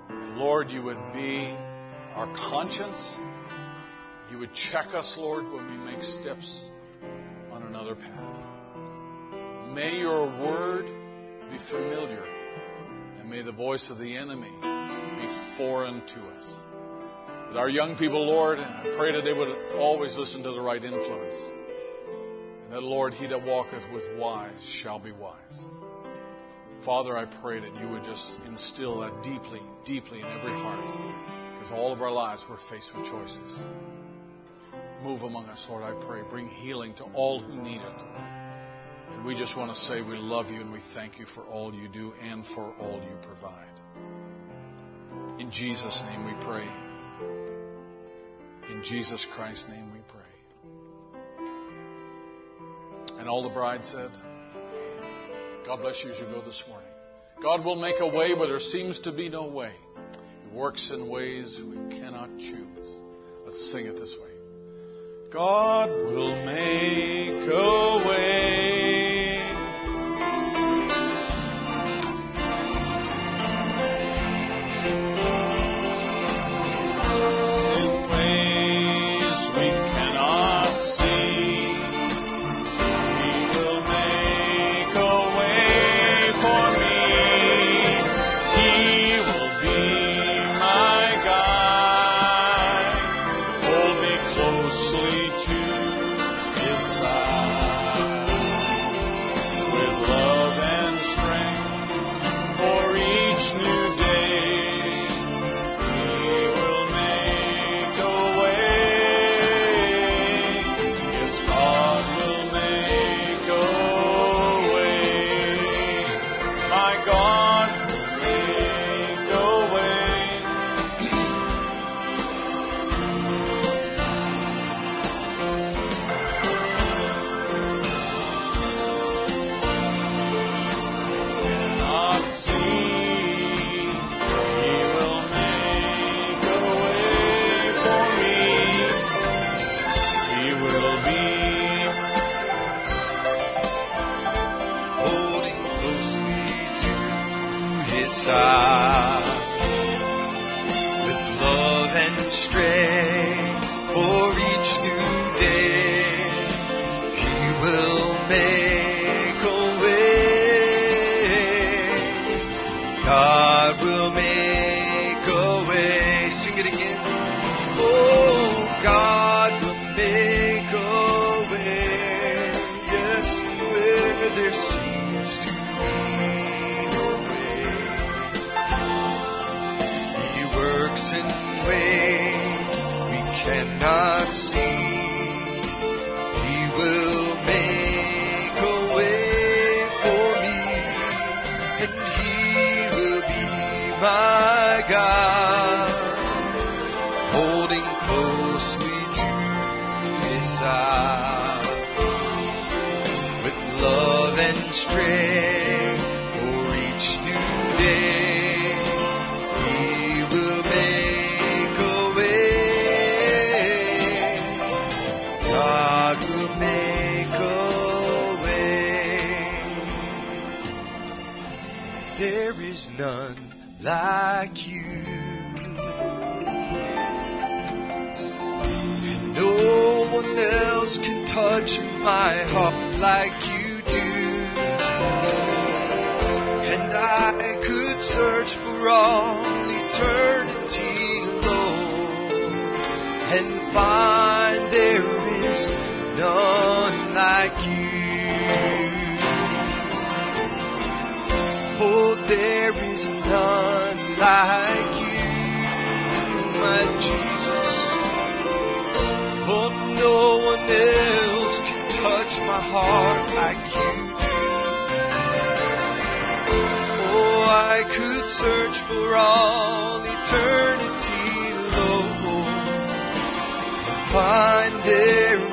And Lord, you would be our conscience. You would check us, Lord, when we make steps on another path. May your word be familiar, and may the voice of the enemy be foreign to us. Our young people, Lord, I pray that they would always listen to the right influence. That, Lord, he that walketh with wise shall be wise. Father, I pray that you would just instill that deeply, deeply in every heart. Because all of our lives we're faced with choices. Move among us, Lord, I pray. Bring healing to all who need it. And we just want to say we love you and we thank you for all you do and for all you provide. In Jesus' name we pray. In Jesus Christ's name And all the bride said, God bless you as you go this morning. God will make a way where there seems to be no way. He works in ways we cannot choose. Let's sing it this way. God will make a way. Touch my heart like you do. And I could search for all heart like you do. Oh, I could search for all eternity, Lord, and find there.